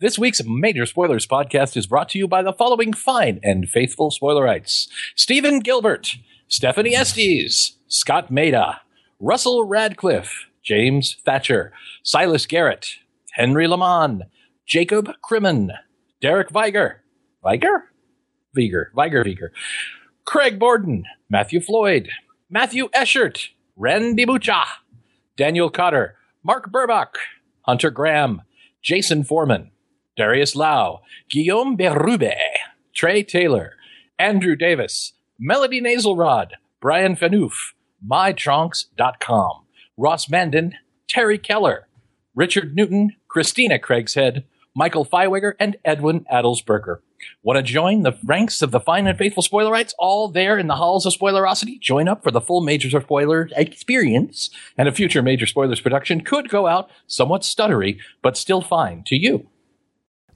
This week's Major Spoilers podcast is brought to you by the following fine and faithful spoilerites Stephen Gilbert, Stephanie Estes, Scott Maida, Russell Radcliffe, James Thatcher, Silas Garrett, Henry Lamont, Jacob Crimmen, Derek Viger, Viger? Viger, Viger, Viger, Craig Borden, Matthew Floyd, Matthew Eschert, Randy Bucha, Daniel Cotter, Mark Burbach, Hunter Graham, Jason Foreman, Darius Lau, Guillaume Berube, Trey Taylor, Andrew Davis, Melody Nasalrod, Brian Fanouf, MyTronks.com, Ross Mandan, Terry Keller, Richard Newton, Christina Craigshead, Michael Feiwiger, and Edwin Adelsberger. Want to join the ranks of the fine and faithful spoilerites all there in the halls of spoilerosity? Join up for the full Majors of Spoiler experience, and a future Major Spoilers production could go out somewhat stuttery, but still fine to you.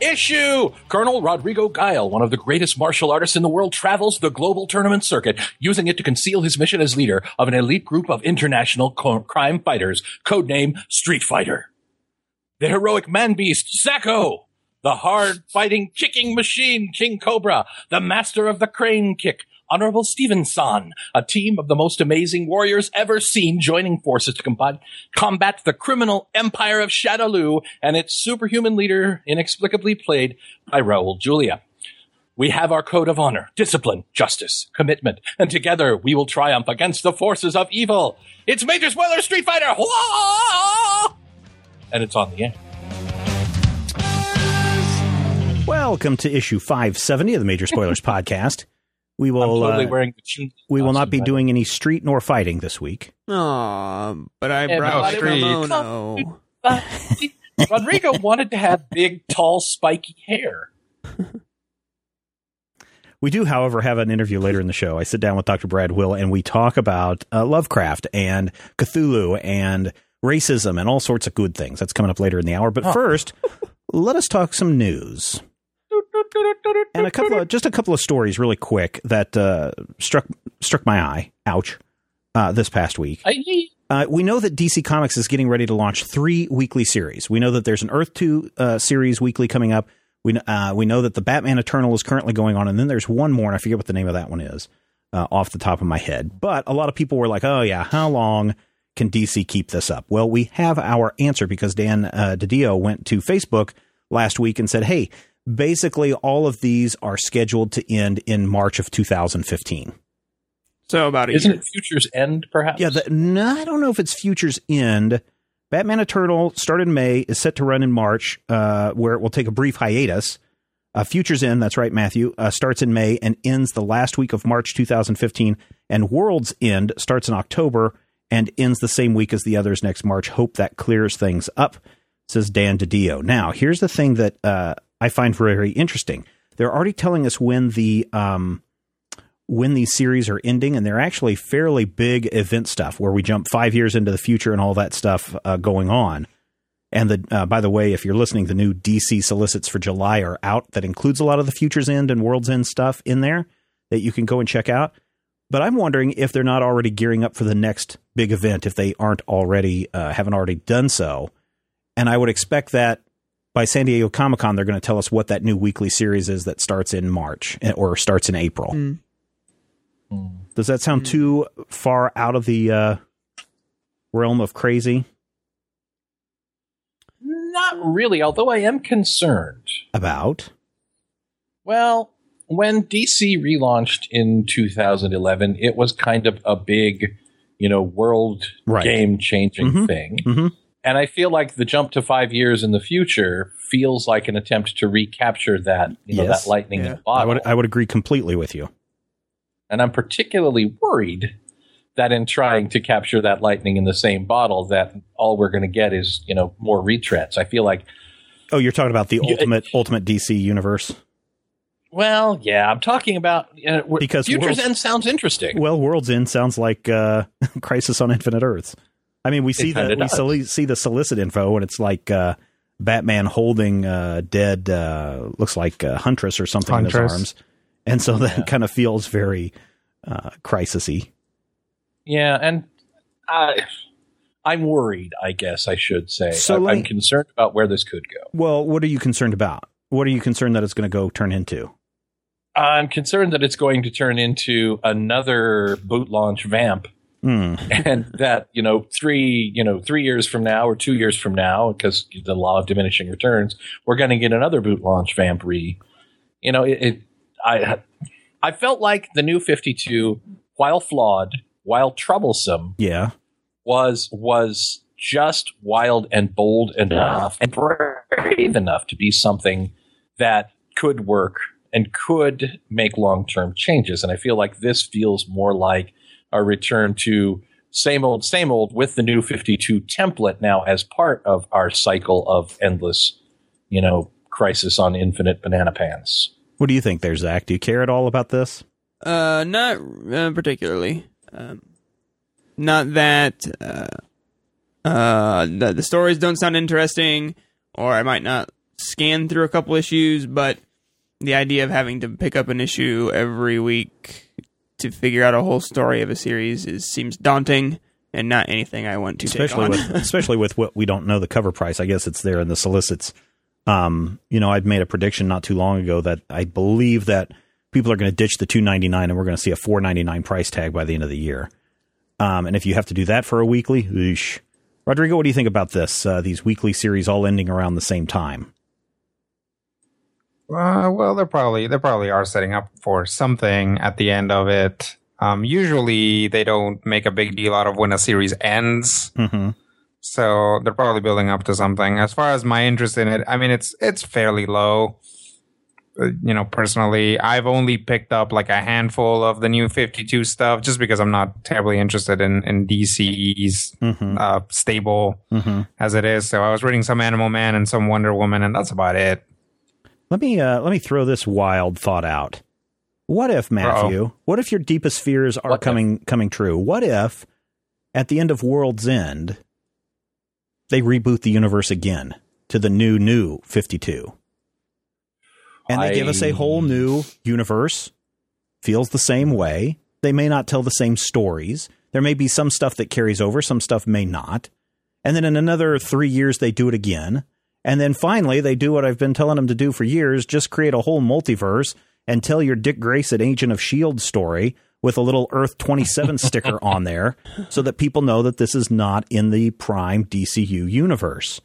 issue, Colonel Rodrigo Guile, one of the greatest martial artists in the world, travels the global tournament circuit, using it to conceal his mission as leader of an elite group of international co- crime fighters, codename Street Fighter. The heroic man beast, Sacco, the hard fighting kicking machine, King Cobra, the master of the crane kick, Honorable Stevenson, a team of the most amazing warriors ever seen joining forces to combat, combat the criminal empire of Shadaloo and its superhuman leader inexplicably played by Raul Julia. We have our code of honor, discipline, justice, commitment, and together we will triumph against the forces of evil. It's Major Spoiler Street Fighter! Whoa! And it's on the air. Welcome to issue 570 of the Major Spoilers Podcast. We will I'm totally uh, wearing the chin- we will not be costume, doing any street nor fighting this week. Aw, but I And brought no street. kimono. the way. Rodrigo wanted to have big, tall, spiky hair. We do, however, have an interview later in the show. I sit down with Dr. Brad Will and we talk about uh, Lovecraft and Cthulhu and racism and all sorts of good things. That's coming up later in the hour. But Huh. first, let us talk some news. And a couple of just a couple of stories really quick that uh, struck struck my eye. Ouch! Uh, this past week, uh, we know that DC Comics is getting ready to launch three weekly series. We know that there's an Earth Two uh, series weekly coming up. We uh, we know that the Batman Eternal is currently going on, and then there's one more, and I forget what the name of that one is uh, off the top of my head. But a lot of people were like, "Oh yeah, how long can DC keep this up?" Well, we have our answer because Dan uh, DiDio went to Facebook last week and said, "Hey." Basically, all of these are scheduled to end in March of 2015. So about a isn't year. it Future's End, perhaps? Yeah, the, no, I don't know if it's Futures End. Batman Eternal started in May, is set to run in March, uh, where it will take a brief hiatus. Uh, Futures End, that's right, Matthew, uh, starts in May and ends the last week of March 2015. And World's End starts in October and ends the same week as the others next March. Hope that clears things up, says Dan DiDio. Now, here's the thing that uh, I find very interesting. They're already telling us when the um, when these series are ending, and they're actually fairly big event stuff where we jump five years into the future and all that stuff uh, going on. And the uh, by the way, if you're listening, the new DC solicits for July are out. That includes a lot of the Futures End and World's End stuff in there that you can go and check out. But I'm wondering if they're not already gearing up for the next big event if they aren't already uh, haven't already done so. And I would expect that by San Diego Comic Con, they're going to tell us what that new weekly series is that starts in March eh, or starts in April. Mm. Does that sound too far out of the uh, realm of crazy? Not really, although I am concerned. About Well, when DC relaunched in 2011, it was kind of a big, you know, world Right. game changing Mhm. thing. Mhm. And I feel like the jump to five years in the future feels like an attempt to recapture that, you know, Yes. that lightning in Yeah. I bottle. would I would agree completely with you. and I'm particularly worried that in trying to capture that lightning in the same bottle, that all we're going to get is, you know, more retreads. I feel like Oh, you're talking about the Yeah. ultimate ultimate DC universe. Well, yeah, I'm talking about uh, Because Future's World's- End sounds interesting. Well, World's End sounds like uh, Crisis on Infinite Earths. I mean, we see the kinda we does. soli- see the solicit info, and it's like uh, Batman holding uh, dead, uh, looks like uh, Huntress or something in his arms, and so that kind of feels very uh, crisisy. Yeah, and I, I'm worried. I guess I should say. So I, let I'm concerned about where this could go. Well, what are you concerned about? What are you concerned that it's going to go turn into? I'm concerned that it's going to turn into another boot launch vamp, Hmm. and that you know three you know three years from now or two years from now, because the law of diminishing returns, we're going to get another boot launch vamp re. You know, it, it. I I felt like the new 52, while flawed, while troublesome, Yeah, was was just wild and bold enough and brave enough to be something that could work and could make long-term changes and i feel like this feels more like a return to same old same old with the new 52 template now as part of our cycle of endless you know crisis on infinite banana pants what do you think there, Zach? Do you care at all about this? Uh, not uh, particularly. Um, not that uh, uh, the, the stories don't sound interesting, or I might not scan through a couple issues, but the idea of having to pick up an issue every week to figure out a whole story of a series is seems daunting and not anything I want to especially take on. with especially with what we don't know the cover price. I guess it's there in the solicits. Um, you know, I'd made a prediction not too long ago that I believe that people are going to ditch the two ninety nine and we're going to see a four ninety nine price tag by the end of the year. Um, and if you have to do that for a weekly, oosh. Rodrigo, what do you think about this? Uh, these weekly series all ending around the same time. Uh, well, they're probably they probably are setting up for something at the end of it. Um, usually they don't make a big deal out of when a series ends, Mm-hmm. so they're probably building up to something. As far as my interest in it, I mean, it's it's fairly low. Uh, you know, personally, I've only picked up like a handful of the new Fifty Two stuff, just because I'm not terribly interested in in DC's Mm-hmm. uh, stable Mm-hmm. as it is. So I was reading some Animal Man and some Wonder Woman, and that's about it. Let me uh, let me throw this wild thought out. What if Matthew? What if your deepest fears are What if? coming coming true? What if at the end of World's End they reboot the universe again to the new new 52? And they give us a whole new universe. Feels the same way. They may not tell the same stories. There may be some stuff that carries over, some stuff may not. And then in another 3 years they do it again. And then finally, they do what I've been telling them to do for years just create a whole multiverse and tell your Dick Grayson Agent of S.H.I.E.L.D. Story with a little Earth 27 sticker on there so that people know that this is not in the prime DCU universe.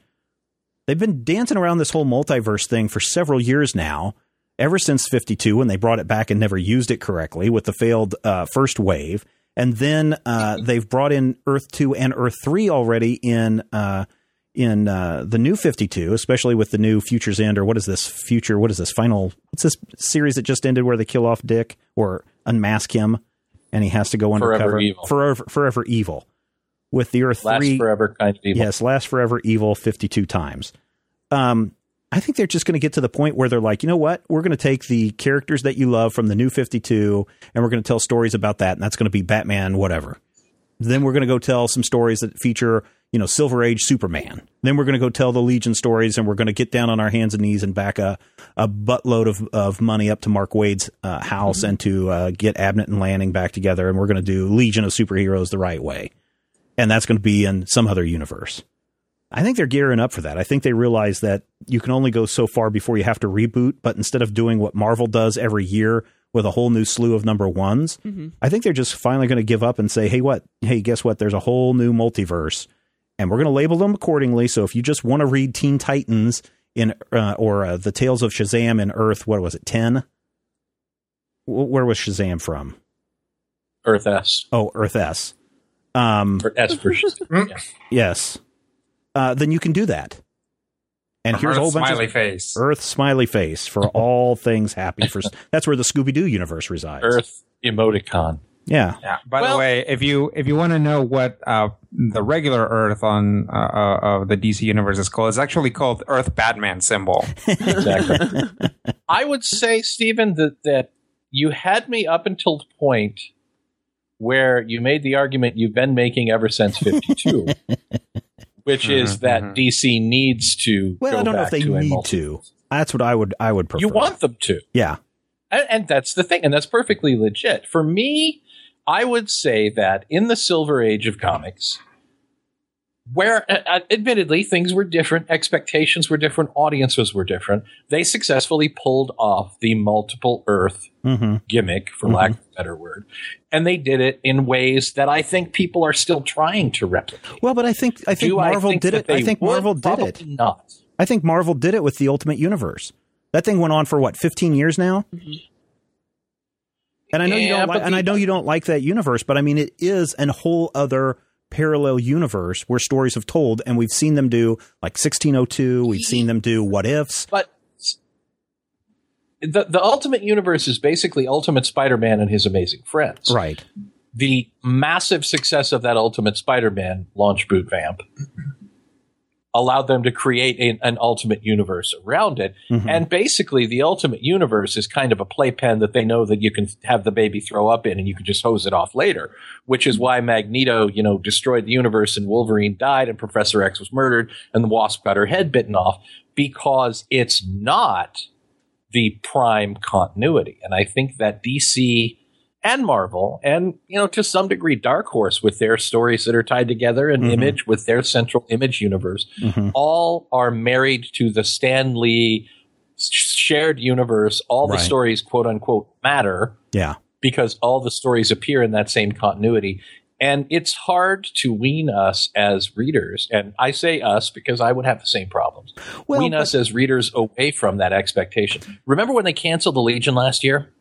They've been dancing around this whole multiverse thing for several years now, ever since 52 when they brought it back and never used it correctly with the failed uh, first wave. And then uh, they've brought in Earth 2 and Earth 3 already in uh, in uh, the new 52, especially with the new Futures End, or what is this future? What is this final? What's this series that just ended where they kill off Dick or unmask him, and he has to go Forever undercover? Evil. Forever, forever evil. With the Earth last three, forever kind of evil yes, last forever evil 52 times. Um, I think they're just going to get to the point where they're like, you know what? We're going to take the characters that you love from the new 52 and we're going to tell stories about that. And that's going to be Batman, whatever. Then we're going to go tell some stories that feature, you know, Silver Age Superman. Then we're going to go tell the Legion stories and we're going to get down on our hands and knees and back a, a buttload of, of money up to Mark Waid's uh, house and to uh, get Abnett and Lanning back together. And we're going to do Legion of Superheroes the right way. And that's going to be in some other universe. I think they're gearing up for that. I think they realize that you can only go so far before you have to reboot. But instead of doing what Marvel does every year with a whole new slew of number ones, I think they're just finally going to give up and say, "Hey, what? Hey, guess what? There's a whole new multiverse, and we're going to label them accordingly. So if you just want to read Teen Titans in uh, or uh, the Tales of Shazam in Earth, what was it? Ten? Where was Shazam from? earth s Oh, Earth S. Um, or s for Shazam. yeah. Yes. Uh, then you can do that. And here's a whole bunch smiley of face. Earth smiley face for all things happy. For that's where the Scooby Doo universe resides. earth emoticon Yeah. Yeah. By Well- the way, if you if you want to know what uh, the regular Earth on uh, uh, of the DC universe is called. It's actually called Earth Batman symbol. Exactly. I would say, Stephen, that that you had me up until the point where you made the argument you've been making ever since 52, which is Mhm, that mhm. DC needs to. Well, go I don't know if they to need to. That's what I would I would prefer. You want them to. yeah. And, and that's the thing, and that's perfectly legit. For me, I would say that in the Silver Age of comics, where uh, uh, admittedly things were different, expectations were different, audiences were different, they successfully pulled off the multiple Earth hmm gimmick, for lack of a better word, and they did it in ways that I think people are still trying to replicate. Well, but I think I think Do Marvel think did it. I think? Marvel did it. Not. I think Marvel did it with the Ultimate Universe. That thing went on for what, 15 years now? And I know you don't like, and the- I know you don't like that universe, but I mean it is an whole other parallel universe where stories have told and we've seen them do like 1602, we've seen them do what ifs. But the the Ultimate Universe is basically Ultimate Spider-Man and his amazing friends. Right. The massive success of that Ultimate Spider-Man launch boot vamp allowed them to create an, an Ultimate Universe around it. Mhm. And basically, the Ultimate Universe is kind of a playpen that they know that you can have the baby throw up in, and you can just hose it off later. Which is why Magneto, you know, destroyed the universe, and Wolverine died, and Professor X was murdered, and the Wasp got her head bitten off because it's not the prime continuity. And I think that DC and Marvel, and you know, to some degree, Dark Horse with their stories that are tied together, and Mhm. Image with their central Image universe, Mhm. all are married to the Stan Lee shared universe. All the stories, quote unquote, matter Yeah. because all the stories appear in that same continuity. And it's hard to wean us as readers. And I say us because I would have the same problems. Well, wean us as readers away from that expectation. Remember when they canceled the Legion last year?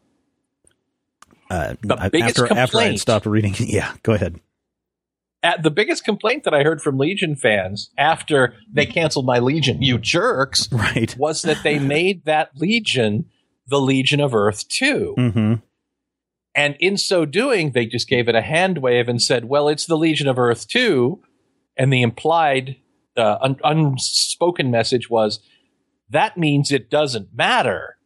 Uh, The I- biggest after after I had stopped reading, yeah, go ahead. At the biggest complaint that I heard from Legion fans after they canceled my Legion, you jerks, Right. was that they made that Legion the Legion of Earth 2. hmm And in so doing, they just gave it a hand wave and said, well, it's the Legion of Earth 2. And the implied, uh, un- unspoken message was, that means it doesn't matter,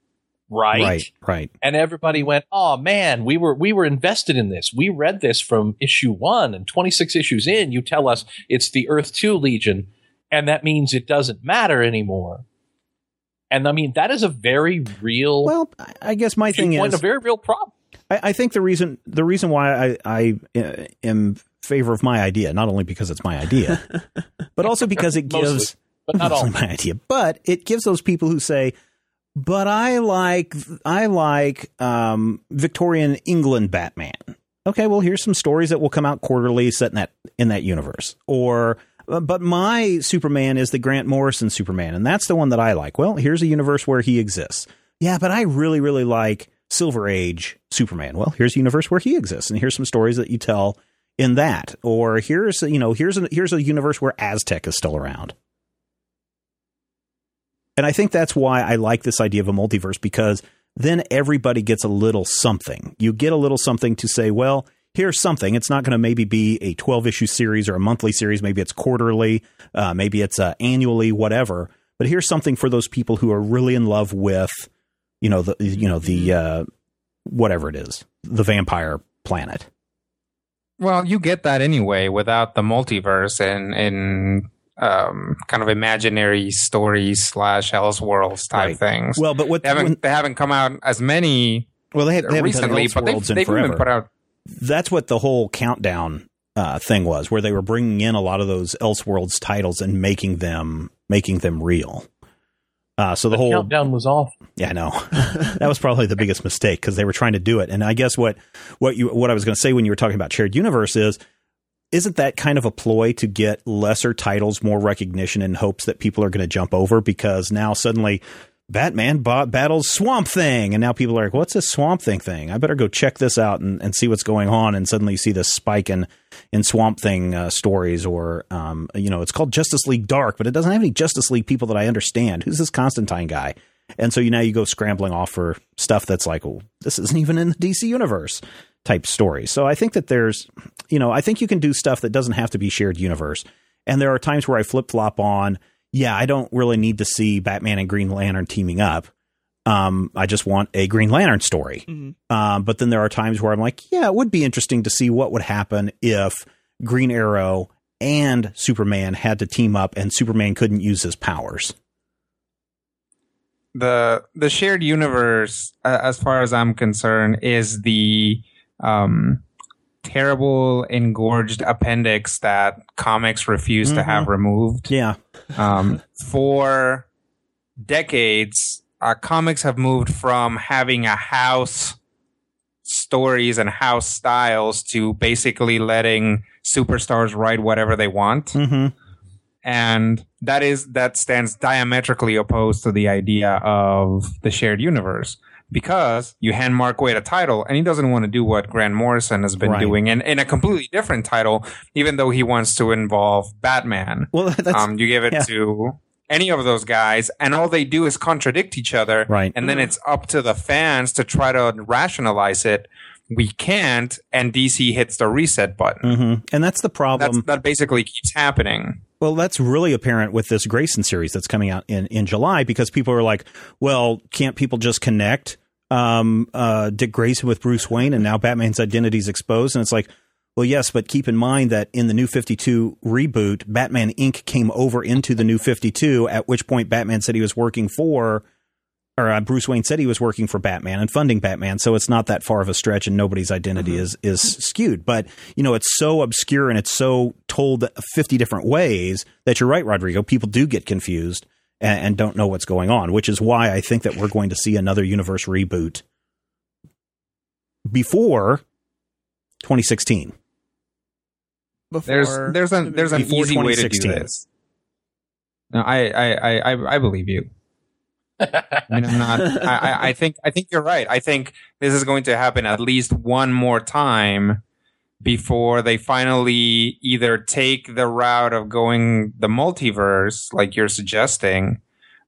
right? Right. Right. And everybody went, oh man, we were, we were invested in this. We read this from issue one and 26 issues in. You tell us it's the Earth 2 Legion. And that means it doesn't matter anymore. And I mean, that is a very real Well, I- guess my thing is a very real problem. I, I think the reason the reason why I, I uh, am favor of my idea, not only because it's my idea, but also because it Mostly, gives but not all. mostly my idea, but it gives those people who say, "But I like I like um, Victorian England Batman." Okay, well, here's some stories that will come out quarterly set in that in that universe, or. But my Superman is the Grant Morrison Superman, and that's the one that I like. Well, here's a universe where he exists. Yeah, but I really, really like Silver Age Superman. Well, here's a universe where he exists, and here's some stories that you tell in that. Or here's you know here's a, here's a universe where Aztec is still around. And I think that's why I like this idea of a multiverse because then everybody gets a little something. You get a little something to say, well, here's something. It's not going to maybe be a 12 issue series or a monthly series. Maybe it's quarterly, uh, maybe it's uh, annually, whatever. But here's something for those people who are really in love with, you know, the you know the uh, whatever it is, the vampire planet. Well, you get that anyway without the multiverse and in um, kind of imaginary stories slash Elseworlds type Right. things. Well, but what they haven't when- they haven't come out as many well they, have, they recently, done but they've, Elseworlds in they've even put out. that's what the whole countdown uh, thing was, where they were bringing in a lot of those Elseworlds titles and making them making them real. Uh, so the, The whole countdown was off. yeah, I know that was probably the biggest mistake because they were trying to do it. And I guess what what you what I was going to say when you were talking about shared universe is isn't that kind of a ploy to get lesser titles more recognition in hopes that people are going to jump over? Because now suddenly Batman ba- battles Swamp Thing and now people are like what's this Swamp Thing thing? I better go check this out and, and see what's going on. And suddenly you see this spike in in Swamp Thing uh, stories or um, you know it's called Justice League Dark but it doesn't have any Justice League people that I understand. Who's this Constantine guy? And so you now you go scrambling off for stuff that's like, well, this isn't even in the DC universe type story. So I think that there's, you know, I think you can do stuff that doesn't have to be shared universe. And there are times where I flip flop on, yeah, I don't really need to see Batman and Green Lantern teaming up. Um, I just want a Green Lantern story. Mhm. Um, but then there are times where I'm like, yeah, it would be interesting to see what would happen if Green Arrow and Superman had to team up and Superman couldn't use his powers. the the shared universe, uh, as far as I'm concerned, is the um, terrible engorged appendix that comics refuse to Mhm. have removed. Yeah. Um, for decades, uh, comics have moved from having a house stories and house styles to basically letting superstars write whatever they want hmm and that is that stands diametrically opposed to the idea of the shared universe because you hand Mark Waid a title and he doesn't want to do what Grant Morrison has been Right. doing and in a completely different title even though he wants to involve Batman Well, that's um you give it yeah. to any of those guys and all they do is contradict each other right. and then it's up to the fans to try to rationalize it we can't and DC hits the reset button hmm And that's the that's, problem. that basically keeps happening Well, that's really apparent with this Grayson series that's coming out in, in July because people are like, well, can't people just connect um, uh, Dick Grayson with Bruce Wayne and now Batman's identity is exposed? And it's like, well, yes, but keep in mind that in the New 52 reboot, Batman Inc. came over into the New 52, at which point Batman said he was working for, or uh, Bruce Wayne said he was working for Batman and funding Batman. So it's not that far of a stretch and nobody's identity is, is skewed. But, you know, it's so obscure and it's so told 50 different ways that you're right, Rodrigo. People do get confused and, and don't know what's going on, which is why I think that we're going to see another universe reboot before 2016. Before There's there's a there's an easy way to do this. No, I I I I, I believe you. I mean, I'm not. I, I- I think I think you're right. I think this is going to happen at least one more time before they finally either take the route of going the multiverse, like you're suggesting,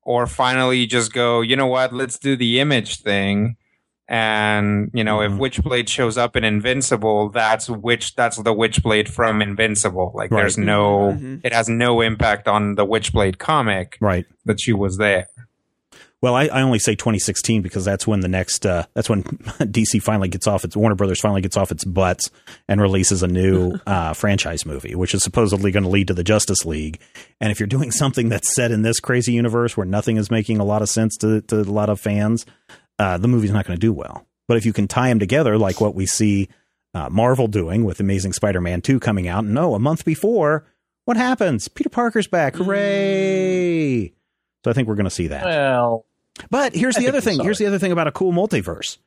or finally just go. You know what? Let's do the image thing. And you know, Mhm. if Witchblade shows up in Invincible, that's which That's the Witchblade from Invincible. Like, Right. there's no. Mhm. It has no impact on the Witchblade comic Right. that she was there. Well, I, I only say 2016 because that's when the next uh, that's when DC finally gets off its Warner Brothers finally gets off its butts and releases a new uh, franchise movie, which is supposedly going to lead to the Justice League. And if you're doing something that's set in this crazy universe where nothing is making a lot of sense to, to a lot of fans, uh, the movie's not going to do well. But if you can tie them together, like what we see uh, Marvel doing with Amazing Spider-Man 2 coming out, and no, a month before, what happens? Peter Parker's back! Hooray! So I think we're going to see that. Well, But here's I the other thing. Here's the other thing about a cool multiverse.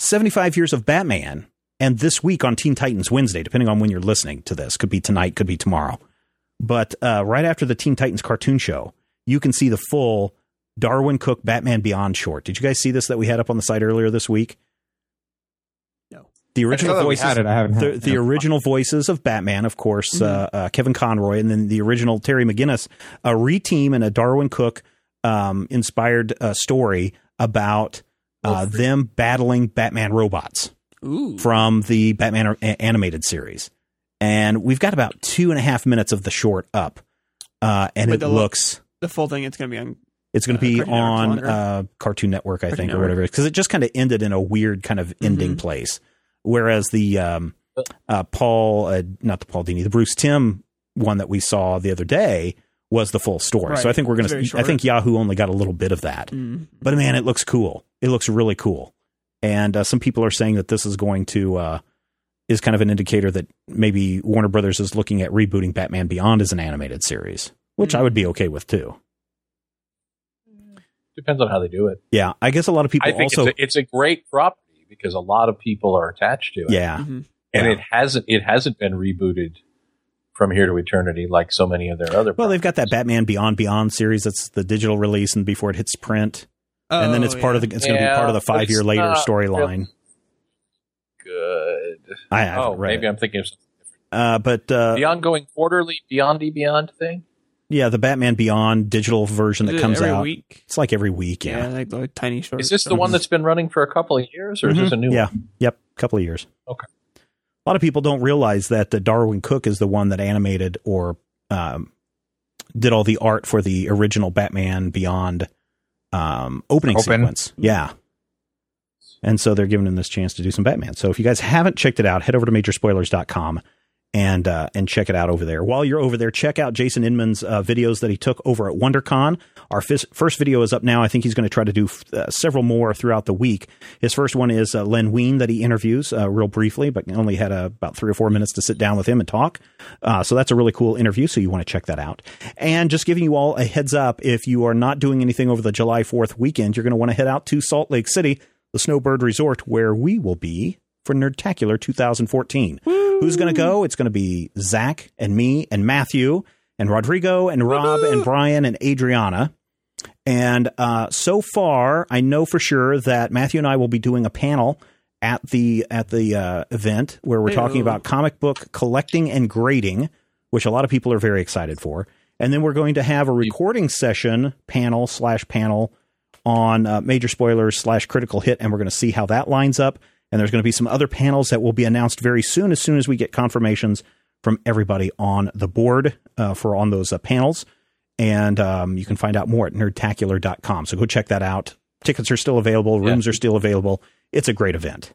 75 years of Batman, and this week on Teen Titans Wednesday, depending on when you're listening to this, could be tonight, could be tomorrow. But uh, right after the Teen Titans cartoon show, you can see the full Darwyn Cooke Batman Beyond short. Did you guys see this that we had up on the site earlier this week? The original voices had it. The, the original voices of Batman, of course, uh, uh, Kevin Conroy, and then the original Terry McGinnis, a reteam and a Darwyn Cooke um, inspired uh, story about uh, them battling Batman robots Ooh. from the Batman a- animated series. And we've got about two and a half minutes of the short up, uh, and With it the lo- looks. the full thing. It's going to be on. It's going uh, to be Cartoon on uh, Cartoon Network, I Cartoon think, or whatever, because it just kind of ended in a weird kind of ending Mhm. place. Whereas the um, uh, Paul, uh, not the Paul Dini, the Bruce Timm one that we saw the other day was the full story. So I think we're going to. I think Yahoo only got a little bit of that, Mm. but man, it looks cool. It looks really cool, and uh, some people are saying that this is going to. Uh, is kind of an indicator that maybe Warner Brothers is looking at rebooting Batman Beyond as an animated series, which Mm. I would be okay with too. depends on how they do it. Yeah, I guess a lot of people I think also it's, a, it's a great property because a lot of people are attached to it. yeah, Mhm. and Yeah. it hasn't it hasn't been rebooted from here to eternity like so many of their other. Well, they've got that. Batman Beyond Beyond series. That's the digital release, and before it hits print, and then Oh, it's part of the. It's going to be part of the five year later storyline. good. I haven't Oh, read maybe it. I'm thinking of something. Uh, but uh, the ongoing quarterly Beyondy Beyond thing. Yeah, the Batman Beyond digital version Is that comes every out. week. It's like every week. Yeah, Yeah. like the tiny short. Is this the one that's been running for a couple of years, or is this a new yeah. one? Yep. Couple of years. Okay. A lot of people don't realize that the Darwyn Cooke is the one that animated or um, did all the art for the original Batman Beyond um, opening Open. sequence. Yeah. And so they're giving him this chance to do some Batman. So if you guys haven't checked it out, head over to majorspoilers.com and uh, and check it out over there. While you're over there, check out Jason Inman's uh, videos that he took over at WonderCon. Our fis- first video is up now. I think he's going to try to do uh, several more throughout the week. His first one is uh, Len Wein that he interviews uh, real briefly, but only had about three or four minutes to sit down with him and talk. Uh, so that's a really cool interview. So you want to check that out. And just giving you all a heads up, if you are not doing anything over the July 4th weekend, you're going to want to head out to Salt Lake City, the Snowbird Resort, where we will be for Nerdtacular 2014. Who's going to go? It's going to be Zach and me and Matthew and Rodrigo and Rob and Brian and Adriana. And uh, so far, I know for sure that Matthew and I will be doing a panel at the at the uh, event where we're talking about comic book collecting and grading, which a lot of people are very excited for. And then we're going to have a recording session panel slash panel on uh, major spoilers slash critical hit, and we're going to see how that lines up. And there's going to be some other panels that will be announced very soon, as soon as we get confirmations from everybody on the board uh, for on those uh, panels. And um, you can find out more at nerdtacular.com. So go check that out. Tickets are still available, Yeah. rooms are still available. It's a great event.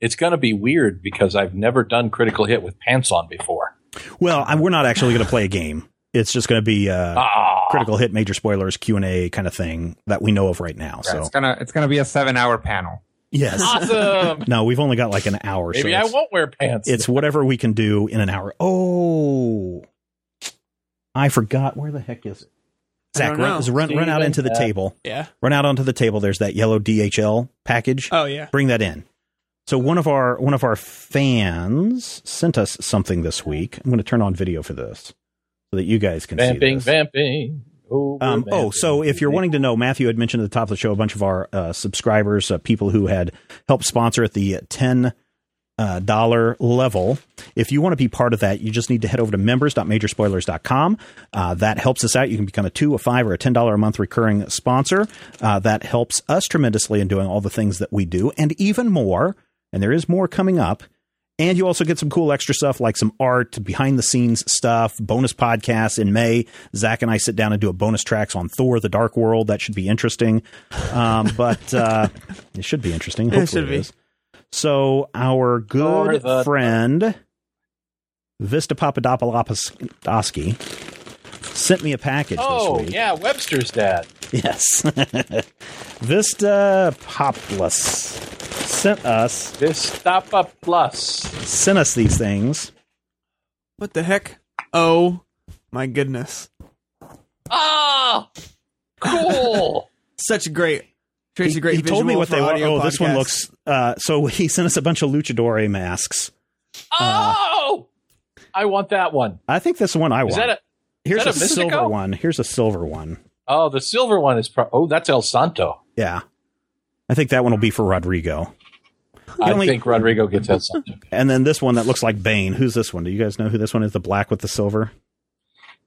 It's going to be weird because I've never done critical hit with pants on before. Well, I, we're not actually going to play a game. It's just going to be uh, Ah, critical hit, major spoilers, Q and A kind of thing that we know of right now. Yeah, So it's gonna it's gonna be a seven hour panel. Yes, awesome. no, we've only got like an hour. Maybe so I won't wear pants. It's whatever we can do in an hour. Oh, I forgot. Where the heck is it? Zach, run, run, run out Steven, into the table. Yeah. Run out onto the table. There's that yellow DHL package. Oh yeah. Bring that in. So one of our one of our fans sent us something this week. I'm going to turn on video for this so that you guys can vamping, see this. vamping. We're Um, oh, so if you're wanting to know, Matthew had mentioned at the top of the show a bunch of our uh, subscribers, uh, people who had helped sponsor at the ten dollar level. If you want to be part of that, you just need to head over to members.majorspoilers.com. Uh, that helps us out. You can become a two, a five, or a ten dollar a month recurring sponsor. Uh, that helps us tremendously in doing all the things that we do, and even more. And there is more coming up. And you also get some cool extra stuff like some art, behind the scenes stuff, bonus podcasts in May. Zach and I sit down and do a bonus tracks on Thor: The Dark World. That should be interesting. Um, but uh, it should be interesting. It should it be. is. So our good the- friend Vista Papadopoulos sent me a package Oh, this week. yeah, Webster's dad. Yes. Vista Populus sent us Vistapa Plus. sent us these things. What the heck? Oh my goodness! Ah, cool. Such a great. Tracy, he, great. he told me what they were. audio Oh, this one looks. Uh, so he sent us a bunch of luchadore masks. oh, I want that one. I think this one I Is want. that a? Here's a, a silver one. Here's a silver one. Oh, the silver one is. Pro- oh, that's El Santo. Yeah, I think that one will be for Rodrigo. I only- think Rodrigo gets El Santo. And then this one that looks like Bane. Who's this one? Do you guys know who this one is? The black with the silver.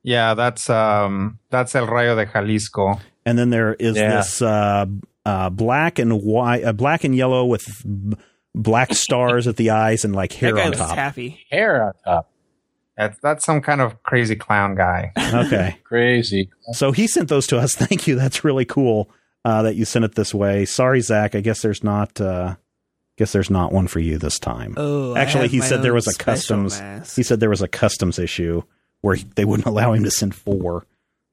Yeah, that's um that's El Rayo de Jalisco. And then there is Yeah. this uh, uh, black and white, uh, black and yellow with b- black stars at the eyes and like hair That guy on top. happy. Hair on top. That's that's some kind of crazy clown guy. Okay. Crazy. So he sent those to us. Thank you. That's really cool uh, that you sent it this way. Sorry, Zach. I guess there's not. Uh, guess there's not one for you this time. Oh, I Actually, have he my said there was a customs. mask. He said there was a customs issue where he, they wouldn't allow him to send four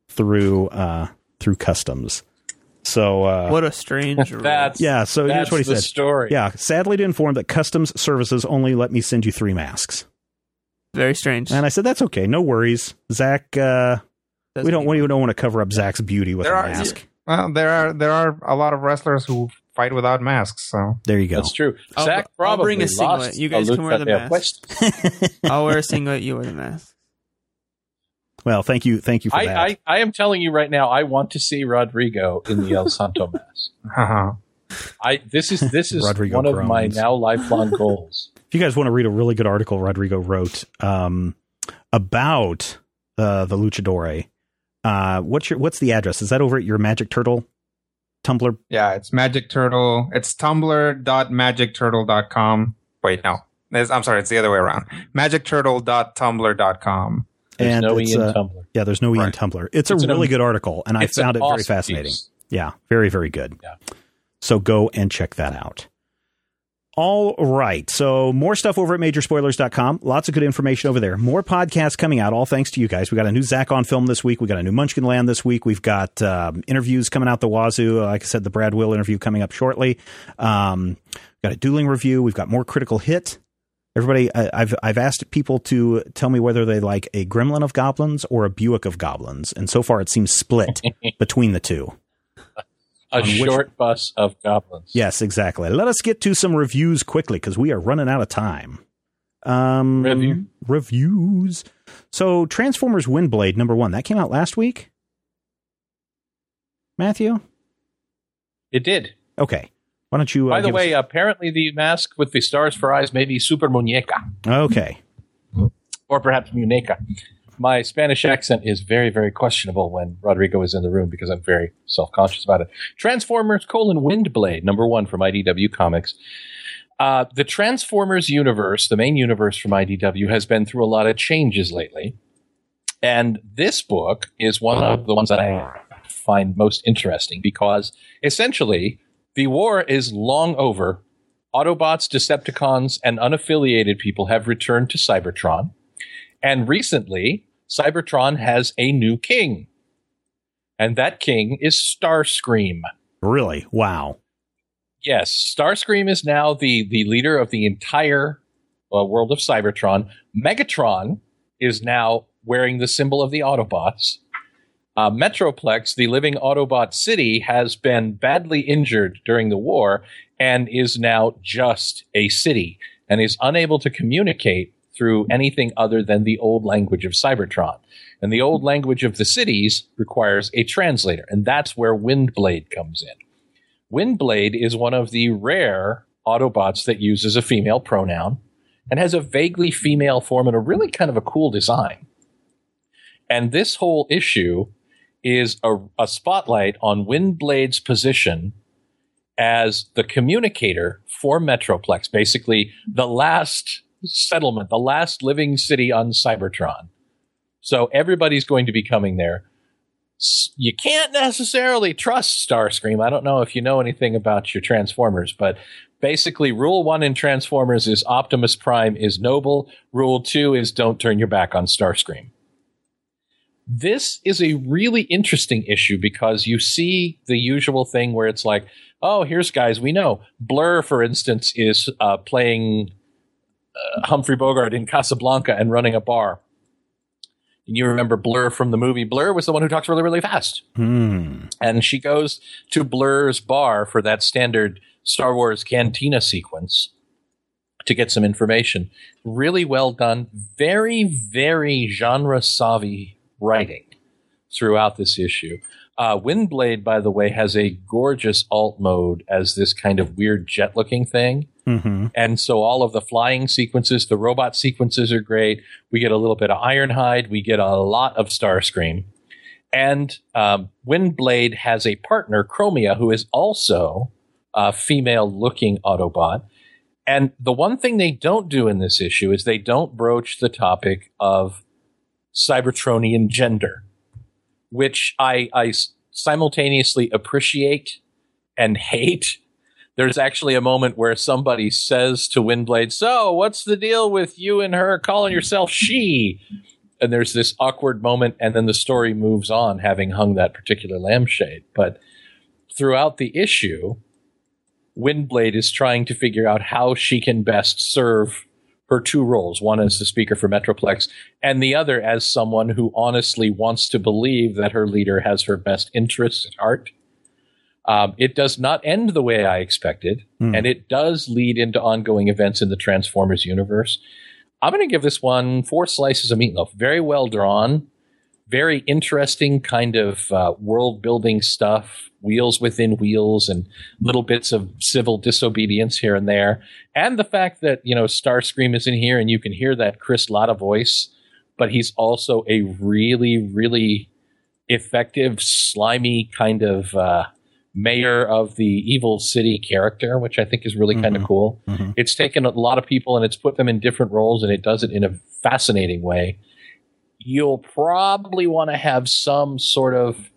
through uh, through customs. So uh, What a strange. That's yeah. So that's here's what he the said. story. Yeah, sadly to inform that customs services only let me send you three masks. Very strange. And I said that's okay, no worries. Zach, uh, we don't even- we don't want to cover up Zach's beauty with There a are- mask. Well, there are there are a lot of wrestlers who fight without masks. So There you go. That's true. I'll- Zach I'll probably bring a singlet. lost You guys can wear the mask. I'll wear a singlet. You wear the mask. Well, thank you, thank you for I, that. I, I am telling you right now, I want to see Rodrigo in the El Santo mask. haha. I this is this is Rodrigo one of my now lifelong goals. If you guys want to read a really good article Rodrigo wrote um, about uh, the Luchadore. Uh, what's your what's the address? Is that over at your Magic Turtle Tumblr? Yeah, it's Magic Turtle. It's tumblr.magicturtle.com. Wait, no. It's- I'm sorry, it's the other way around. magicturtle.tumblr.com. There's and no it's, E in uh, Tumblr. Yeah, there's no E in Tumblr. It's, It's a really am- good article, and I found it very fascinating. piece. Yeah, very, very good. Yeah. So go and check that out. All right. So more stuff over at majorspoilers.com. Lots of good information over there. More podcasts coming out, all thanks to you guys. We got a new Zach on film this week. We got a new Munchkin Land this week. We've got um, interviews coming out the wazoo. Like I said, the Brad Will interview coming up shortly. Um, got a dueling review. We've got more critical hit. Everybody, I, I've I've asked people to tell me whether they like a Gremlin of Goblins or a Buick of Goblins, and so far it seems split between the two. A on which- short bus of goblins. Yes, exactly. Let us get to some reviews quickly because we are running out of time. Um, Review? reviews. So, Transformers Windblade number one that came out last week. Matthew, It did. okay. Why don't you? Uh, By the way, apparently the mask with the stars for eyes may be Super Muñeca. okay. or perhaps Muneca. My Spanish accent is very, very questionable when Rodrigo is in the room because I'm very self-conscious about it. Transformers colon Windblade, number one from IDW Comics. Uh, the Transformers universe, the main universe from IDW, has been through a lot of changes lately. And this book is one of the ones that I find most interesting because essentially the war is long over. Autobots, Decepticons, and unaffiliated people have returned to Cybertron. And recently, Cybertron has a new king. And that king is Starscream. Really? Wow. Yes, Starscream is now the, the leader of the entire uh, world of Cybertron. Megatron is now wearing the symbol of the Autobots. Uh, Metroplex, the living Autobot city, has been badly injured during the war and is now just a city and is unable to communicate through anything other than the old language of Cybertron. And the old language of the cities requires a translator, and that's where Windblade comes in. Windblade is one of the rare Autobots that uses a female pronoun and has a vaguely female form and a really kind of a cool design. And this whole issue is a, a spotlight on Windblade's position as the communicator for Metroplex, basically the last settlement, the last living city on Cybertron. So everybody's going to be coming there. You can't necessarily trust Starscream. I don't know if you know anything about your Transformers, but basically, rule one in Transformers is Optimus Prime is noble. Rule two is don't turn your back on Starscream. This is a really interesting issue because you see the usual thing where it's like, oh, here's guys we know. Blur, for instance, is uh, playing uh, Humphrey Bogart in Casablanca and running a bar. And you remember Blur from the movie. Blur was the one who talks really, really fast. Hmm. And she goes to Blur's bar for that standard Star Wars cantina sequence to get some information. Really well done. Very, very genre savvy writing throughout this issue. Uh, Windblade, by the way, has a gorgeous alt mode as this kind of weird jet looking thing. Hmm And so all of the flying sequences, the robot sequences are great. We get a little bit of Ironhide. We get a lot of Starscream. And um, Windblade has a partner, Chromia, who is also a female looking Autobot. And the one thing they don't do in this issue is they don't broach the topic of Cybertronian gender, which I simultaneously appreciate and hate. There's actually a moment where somebody says to Windblade, So, what's the deal with you and her calling yourself she? And there's this awkward moment, and then the story moves on, having hung that particular lampshade. But throughout the issue, Windblade is trying to figure out how she can best serve her two roles one as the speaker for Metroplex, and the other as someone who honestly wants to believe that her leader has her best interests at heart. Um, it does not end the way I expected, Hmm. and it does lead into ongoing events in the Transformers universe. I'm going to give this one four slices of meatloaf. Very well drawn, very interesting kind of uh, world building stuff, wheels within wheels, and little bits of civil disobedience here and there. And the fact that, you know, Starscream is in here and you can hear that Chris Latta voice but he's also a really, really effective, slimy kind of uh, mayor of the evil city character, which I think is really kind of cool. Mhm. It's taken a lot of people and it's put them in different roles, and it does it in a fascinating way. You'll probably want to have some sort of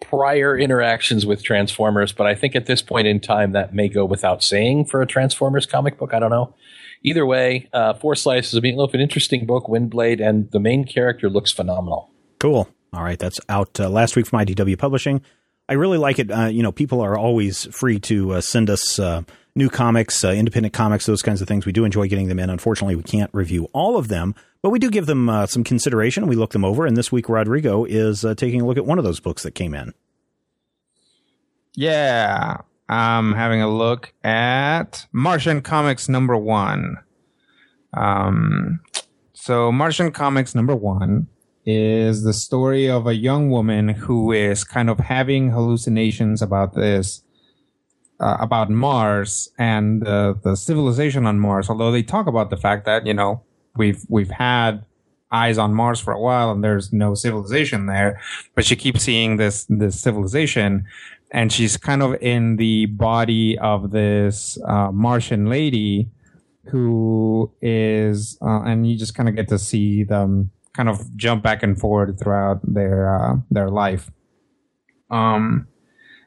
prior interactions with Transformers, but I think at this point in time that may go without saying for a Transformers comic book. I don't know. Either way, uh, Four Slices of Meatloaf, an interesting book, Windblade, and the main character looks phenomenal. Cool. All right, that's out uh, last week from IDW Publishing. I really like it. Uh, you know, people are always free to uh, send us uh, new comics, uh, independent comics, those kinds of things. We do enjoy getting them in. Unfortunately, we can't review all of them, but we do give them uh, some consideration. We look them over, and this week Rodrigo is uh, taking a look at one of those books that came in. Yeah, I'm having a look at Martian Comics number one. Um, so Martian Comics number one is the story of a young woman who is kind of having hallucinations about this, uh, about Mars and the the civilization on Mars. Although they talk about the fact that you know we've we've had eyes on Mars for a while and there's no civilization there, but she keeps seeing this this civilization and she's kind of in the body of this uh, Martian lady who is, uh, and you just kind of get to see them kind of jump back and forth throughout their uh, their life. Um,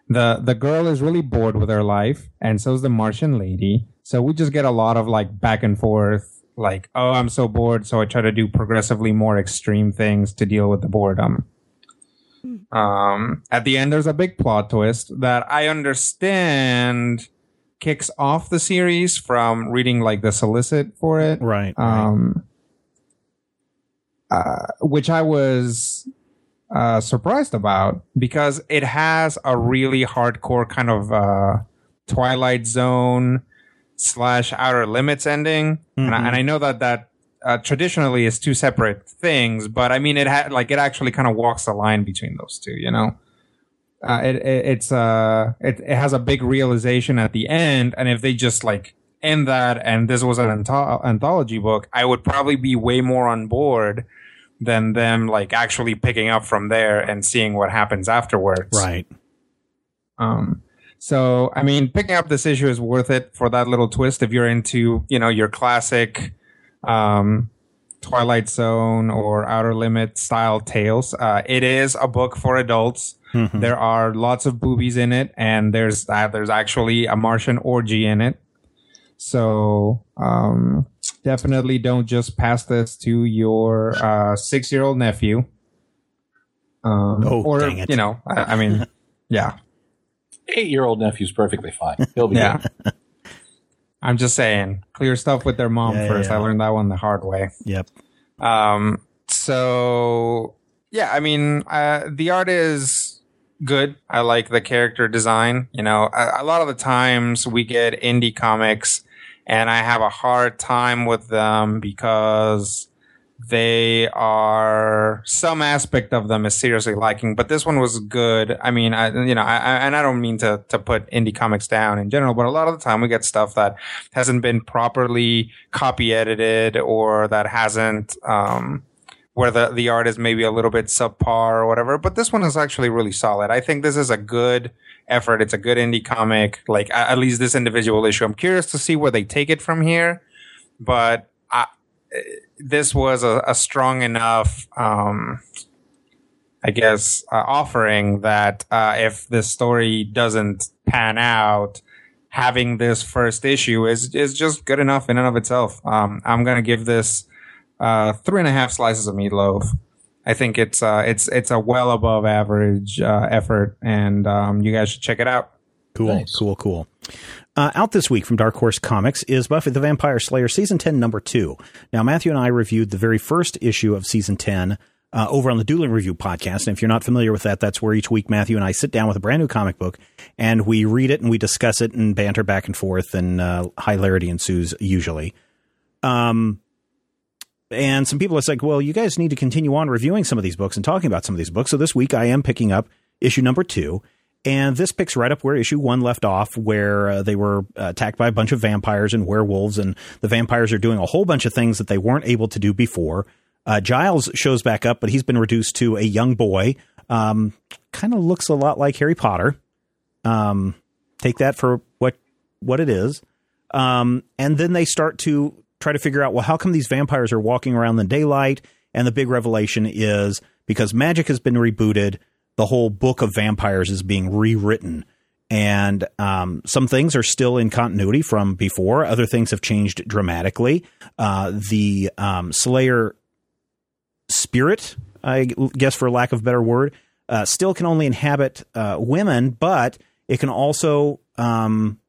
the the girl is really bored with her life, and so is the Martian lady. So we just get a lot of like back and forth, like, oh, I'm so bored, so I try to do progressively more extreme things to deal with the boredom. Um, at the end, there's a big plot twist that I understand kicks off the series from reading like the solicit for it. Right. Um, uh, which I was uh, surprised about because it has a really hardcore kind of uh, Twilight Zone slash Outer Limits ending, and, I, and I know that that uh, traditionally is two separate things, but I mean it had like it actually kind of walks the line between those two, you know. Uh, it, it it's uh it, it has a big realization at the end, and if they just like end that and this was an anthology book, I would probably be way more on board than them like actually picking up from there and seeing what happens afterwards. right. Um, so I mean, picking up this issue is worth it for that little twist if you're into, you know, your classic, um, Twilight Zone or Outer Limit style tales. Uh, it is a book for adults. Mhm. There are lots of boobies in it, and there's uh, there's actually a Martian orgy in it. So um, definitely don't just pass this to your uh, six year old nephew. Um, Oh, or dang it. you know, I, I mean, yeah. Eight year old nephew's perfectly fine. He'll be Yeah. good. I'm just saying, clear stuff with their mom Yeah, first. yeah. I learned that one the hard way. Yep. Um, so yeah, I mean, uh, the art is good. I like the character design. You know, a, a lot of the times we get indie comics and I have a hard time with them because they are some aspect of them is seriously liking, but this one was good. I mean, I, you know, I, I, and I don't mean to, to put indie comics down in general, but a lot of the time we get stuff that hasn't been properly copy edited or that hasn't, um, where the, the art is maybe a little bit subpar or whatever, but this one is actually really solid. I think this is a good effort. It's a good indie comic, like at least this individual issue. I'm curious to see where they take it from here, but I, this was a, a strong enough, um, I guess, uh, offering that uh, if this story doesn't pan out, having this first issue is is just good enough in and of itself. Um, I'm gonna give this uh, three and a half slices of meatloaf. I think it's uh, it's it's a well above average uh, effort, and um, you guys should check it out. Cool, Nice. cool, cool. Uh, out this week from Dark Horse Comics is Buffy the Vampire Slayer Season 10, Number 2. Now, Matthew and I reviewed the very first issue of Season 10 uh, over on the Dueling Review podcast. And if you're not familiar with that, that's where each week Matthew and I sit down with a brand new comic book and we read it and we discuss it and banter back and forth, and uh, hilarity ensues usually. Um, and some people are like, well, you guys need to continue on reviewing some of these books and talking about some of these books. So this week I am picking up issue number two. And this picks right up where issue one left off, where uh, they were uh, attacked by a bunch of vampires and werewolves, and the vampires are doing a whole bunch of things that they weren't able to do before. Uh, Giles shows back up, but he's been reduced to a young boy. Um, kind of looks a lot like Harry Potter. Um, take that for what what it is. Um, and then they start to try to figure out, well, how come these vampires are walking around in daylight? And the big revelation is because magic has been rebooted, the whole book of vampires is being rewritten. And um, some things are still in continuity from before. Other things have changed dramatically. Uh, the um, Slayer spirit, I guess, for lack of a better word, uh, still can only inhabit uh, women, but it can also um,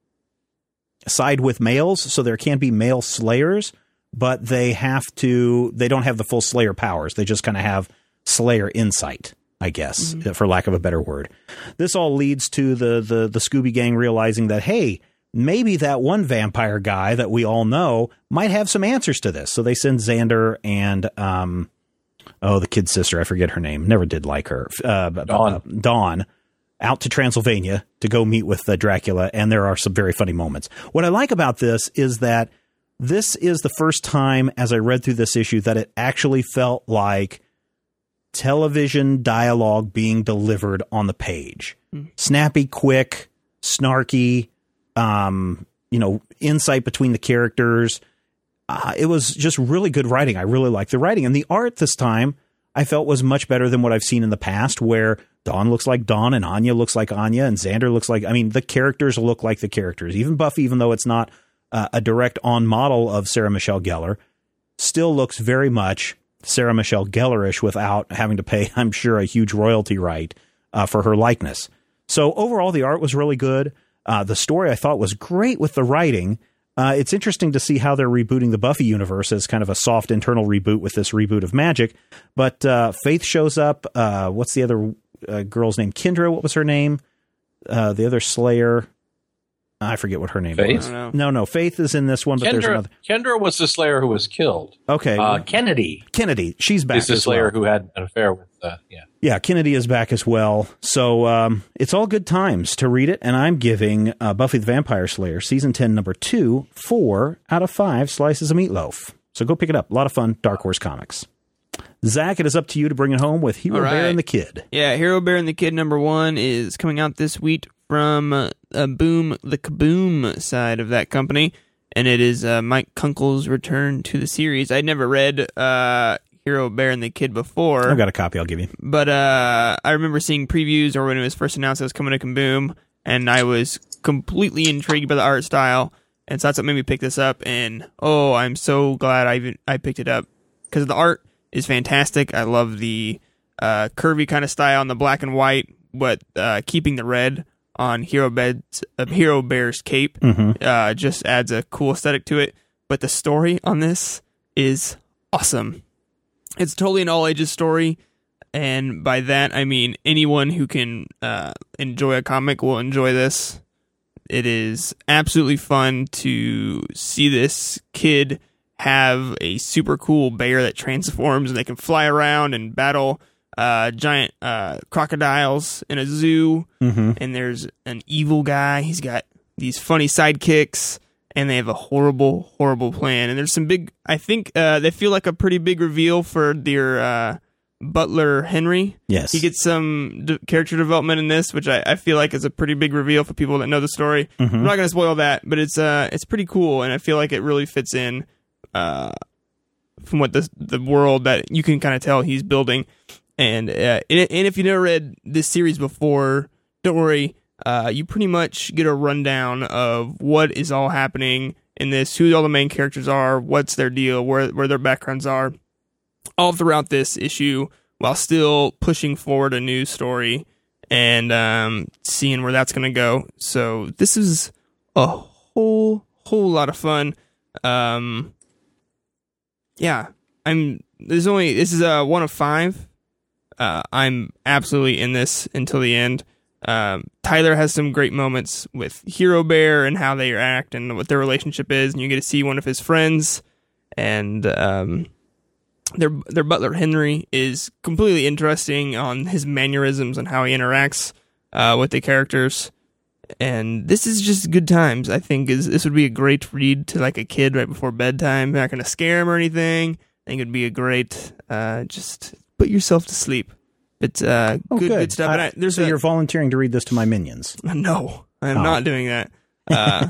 side with males. So there can be male slayers, but they have to. They don't have the full Slayer powers. They just kind of have Slayer insight. I guess, mm-hmm. for lack of a better word. This all leads to the the the Scooby Gang realizing that hey, maybe that one vampire guy that we all know might have some answers to this. So they send Xander and um, oh, the kid's sister, I forget her name. Never did like her. Uh, Dawn. Uh, Dawn out to Transylvania to go meet with uh, Dracula, and there are some very funny moments. What I like about this is that this is the first time, as I read through this issue, that it actually felt like television dialogue being delivered on the page. Mm. Snappy, quick, snarky, um, you know, insight between the characters uh, it was just really good writing. I really liked the writing. And the art this time I felt was much better than what I've seen in the past, where Dawn looks like Dawn and Anya looks like Anya and Xander looks like, I mean, the characters look like the characters. Even Buffy, even though it's not uh, a direct on model of Sarah Michelle Gellar, still looks very much Sarah Michelle Gellarish without having to pay, I'm sure, a huge royalty right uh, for her likeness. So overall, the art was really good. Uh, the story I thought was great with the writing. Uh, it's interesting to see how they're rebooting the Buffy universe as kind of a soft internal reboot with this reboot of Magic. But uh, Faith shows up. Uh, what's the other uh, girl's name? Kendra. What was her name? Uh, the other Slayer. I forget what her name Faith? was. No, no, Faith is in this one, but Kendra, there's another. Kendra was the Slayer who was killed. Okay, uh, Kennedy. Kennedy, she's back. Is the Slayer well. who had an affair with. Uh, yeah, yeah, Kennedy is back as well. So um, it's all good times to read it, and I'm giving uh, Buffy the Vampire Slayer season ten, number two, four out of five slices of meatloaf. So go pick it up. A lot of fun. Dark Horse Comics. Zach, it is up to you to bring it home with Hero right. Bear and the Kid. Yeah, Hero Bear and the Kid number one is coming out this week from uh, Boom, the Kaboom side of that company, and it is uh, Mike Kunkel's return to the series. I'd never read uh, Hero Bear and the Kid before. I've got a copy. I'll give you. But uh, I remember seeing previews or when it was first announced it was coming to Kaboom, and I was completely intrigued by the art style, and so that's what made me pick this up. And oh, I'm so glad I even I picked it up because of the art is fantastic. I love the uh, curvy kind of style on the black and white, but uh, keeping the red on Hero Bed's uh, Hero Bear's cape mm-hmm. uh, just adds a cool aesthetic to it. But the story on this is awesome. It's totally an all ages story, and by that I mean anyone who can uh, enjoy a comic will enjoy this. It is absolutely fun to see this kid have a super cool bear that transforms and they can fly around and battle uh, giant uh, crocodiles in a zoo, mm-hmm. and there's an evil guy. He's got these funny sidekicks, and they have a horrible, horrible plan. And there's some big. I think uh, they feel like a pretty big reveal for their uh, butler Henry. Yes, he gets some d- character development in this, which I, I, feel like is a pretty big reveal for people that know the story. Mm-hmm. I'm not going to spoil that, but it's uh it's pretty cool, and I feel like it really fits in. Uh, from what the the world that you can kind of tell he's building, and uh, and if you never read this series before, don't worry. Uh, you pretty much get a rundown of what is all happening in this, who all the main characters are, what's their deal, where where their backgrounds are, all throughout this issue, while still pushing forward a new story and um, seeing where that's going to go. So this is a whole whole lot of fun. Um, yeah, I'm. There's only this is a one of five uh, I'm absolutely in this until the end. Um, Tyler has some great moments with Hero Bear and how they act and what their relationship is, and you get to see one of his friends. And um, their their butler Henry is completely interesting on his mannerisms and how he interacts uh, with the characters. And this is just good times. I think is this would be a great read to like a kid right before bedtime. Not going to scare him or anything. I think it'd be a great uh, just put yourself to sleep. But uh, Oh, good, good. good stuff. and I, there's so a, you're volunteering to read this to my minions. no, I'm Oh. not doing that. Uh,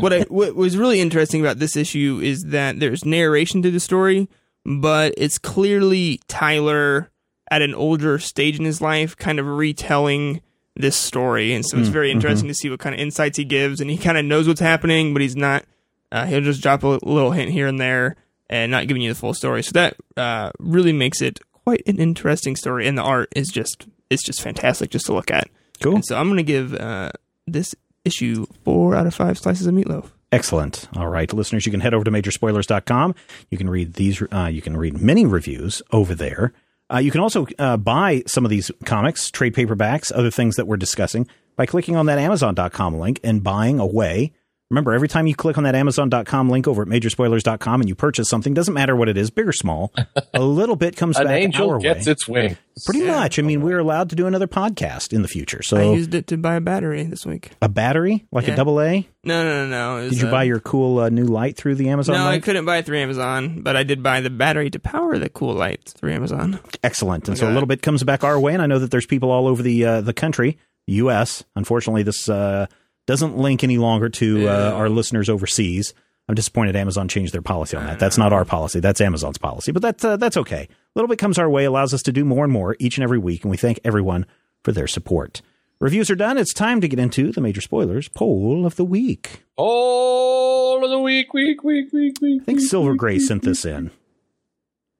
what I what was really interesting about this issue is that there's narration to the story, but it's clearly Tyler at an older stage in his life, kind of retelling this story, and so it's very interesting to see what kind of insights he gives, and he kind of knows what's happening, but he's not. Uh, he'll just drop a little hint here and there, and not giving you the full story. So that uh, really makes it quite an interesting story, and the art is just it's just fantastic just to look at. Cool. And so I'm going to give uh, this issue four out of five slices of meatloaf. Excellent. All right, listeners, you can head over to majorspoilers.com. You can read these. Uh, you can read many reviews over there. Uh, you can also uh, buy some of these comics, trade paperbacks, other things that we're discussing by clicking on that Amazon.com link and buying away. Remember, every time you click on that Amazon.com link over at majorspoilers.com and you purchase something, doesn't matter what it is, big or small, a little bit comes An back angel our gets way. its wings. Pretty much. I mean, we're allowed to do another podcast in the future. So I used it to buy a battery this week. a battery, like a double A. No, no, no, no. it was, Did you uh, buy your cool uh, new light through the Amazon? No, I couldn't buy it through Amazon, but I did buy the battery to power the cool light through Amazon. Excellent. And so a little bit comes back our way, and I know that there's people all over the uh, the country, U.S. Unfortunately, this uh, doesn't link any longer to uh, our listeners overseas. I'm disappointed Amazon changed their policy on that. That's not our policy. That's Amazon's policy, but that's uh, that's okay. A little bit comes our way, allows us to do more and more each and every week, and we thank everyone for their support. Reviews are done. It's time to get into the major spoilers poll of the week. All of the week, week, week, week, week. I think Silver Gray sent this in.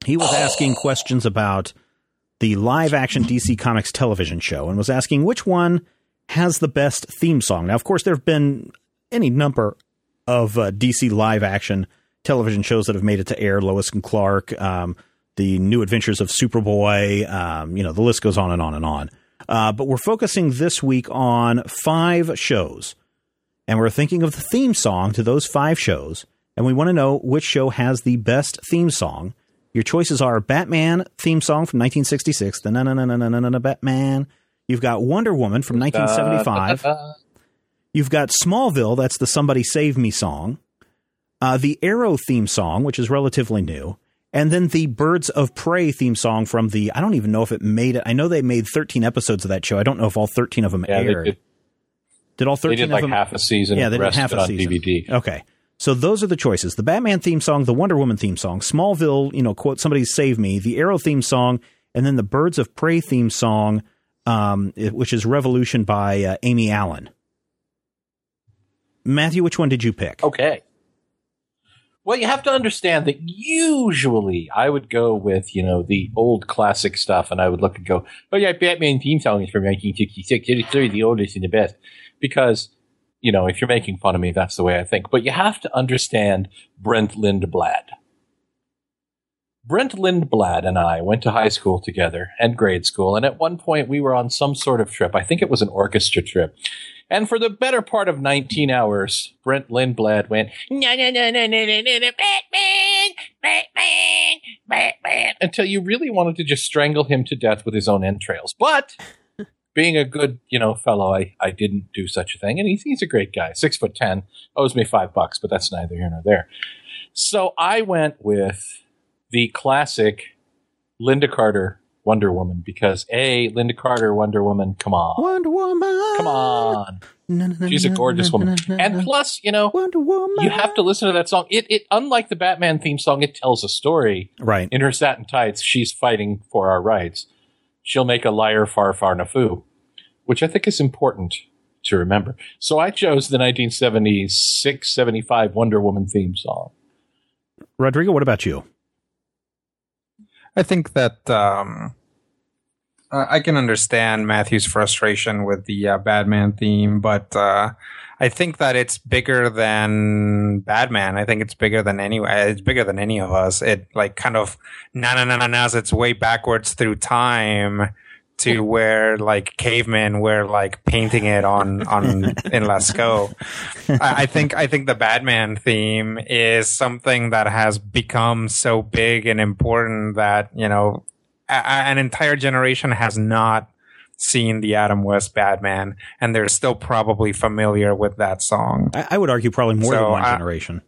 He was asking questions about the live action DC Comics television show and was asking which one has the best theme song. Now, of course, there have been any number of uh, DC live action television shows that have made it to air Lois and Clark, um, The New Adventures of Superboy, um, you know, the list goes on and on and on. Uh, but we're focusing this week on five shows and we're thinking of the theme song to those five shows, and we want to know which show has the best theme song. Your choices are Batman theme song from 1966, the na na na na na na Batman. You've got Wonder Woman from 1975. You've got Smallville, that's the Somebody Save Me song. Uh, the Arrow theme song, which is relatively new. And then the Birds of Prey theme song from the, I don't even know if it made it. I know they made 13 episodes of that show. I don't know if all 13 of them Yeah, aired. did, Did all 13 they did of like them? half a season. Yeah, they the did half a on season. DVD. Okay. So those are the choices. The Batman theme song, the Wonder Woman theme song, Smallville, you know, quote, somebody save me, the Arrow theme song, and then the Birds of Prey theme song, um, which is Revolution by uh, Aimee Allen. Matthew, which one did you pick? Okay. Well, you have to understand that usually I would go with, you know, the old classic stuff and I would look and go, oh, yeah, Batman theme song is from 1966. It's clearly the oldest and the best. Because, you know, if you're making fun of me, that's the way I think. But you have to understand Brent Lindblad. Brent Lindblad and I went to high school together and grade school, and at one point we were on some sort of trip. I think it was an orchestra trip. And for the better part of 19 hours, Brent Lindblad went, until you really wanted to just strangle him to death with his own entrails. But being a good, you know, fellow, I, I didn't do such a thing. And he's, he's a great guy, six foot 10, owes me five bucks, but that's neither here nor there. So I went with the classic Lynda Carter Wonder Woman because A, Lynda Carter Wonder Woman, come on. Wonder Woman. Come on. She's a gorgeous woman. And plus, you know, Wonder Woman. you have to listen to that song. It, it, unlike the Batman theme song, it tells a story. Right. In her satin tights, she's fighting for our rights. She'll make a liar far, far nafoo, which I think is important to remember. So I chose the 1976 75 Wonder Woman theme song. Rodrigo, what about you? I think that um, I can understand Matthew's frustration with the uh, Batman theme, but uh, I think that it's bigger than Batman. I think it's bigger than any. It's bigger than any of us. It like kind of na na na na na's its way backwards through time to where like cavemen were like painting it on on in Lascaux. I, I think I think the Batman theme is something that has become so big and important that you know a, an entire generation has not seen the Adam West Batman, and they're still probably familiar with that song. I, I would argue probably more So, than one I- generation.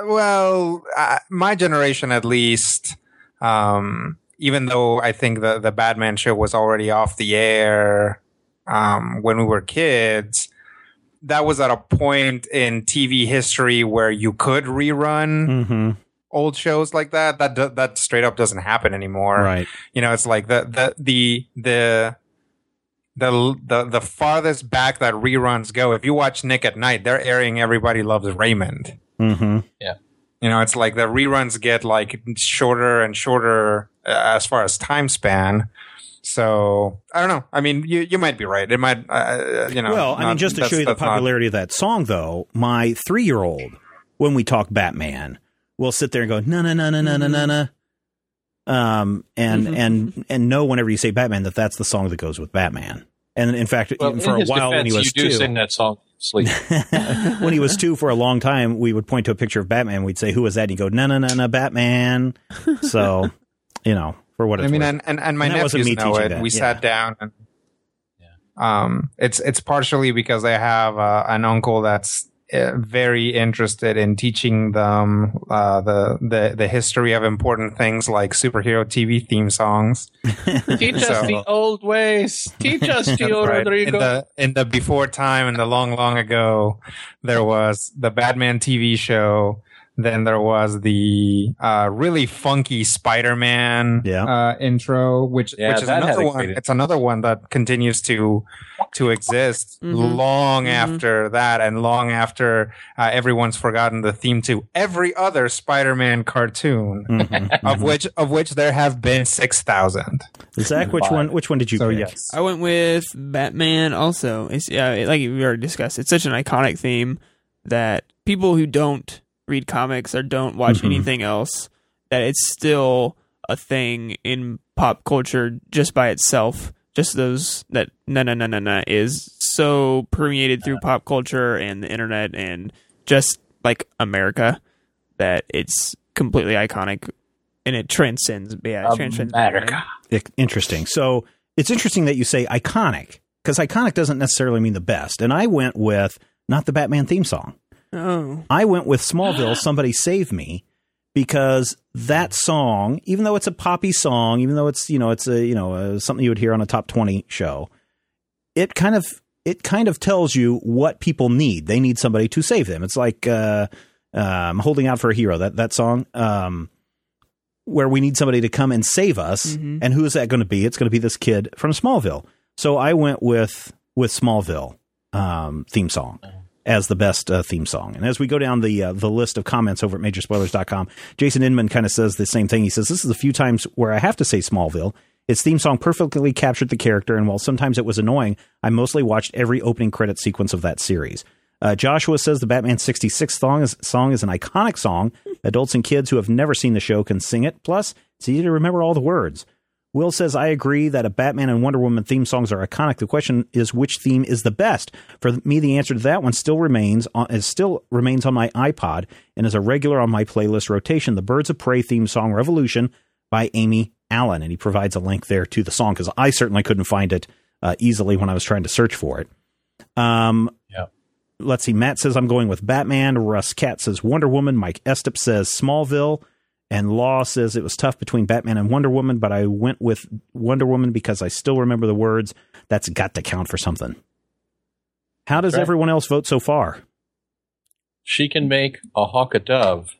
Well, uh, my generation at least. Um, even though I think the the Batman show was already off the air um, when we were kids, that was at a point in TV history where you could rerun hmm old shows like that. That do- that straight up doesn't happen anymore. Right. You know, it's like the the the the the the the farthest back that reruns go. If you watch Nick at Night, they're airing Everybody Loves Raymond. hmm You know, it's like the reruns get like shorter and shorter uh, as far as time span. So I don't know. I mean, you you might be right. It might, uh, you know. Well, I mean, just to show you the that's not- popularity of that song, though, my three year old, when we talk Batman, will sit there and go, na na na na na na na na. Um, and, Mhm. and, and know whenever you say Batman that that's the song that goes with Batman. And in fact, Well, even for in a his while when he was you do two, sing that song sleep. when he was two for a long time, we would point to a picture of Batman. We'd say, "Who was that?" And he'd go, "No, no, no, no, Batman." So, you know, for what it's I mean, worth. and, and, and my And nephews me know it. that, We yeah. sat down and um, it's it's partially because I have uh, an uncle that's very interested in teaching them uh, the the the history of important things like superhero TV theme songs. Teach us the old ways. Teach us, Tio Right. In the in the before time, in the long long ago, there was the Batman TV show. Then there was the uh, really funky Spider-Man Yeah. uh, intro, which Yeah, which is another one. great- It's another one that continues to to exist Mhm. long Mhm. after that, and long after uh, everyone's forgotten the theme to every other Spider-Man cartoon, Mhm. of which of which there have been six thousand. Zach, which one? Which one did you So pick? yes, I went with Batman. Also, it's yeah, like we already discussed. It's such an iconic theme that people who don't read comics or don't watch Mhm. anything else, that it's still a thing in pop culture just by itself. Just those that na na na na na is so permeated through pop culture and the internet and just like America that it's completely iconic and it transcends. Yeah, it transcends America. I- Interesting. So it's interesting that you say iconic because iconic doesn't necessarily mean the best. And I went with not the Batman theme song. Oh, I went with Smallville, Somebody Save Me, because that song, even though it's a poppy song, even though it's you know it's a you know uh something you would hear on a top twenty show, it kind of it kind of tells you what people need. They need somebody to save them. It's like uh, um, holding out for a hero. That that song. Um, where we need somebody to come and save us, Mhm. and who is that going to be? It's going to be this kid from Smallville. So I went with with Smallville um, theme song as the best uh, theme song. And as we go down the uh, the list of comments over at majorspoilers.com, Jason Inman kind of says the same thing. He says, This is a few times where I have to say Smallville. Its theme song perfectly captured the character, and while sometimes it was annoying, I mostly watched every opening credit sequence of that series. Uh, Joshua says the Batman 66 song is, song is an iconic song. Adults and kids who have never seen the show can sing it. Plus, it's easy to remember all the words. Will says, I agree that a Batman and Wonder Woman theme songs are iconic. The question is which theme is the best? For me, the answer to that one still remains on, it still remains on my iPod and is a regular on my playlist rotation. The Birds of Prey theme song Revolution by Aimee Allen. And he provides a link there to the song because I certainly couldn't find it uh, easily when I was trying to search for it. Um, Yeah. Let's see. Matt says I'm going with Batman. Russ Cat says Wonder Woman. Mike Estep says Smallville. And Law says it was tough between Batman and Wonder Woman, but I went with Wonder Woman because I still remember the words. That's got to count for something. How does Okay. everyone else vote so far? She can make a hawk a dove.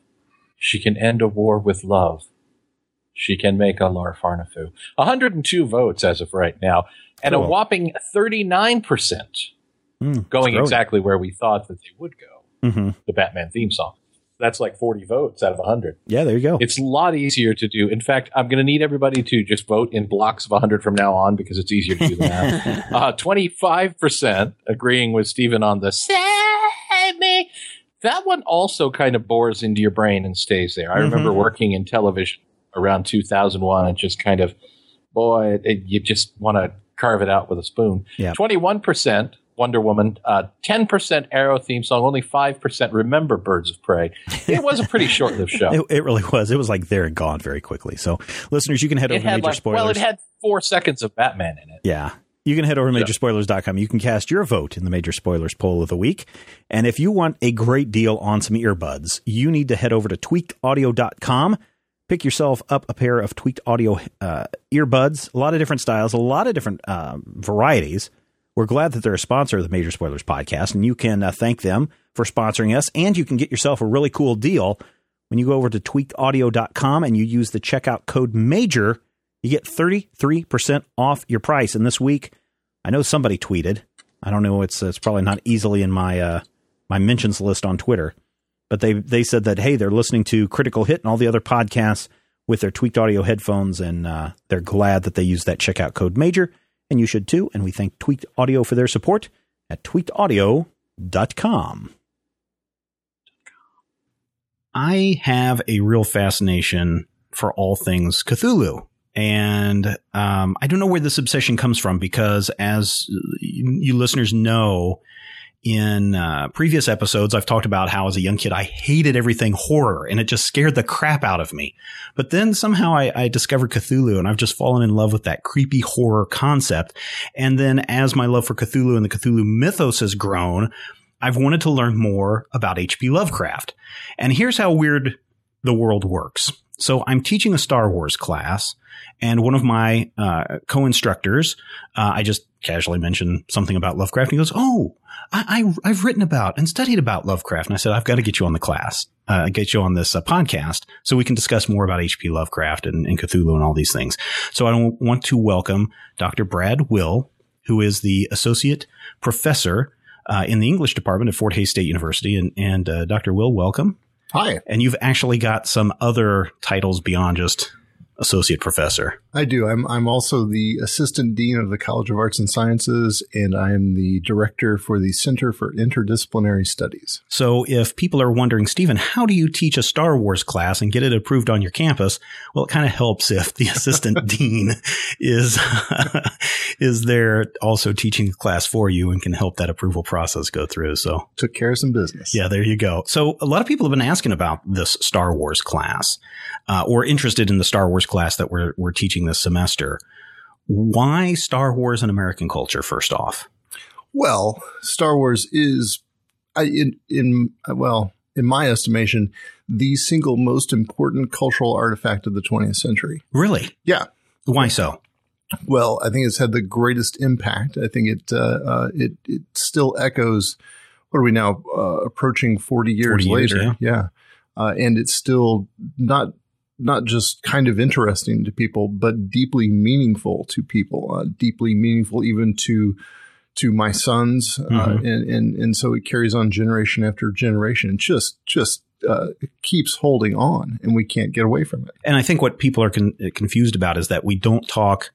She can end a war with love. She can make a Lar Farnafu. 102 votes as of right now, and a whopping 39% Hmm, going exactly where we thought that they would go. hmm The Batman theme song. That's like 40 votes out of 100. Yeah, there you go. It's a lot easier to do. In fact, I'm going to need everybody to just vote in blocks of 100 from now on because it's easier to do that. uh, 25% agreeing with Stephen on the save me. That one also kind of bores into your brain and stays there. I remember working in television around 2001 and just kind of, boy, it, you just want to carve it out with a spoon. Yeah. 21% Wonder Woman. Uh, 10% Arrow theme song, only 5% Remember Birds of Prey. It was a pretty short lived show. It, it really was. It was like there and gone very quickly. So, listeners, you can head it over to Major like, Spoilers. well, it had four seconds of Batman in it. Yeah. You can head over to majorspoilers.com. You can cast your vote in the Major Spoilers poll of the week. And if you want a great deal on some earbuds, you need to head over to tweakedaudio.com. Pick yourself up a pair of tweaked audio uh, earbuds, a lot of different styles, a lot of different uh, varieties. We're glad that they're a sponsor of the Major Spoilers podcast, and you can uh, thank them for sponsoring us. And you can get yourself a really cool deal when you go over to tweakedaudio.com and you use the checkout code MAJOR you get 33% off your price. And this week, I know somebody tweeted. I don't know. It's it's probably not easily in my uh, my mentions list on Twitter, but they they said that hey, they're listening to Critical Hit and all the other podcasts with their tweaked audio headphones, and uh, they're glad that they use that checkout code Major, and you should too. And we thank Tweaked Audio for their support at tweakedaudio.com. I have a real fascination for all things Cthulhu. And um, I don't know where this obsession comes from because, as you, you listeners know, in uh, previous episodes, I've talked about how as a young kid, I hated everything horror and it just scared the crap out of me. But then somehow I, I, discovered Cthulhu and I've just fallen in love with that creepy horror concept. And then as my love for Cthulhu and the Cthulhu mythos has grown, I've wanted to learn more about H.P. Lovecraft. And here's how weird the world works. So I'm teaching a Star Wars class and one of my uh, co-instructors, uh, I just casually mentioned something about Lovecraft. And he goes, "Oh, I, I, have written about and studied about Lovecraft." And I said, "I've got to get you on the class, uh, get you on this uh, podcast, so we can discuss more about H.P. Lovecraft and, and Cthulhu and all these things." So I want to welcome Dr. Brad Will, who is the associate professor uh, in the English department at Fort Hays State University, and, and uh, Dr. Will, welcome. Hi. And you've actually got some other titles beyond just associate professor. I do. I'm I'm also the assistant dean of the College of Arts and Sciences, and I am the director for the Center for Interdisciplinary Studies. So, if people are wondering, Stephen, how do you teach a Star Wars class and get it approved on your campus? Well, it kind of helps if the assistant dean is is there also teaching the class for you and can help that approval process go through. So, took care of some business. Yeah, there you go. So, a lot of people have been asking about this Star Wars class uh, or interested in the Star Wars class that we're, we're teaching this semester. Why Star Wars and American culture, first off? Well, Star Wars is, in, in well, in my estimation, the single most important cultural artifact of the 20th century. Really? Yeah. Why so? Well, I think it's had the greatest impact. I think it uh, uh, it it still echoes. What are we now uh, approaching forty years 40 years, later? yeah. yeah. Uh, and it's still not not just kind of interesting to people, but deeply meaningful to people, uh, deeply meaningful even to to my sons, uh, Mhm. and and and so it carries on generation after generation. It just just uh, it keeps holding on, and we can't get away from it. And I think what people are con- confused about is that we don't talk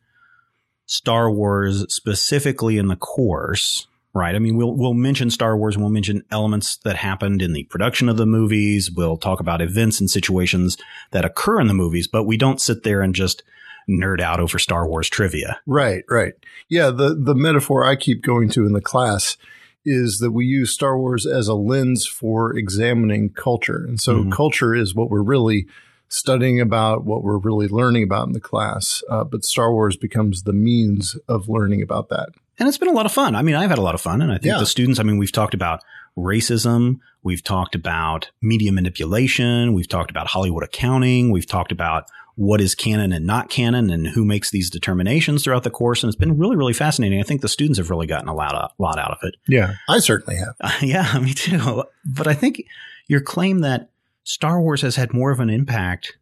Star Wars specifically in the course, right? I mean, we'll we'll mention Star Wars and we'll mention elements that happened in the production of the movies. We'll talk about events and situations that occur in the movies, but we don't sit there and just nerd out over Star Wars trivia. Right, right. Yeah, the the metaphor I keep going to in the class is that we use Star Wars as a lens for examining culture. And so Mhm. culture is what we're really studying about, what we're really learning about in the class. Uh, but Star Wars becomes the means of learning about that. And it's been a lot of fun. I mean, I've had a lot of fun. And I think Yeah. the students, I mean, we've talked about racism. We've talked about media manipulation. We've talked about Hollywood accounting. We've talked about what is canon and not canon and who makes these determinations throughout the course. And it's been really, really fascinating. I think the students have really gotten a lot, a lot out of it. Yeah, I certainly have. Uh, yeah, me too. But I think your claim that Star Wars has had more of an impact,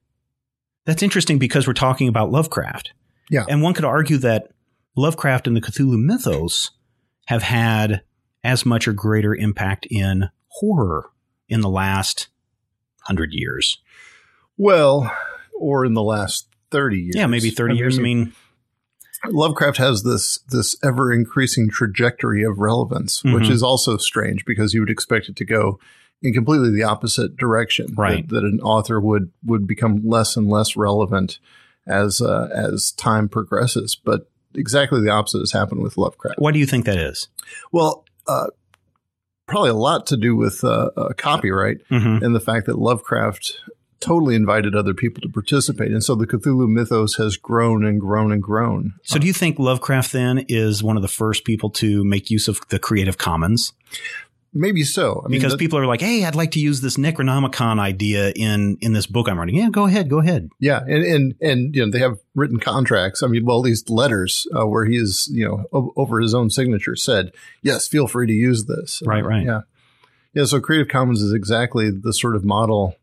that's interesting because we're talking about Lovecraft. Yeah. And one could argue that Lovecraft and the Cthulhu mythos have had as much or greater impact in horror in the last hundred years. Well, or in the last 30 years. Yeah, maybe 30 years. I mean, Lovecraft has this this ever increasing trajectory of relevance, which Mhm. is also strange because you would expect it to go in completely the opposite direction. Right. That, that an author would would become less and less relevant as uh, as time progresses. But exactly the opposite has happened with Lovecraft. why do you think that is? Well, uh, probably a lot to do with uh, uh, copyright Mhm. and the fact that Lovecraft totally invited other people to participate. And so the Cthulhu mythos has grown and grown and grown. So, do you think Lovecraft then is one of the first people to make use of the Creative Commons? Maybe so. I mean, Because that- people are like, "Hey, I'd like to use this Necronomicon idea in in this book I'm writing." Yeah, go ahead, go ahead. Yeah, and and and you know they have written contracts. I mean, well, these letters uh, where he is, you know, o- over his own signature said, "Yes, feel free to use this." Right, Uh, right. Yeah, yeah. So Creative Commons is exactly the sort of model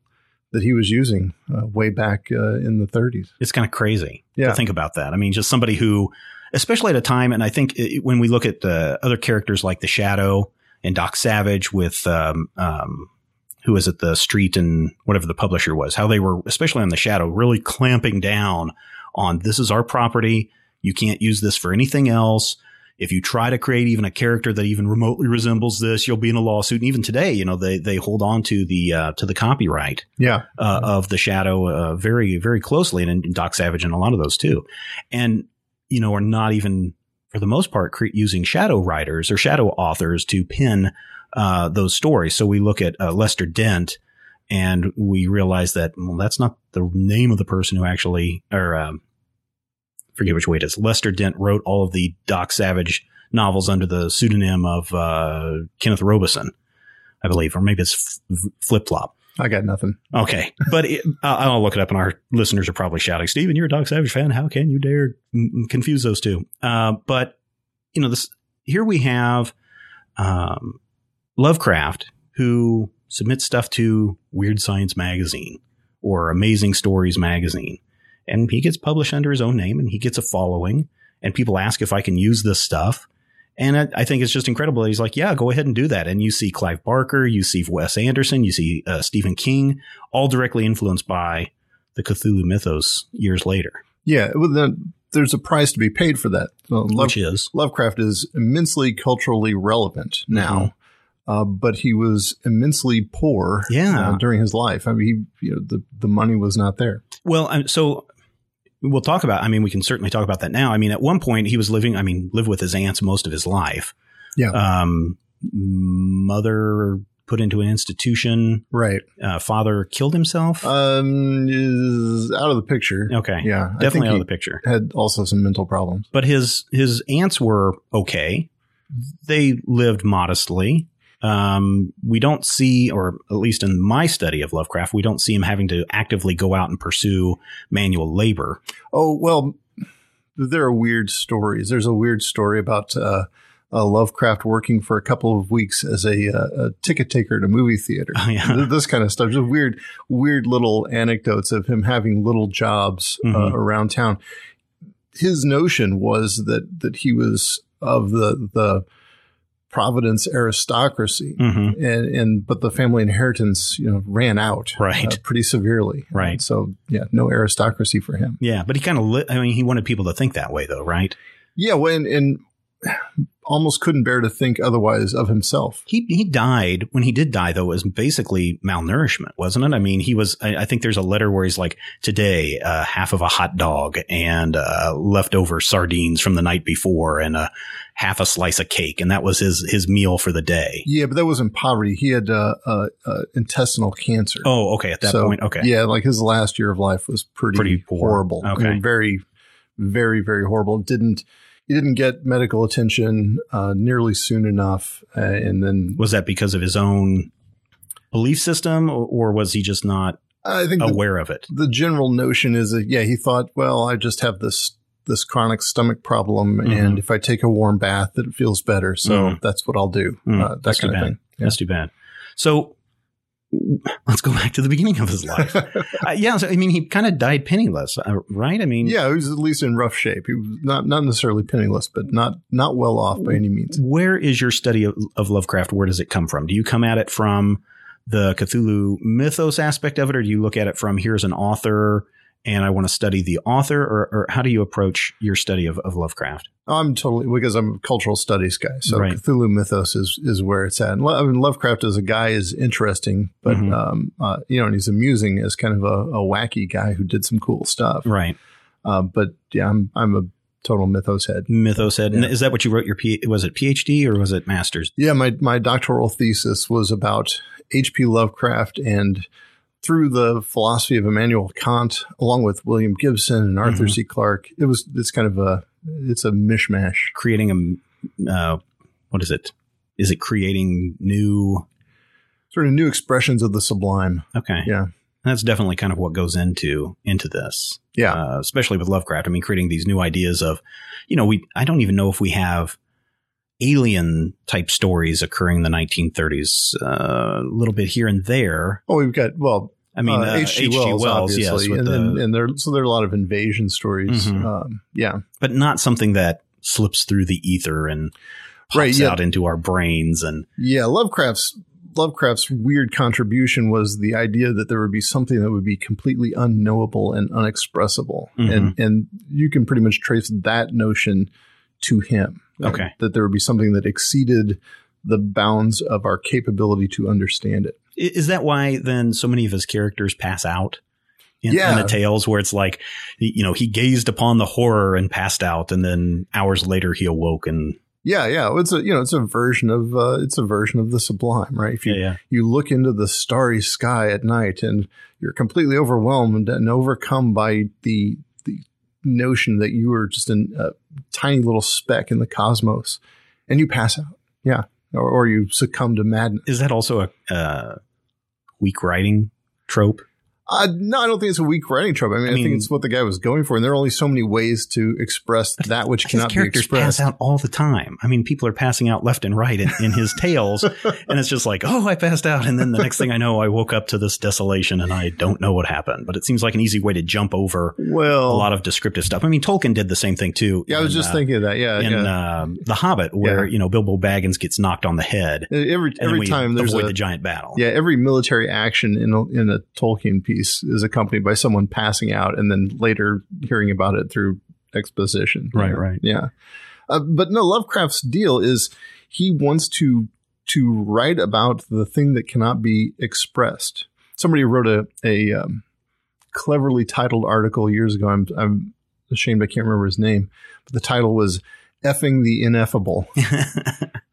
that he was using uh, way back uh, in the 30s. It's kind of crazy Yeah. to think about that. I mean, just somebody who, especially at a time, and I think it, when we look at other characters like the Shadow and Doc Savage with, um, um, who is it, the Street and whatever the publisher was, how they were, especially on the Shadow, really clamping down on this is our property. You can't use this for anything else. If you try to create even a character that even remotely resembles this, you'll be in a lawsuit. And even today, you know, they, they hold on to the, uh, to the copyright Yeah, uh, of the shadow uh, very very closely and, and Doc Savage and a lot of those too, and you know are not even for the most part cre- using shadow writers or shadow authors to pin uh, those stories. So we look at uh, Lester Dent and we realize that well that's not the name of the person who actually or um, forget which way it is. Lester Dent wrote all of the Doc Savage novels under the pseudonym of uh, Kenneth Robeson, I believe, or maybe it's Flip Flop. I got nothing. Okay, but it, I'll look it up, and our listeners are probably shouting, "Stephen, you're a Doc Savage fan. How can you dare confuse those two? Uh, but you know, this here we have um, Lovecraft, who submits stuff to Weird Science magazine or Amazing Stories magazine, and he gets published under his own name, and he gets a following, and people ask if I can use this stuff. And I, I think it's just incredible that he's like, yeah, go ahead and do that. And you see Clive Barker, you see Wes Anderson, you see uh, Stephen King, all directly influenced by the Cthulhu mythos years later, Yeah, well, then there's a price to be paid for that. Uh, Love, which is Lovecraft is immensely culturally relevant now, uh, but he was immensely poor Yeah. uh, during his life. I mean, he, you know, the, the money was not there. well. So we'll talk about. I mean, we can certainly talk about that now. I mean, at one point he was living. I mean, lived with his aunts most of his life. Yeah. Um, mother put into an institution. Right. Uh, father killed himself. Um, is out of the picture. okay. Yeah. Definitely out of the picture. Had also some mental problems. but his his aunts were okay. They lived modestly. Um, we don't see, or at least in my study of Lovecraft, we don't see him having to actively go out and pursue manual labor. Oh, well, there are weird stories. There's a weird story about uh, uh, Lovecraft working for a couple of weeks as a, uh, a ticket taker at a movie theater. Oh, yeah. This kind of stuff. Just weird, weird little anecdotes of him having little jobs uh, Mhm. around town. His notion was that that he was of the the Providence aristocracy, hmm and and but the family inheritance, you know, ran out Right. uh, pretty severely. Right. So yeah, no aristocracy for him. Yeah, but he kind of, li- I mean, he wanted people to think that way, though, right? Yeah, well, and, and almost couldn't bear to think otherwise of himself. He he died when he did die though. It was basically malnourishment, wasn't it? I mean, he was. I, I think there's a letter where he's like, "Today, uh, half of a hot dog and uh, leftover sardines from the night before, and a half a slice of cake, and that was his his meal for the day." Yeah, but that wasn't poverty. He had uh, uh, uh, intestinal cancer. Oh, okay. At that So, point, okay. Yeah, like his last year of life was pretty, Pretty horrible. I Okay. mean, very, very, very horrible. Didn't he didn't get medical attention uh, nearly soon enough, uh, and then Was that because of his own belief system, or, or was he just not I think the, aware of it? the general notion is that yeah, he thought, well, I just have this this chronic stomach problem, Mhm. and if I take a warm bath, it feels better. So Mhm. that's what I'll do. Mm, uh, that that's kind of bad. thing. Yeah. That's too bad. So let's go back to the beginning of his life. uh, yeah, so, I mean, he kind of died penniless, uh, right? I mean, Yeah, he was at least in rough shape. He was not not necessarily penniless, but not not well off by any means. where is your study of, of Lovecraft? Where does it come from? Do you come at it from the Cthulhu mythos aspect of it, or do you look at it from here's an author and I want to study the author, or, or how do you approach your study of, of Lovecraft? I'm totally because I'm a cultural studies guy, so Right. Cthulhu mythos is is where it's at. And I mean, Lovecraft as a guy is interesting, but Mhm. um, uh, you know, and he's amusing as kind of a, a wacky guy who did some cool stuff. Right. Uh, but yeah, I'm I'm a total mythos head. Mythos head. And Yeah. Is that what you wrote your P- was it PhD or was it master's? Yeah, my my doctoral thesis was about H.P. Lovecraft and through the philosophy of Immanuel Kant, along with William Gibson and Arthur Mhm. C. Clarke. It was it's kind of a it's a mishmash. Creating a uh, what is it? Is it creating new? Sort of new expressions of the sublime. Okay, Yeah. that's definitely kind of what goes into into this. Yeah. uh, especially with Lovecraft. I mean, creating these new ideas of, you know, we I don't even know if we have alien type stories occurring in the 1930s. Uh, a little bit here and there. oh, we've got well, I mean, uh, uh, H.G. Wells, obviously, yes, and, the- and, and there so there are a lot of invasion stories. Mhm. Um, yeah, but not something that slips through the ether and pops Right, yeah. out into our brains. And yeah. Lovecraft's Lovecraft's weird contribution was the idea that there would be something that would be completely unknowable and unexpressible, Mhm. and and you can pretty much trace that notion to him. Okay. that there would be something that exceeded the bounds of our capability to understand it. Is that why then so many of his characters pass out? In, Yeah. in the tales where it's like, you know, he gazed upon the horror and passed out, and then hours later he awoke and Yeah, yeah. It's a you know it's a version of uh, it's a version of the sublime, right? If you yeah, yeah. you look into the starry sky at night and you're completely overwhelmed and overcome by the the notion that you are just an- a tiny little speck in the cosmos, and you pass out. Yeah, or, or you succumb to madness. Is that also a uh, weak writing trope? Uh, no, I don't think it's a weak writing trope. I mean, I, mean- think it's what the guy was going for, and there are only so many ways to express that which cannot be expressed. pass out all the time. I mean, people are passing out left and right in, in his tales, and it's just like, oh, I passed out, and then the next thing I know, I woke up to this desolation, and I don't know what happened. But it seems like an easy way to jump over Well, a lot of descriptive stuff. I mean, Tolkien did the same thing too. yeah, I was just uh, thinking of that. Yeah, in yeah. um, The Hobbit, where Yeah. you know Bilbo Baggins gets knocked on the head, every and every we time there's avoid a the giant battle. Yeah, every military action in a, in a Tolkien piece is accompanied by someone passing out, and then later hearing about it through exposition. Right, right. Yeah, uh, but no, Lovecraft's deal is he wants to to write about the thing that cannot be expressed. Somebody wrote a a um, cleverly titled article years ago. I'm I'm ashamed I can't remember his name, but the title was "Effing the Ineffable."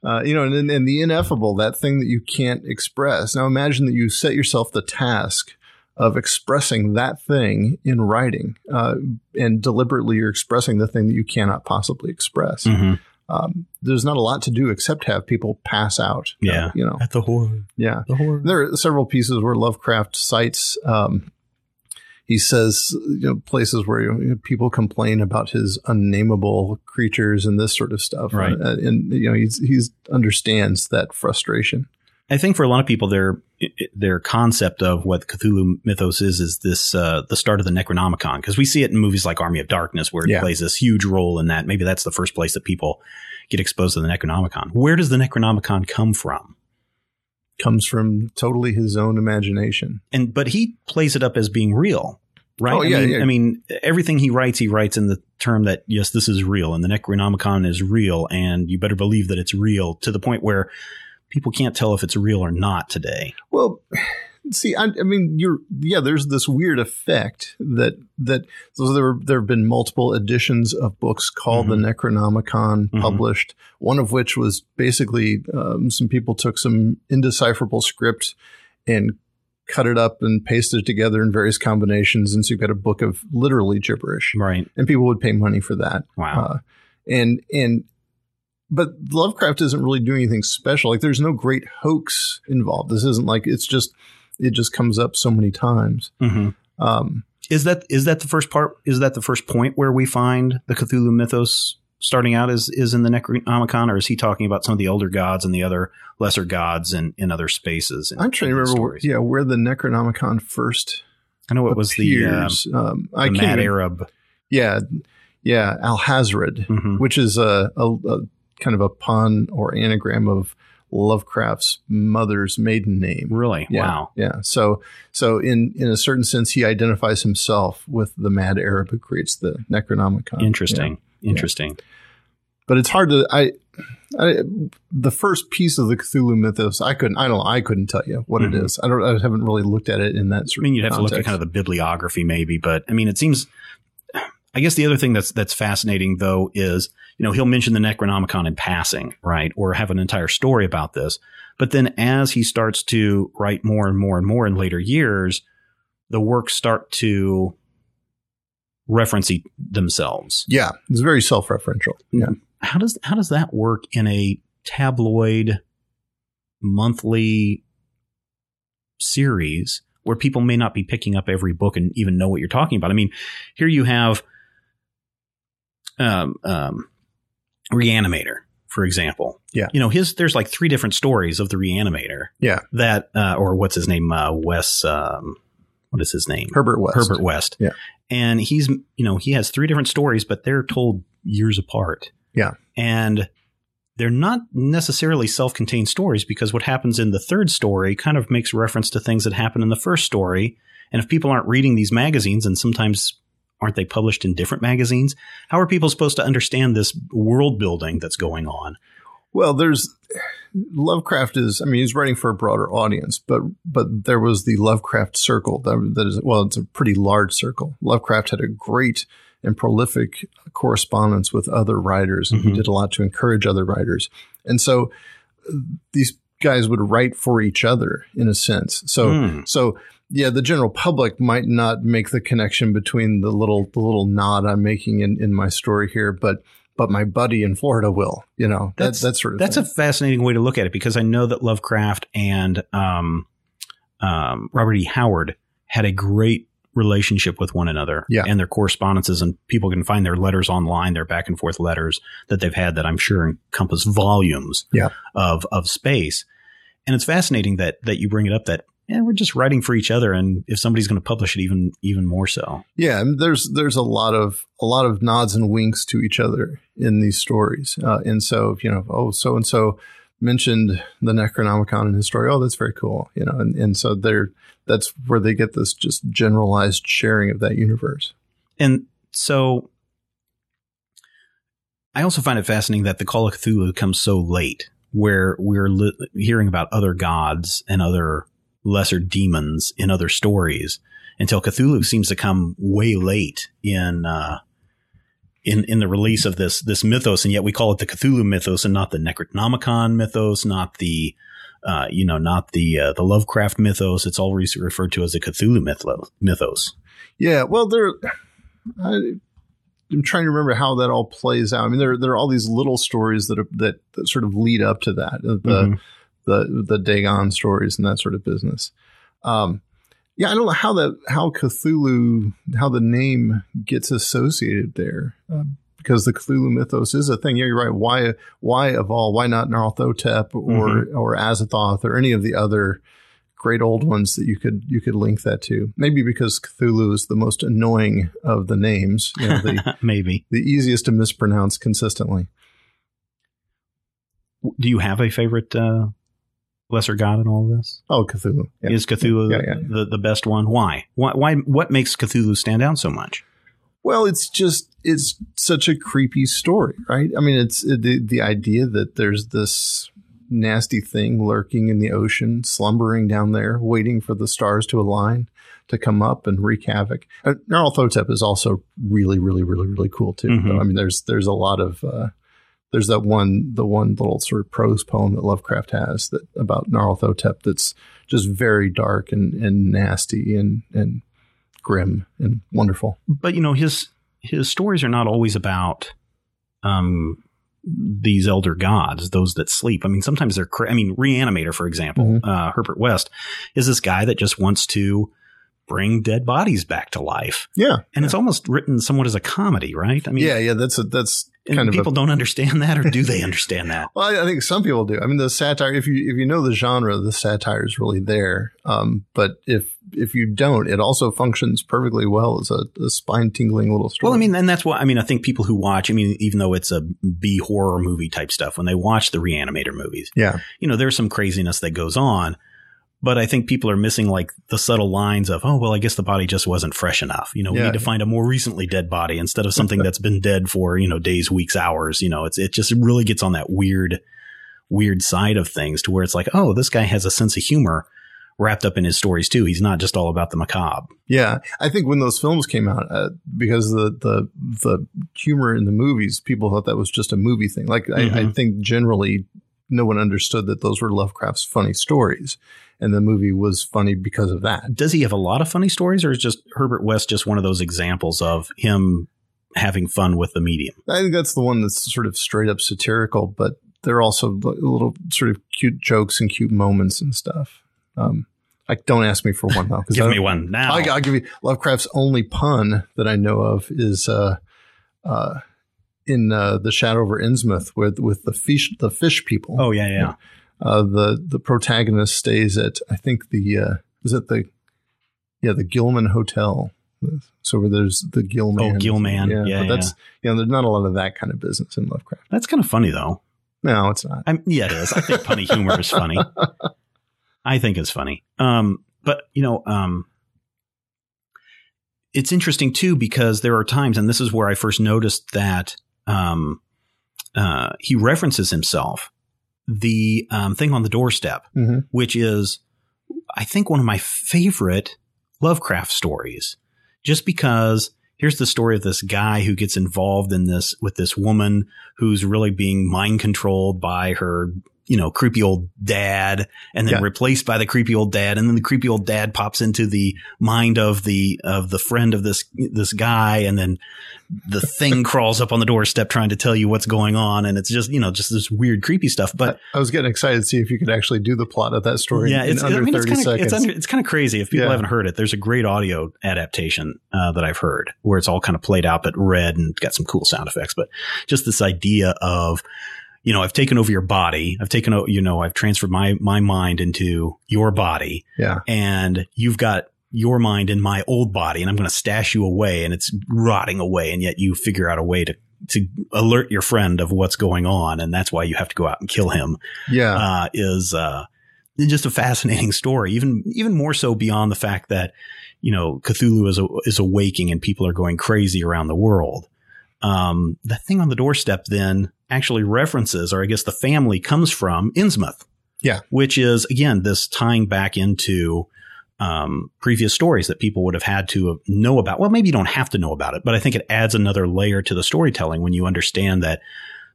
Uh, you know, and, and the ineffable, that thing that you can't express. Now imagine that you set yourself the task of expressing that thing in writing, uh, and deliberately you're expressing the thing that you cannot possibly express. Mhm. Um, there's not a lot to do except have people pass out. uh, Yeah. you know, At the horror, yeah. the horror. There are several pieces where Lovecraft cites. Um, he says you know, places where you know, people complain about his unnameable creatures and this sort of stuff. Right. Uh, and you know he's he's understands that frustration. I think for a lot of people, their their concept of what Cthulhu mythos is is this uh, the start of the Necronomicon because we see it in movies like Army of Darkness where it Yeah. plays this huge role in that. Maybe that's the first place that people get exposed to the Necronomicon. Where does the Necronomicon come from? Comes from totally his own imagination. And but he plays it up as being real, right? Oh, yeah, I mean, yeah. I mean, everything he writes, he writes in the term that yes, this is real, and the Necronomicon is real, and you better believe that it's real to the point where people can't tell if it's real or not today. Well, see, I, I mean, you're yeah. There's this weird effect that that so there there have been multiple editions of books called Mhm. the Necronomicon Mhm. published. One of which was basically um, some people took some indecipherable script and cut it up and pasted it together in various combinations, and so you've got a book of literally gibberish, Right? and people would pay money for that. Wow. Uh, and and but Lovecraft isn't really doing anything special. Like there's no great hoax involved. This isn't like it's just it just comes up so many times. hmm Um, Is that is that the first part? Is that the first point where we find the Cthulhu mythos starting out? Is is in the Necronomicon, or is he talking about some of the older gods and the other lesser gods in, in other spaces? in- I'm trying to remember, where, yeah, where the Necronomicon first I know it was the, uh, um, I the. Mad even- Arab. yeah, yeah, Alhazred, Mhm. which is a, a, a kind of a pun or anagram of Lovecraft's mother's maiden name. Really? Yeah, Wow. Yeah. So so in in a certain sense, he identifies himself with the mad Arab who creates the Necronomicon. Interesting. Yeah. Interesting. But it's hard to I. I, the first piece of the Cthulhu mythos, I couldn't. I don't. I couldn't tell you what Mhm. it is. I don't. I haven't really looked at it in that I mean, you'd have to look at context. kind of the bibliography, maybe, but I mean, it seems. I guess the other thing that's that's fascinating though is you know he'll mention the Necronomicon in passing, right, or have an entire story about this. But then as he starts to write more and more and more in later years, the works start to reference e- themselves. Yeah, it's very self-referential. Mm-hmm. Yeah. How does how does that work in a tabloid monthly series where people may not be picking up every book and even know what you're talking about? I mean, here you have um, um, Reanimator, for example. Yeah. You know, his there's like three different stories of the Reanimator. Yeah. That uh, or what's his name? Uh, Wes. Um, what is his name? Herbert West. Herbert West. Yeah. And he's, you know, he has three different stories, but they're told years apart. Yeah. And they're not necessarily self contained stories because what happens in the third story kind of makes reference to things that happen in the first story. And if people aren't reading these magazines, and sometimes aren't they published in different magazines, how are people supposed to understand this world building that's going on? Well, there's Lovecraft is. I mean, he's writing for a broader audience, but but there was the Lovecraft circle. That, that is well, it's a pretty large circle. Lovecraft had a great and prolific correspondence with other writers, and he Mhm. did a lot to encourage other writers. And so uh, these guys would write for each other in a sense. So Hmm. so yeah, the general public might not make the connection between the little the little nod I'm making in, in my story here, but but my buddy in Florida will. You know, that, That's- that sort of That's thing. a fascinating way to look at it because I know that Lovecraft and um, um, Robert E. Howard had a great relationship with one another Yeah. and their correspondences and people can find their letters online their back and forth letters that they've had that i'm sure encompass volumes Yeah. of of space and it's fascinating that that you bring it up that yeah, we're just writing for each other and if somebody's going to publish it even even more so Yeah, and there's there's a lot of a lot of nods and winks to each other in these stories, uh, and so you know, oh, so and so mentioned the Necronomicon in his story. Oh, that's very cool, you know, and and so they're that's where they get this just generalized sharing of that universe. And so I also find it fascinating that the Call of Cthulhu comes so late, where we're li- hearing about other gods and other lesser demons in other stories until Cthulhu seems to come way late in uh, in in the release of this this mythos, and yet we call it the Cthulhu mythos and not the Necronomicon mythos, not the uh, you know, not the uh, the Lovecraft mythos. It's always referred to as the Cthulhu mythlo- mythos. Yeah, well, there. I, I'm trying to remember how that all plays out. I mean, there there are all these little stories that are, that, that sort of lead up to that. uh, The Mhm. The the Dagon stories and that sort of business. Um, yeah, I don't know how that how Cthulhu how the name gets associated there um, because the Cthulhu mythos is a thing. Yeah, you're right. Why why of all why not Nyarlathotep or or Azathoth or any of the other great old ones that you could you could link that to? Maybe because Cthulhu is the most annoying of the names. You know, the Maybe. the easiest to mispronounce consistently. Do you have a favorite uh, lesser god in all of this? Oh, Cthulhu. Yeah. Is Cthulhu Yeah, yeah. the the best one? Why? Why? Why? What makes Cthulhu stand out so much? Well, it's just it's such a creepy story, right? I mean, it's the the idea that there's this nasty thing lurking in the ocean, slumbering down there, waiting for the stars to align to come up and wreak havoc. Uh, Nyarlathotep is also really, really, really, really cool too. Mhm. I mean, there's there's a lot of uh, there's that one the one little sort of prose poem that Lovecraft has that about Nyarlathotep that's just very dark and and nasty and and grim and wonderful. But you know his his stories are not always about um these elder gods, those that sleep. I mean, sometimes they're. Cra- I mean, Reanimator, for example, Mhm. uh, Herbert West is this guy that just wants to bring dead bodies back to life, Yeah, and it's almost written somewhat as a comedy, right? I mean, yeah, yeah. That's a that's and kind of a- people don't understand that, or do they understand that? Well, I, I think some people do. I mean, the satire. If you if you know the genre, the satire is really there. Um, but if if you don't, it also functions perfectly well as a, a spine tingling little story. Well, I mean, and that's what I mean. I think people who watch, I mean, even though it's a B horror movie type stuff, when they watch the Reanimator movies, yeah, you know, there's some craziness that goes on. But I think people are missing like the subtle lines of, oh, well, I guess the body just wasn't fresh enough. You know, we Yeah. need to find a more recently dead body instead of something that's been dead for, you know, days, weeks, hours. You know, it's, it just really gets on that weird, weird side of things to where it's like, oh, this guy has a sense of humor wrapped up in his stories too. He's not just all about the macabre. Yeah, I think when those films came out, uh, because the the the humor in the movies, people thought that was just a movie thing. Like I, I Mhm. think generally, no one understood that those were Lovecraft's funny stories, and the movie was funny because of that. Does he have a lot of funny stories, or is just Herbert West just one of those examples of him having fun with the medium? I think that's the one that's sort of straight up satirical, but there are also li- little sort of cute jokes and cute moments and stuff. Um, like, don't ask me for one though. I Give me one now. I'll, I'll give you Lovecraft's only pun that I know of is uh, uh, in uh, the Shadow over Innsmouth with with the fish the fish people. oh yeah, yeah. Uh, the the protagonist stays at I think the uh, is it the yeah the Gilman Hotel. So where there's the Gilman. Oh, Gilman. Yeah, but that's you know there's not a lot of that kind of business in Lovecraft. That's kind of funny though. No, it's not. I'm, yeah, it is. I think punny humor is funny. I think it's funny. Um, but you know, um, it's interesting too because there are times, and this is where I first noticed that um, uh, he references himself. The um, thing on the doorstep, Mhm. which is, I think, one of my favorite Lovecraft stories, just because here's the story of this guy who gets involved in this with this woman who's really being mind controlled by her, you know, creepy old dad and then Yeah. replaced by the creepy old dad. And then the creepy old dad pops into the mind of the, of the friend of this, this guy. And then the thing crawls up on the doorstep trying to tell you what's going on. And it's just, you know, just this weird, creepy stuff. But I was getting excited to see if you could actually do the plot of that story yeah, in it's, under I mean, it's 30 kind of, seconds. it's, under, it's kind of crazy. If people Yeah. haven't heard it, there's a great audio adaptation uh, that I've heard where it's all kind of played out, but read and got some cool sound effects. But just this idea of, you know, I've taken over your body. I've taken, you know, I've transferred my, my mind into your body yeah. and you've got your mind in my old body and I'm going to stash you away and it's rotting away. And yet you figure out a way to, to alert your friend of what's going on. And that's why you have to go out and kill him Yeah. uh, is uh, just a fascinating story. Even even more so beyond the fact that you know Cthulhu is is awaking and people are going crazy around the world. Um, the thing on the doorstep then actually references, or I guess the family comes from Innsmouth. Yeah. which is again this tying back into um, previous stories that people would have had to know about. Well, maybe you don't have to know about it, but I think it adds another layer to the storytelling when you understand that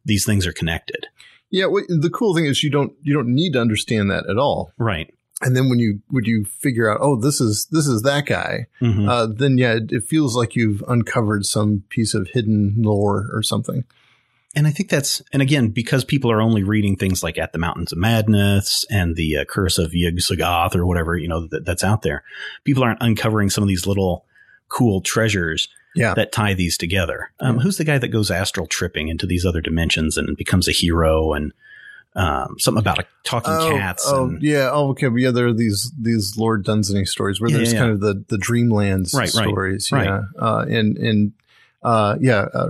these things are connected. Yeah, well, the cool thing is you don't you don't need to understand that at all. Right. And then when you when you figure out, oh, this is this is that guy, Mhm. uh, then yeah, it, it feels like you've uncovered some piece of hidden lore or something. And I think that's, and again, because people are only reading things like At the Mountains of Madness and the uh, Curse of Yog-Sothoth or whatever, you know, that, that's out there. People aren't uncovering some of these little cool treasures Yeah. that tie these together. Um, Who's the guy that goes astral tripping into these other dimensions and becomes a hero and um, something about a talking Oh, cats? oh and, yeah. Oh, okay. But yeah, there are these these Lord Dunsany stories where Yeah, there's yeah, kind of the the Dreamlands Right, right, stories. right. Yeah. Uh, and and uh, yeah, uh,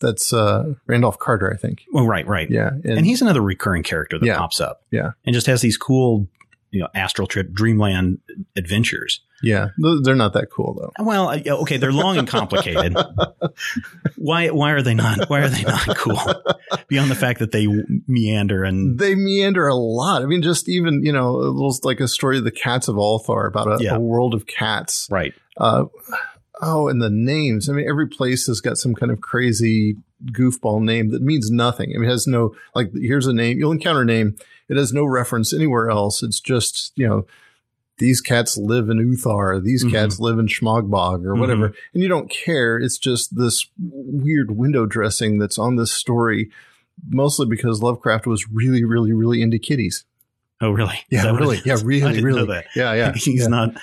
that's uh, Randolph Carter, I think. well, right, right. Yeah. And, he's another recurring character that Yeah. pops up. Yeah. And just has these cool, you know, astral trip, dreamland adventures. yeah, they're not that cool though. Well, uh, okay, they're long and complicated. why? Why are they not? Why are they not cool? Beyond the fact that they meander and They meander a lot. I mean, just even you know, a little like a story of the cats of Ulthar about a, Yeah. a world of cats. right, Uh, oh, and the names. I mean, every place has got some kind of crazy goofball name that means nothing. I mean, it has no like. Here's a name. You'll encounter a name. It has no reference anywhere else. It's just you know. These cats live in Ulthar. These Mhm. cats live in Schmogbog or whatever. And you don't care. It's just this weird window dressing that's on this story, mostly because Lovecraft was really, really, really into kitties. Oh really? Yeah, really. Yeah, really, really. know that. Yeah, yeah. He's yeah. not.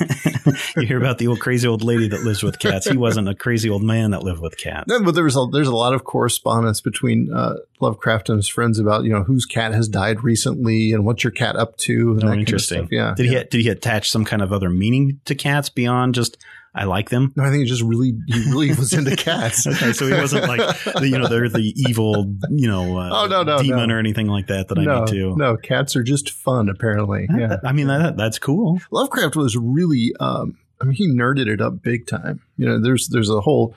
you hear about the old crazy old lady that lives with cats. He wasn't a crazy old man that lived with cats. No, but there was a, there's a lot of correspondence between uh, Lovecraft and his friends about you know whose cat has died recently and what's your cat up to. And Oh, that kind of interesting. stuff. Yeah. Did yeah. he did he attach some kind of other meaning to cats beyond just I like them? No, I think he just really he really was into cats. Okay, so he wasn't like the, you know they're the evil you know uh, Oh, no, no, demon no. or anything like that that I no, need to. no, cats are just fun. Apparently, yeah. I mean that that's cool. Lovecraft was really, um, I mean, he nerded it up big time. You know, there's there's a whole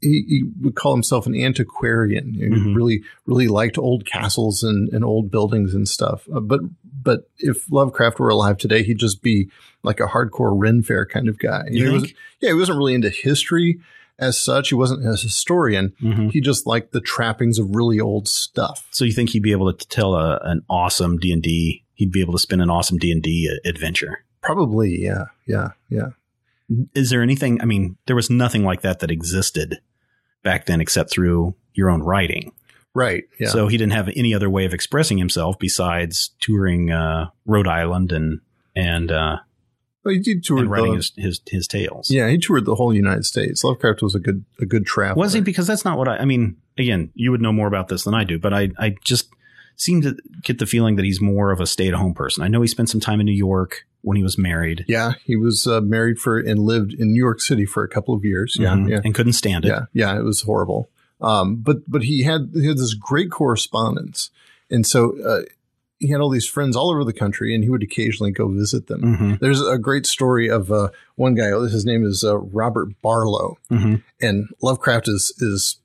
he, he would call himself an antiquarian. He Mhm. really, really liked old castles and, and old buildings and stuff. Uh, but, but if Lovecraft were alive today, he'd just be like a hardcore Ren Fair kind of guy. You he wasn't, yeah, he wasn't really into history as such. He wasn't a historian. Mhm. He just liked the trappings of really old stuff. So you think he'd be able to tell a, an awesome D and D? He'd be able to spin an awesome D and D adventure. Probably, yeah, yeah, yeah. Is there anything? I mean, there was nothing like that that existed back then except through your own writing. Right. Yeah. So he didn't have any other way of expressing himself besides touring uh, Rhode Island and and, uh, Well, he did tour and writing the, his, his his tales. yeah, he toured the whole United States. Lovecraft was a good a good traveler. Was he? Because that's not what I. I mean, again, you would know more about this than I do, but I I just seem to get the feeling that he's more of a stay at home person. I know he spent some time in New York when he was married. Yeah, he was uh, married for and lived in New York City for a couple of years. Yeah, Mhm. yeah, and couldn't stand it. yeah, yeah. It was horrible. Um, but but he had he had this great correspondence, and so uh, he had all these friends all over the country, and he would occasionally go visit them. hmm There's a great story of uh, one guy. His name is uh, Robert Barlow, hmm and Lovecraft is is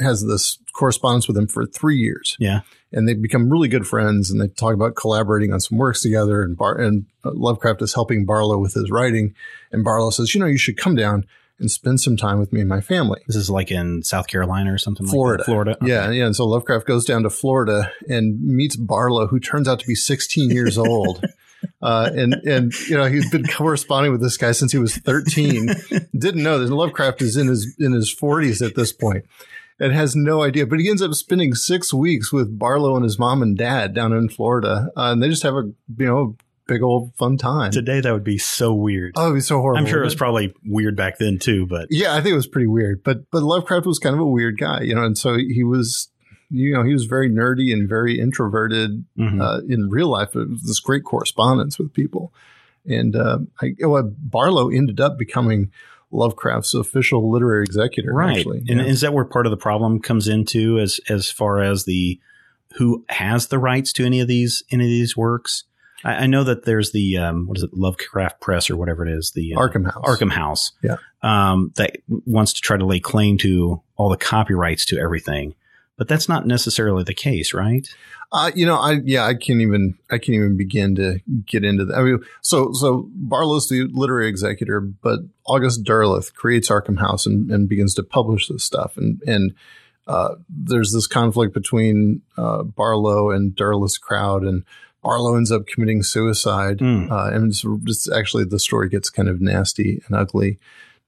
has this correspondence with him for three years. Yeah. and they become really good friends, and they talk about collaborating on some works together. And Bar and uh, Lovecraft is helping Barlow with his writing, and Barlow says, "You know, you should come down and spend some time with me and my family." This is like in South Carolina or something Florida. like that. Florida. Okay. Yeah, yeah. And so Lovecraft goes down to Florida and meets Barlow, who turns out to be 16 years old. Uh, and, and, you know, he's been corresponding with this guy since he was 13. Didn't know that Lovecraft is in his, in his 40s at this point and has no idea. But he ends up spending six weeks with Barlow and his mom and dad down in Florida. Uh, and they just have a, you know, big old fun time. Today that would be so weird. Oh, it'd be so horrible. I'm sure it was probably weird back then too, but Yeah, I think it was pretty weird, but but Lovecraft was kind of a weird guy, you know, and so he was, you know, he was very nerdy and very introverted mhm. uh, in real life. It was this great correspondence with people, and uh, I, well, Barlow ended up becoming Lovecraft's official literary executor. right. actually, And yeah. is that where part of the problem comes into as as far as the who has the rights to any of these any of these works? I, I know that there's the um, what is it, Lovecraft Press or whatever it is, the uh, Arkham House. Arkham House, Yeah. um, that wants to try to lay claim to all the copyrights to everything, but that's not necessarily the case, right? Uh, you know, I yeah, I can't even I can't even begin to get into that. I mean, so so Barlow's the literary executor, but August Derleth creates Arkham House and, and begins to publish this stuff, and and uh, there's this conflict between uh, Barlow and Derleth's crowd, and Barlow ends up committing suicide, Mm. uh, and it's, it's actually the story gets kind of nasty and ugly.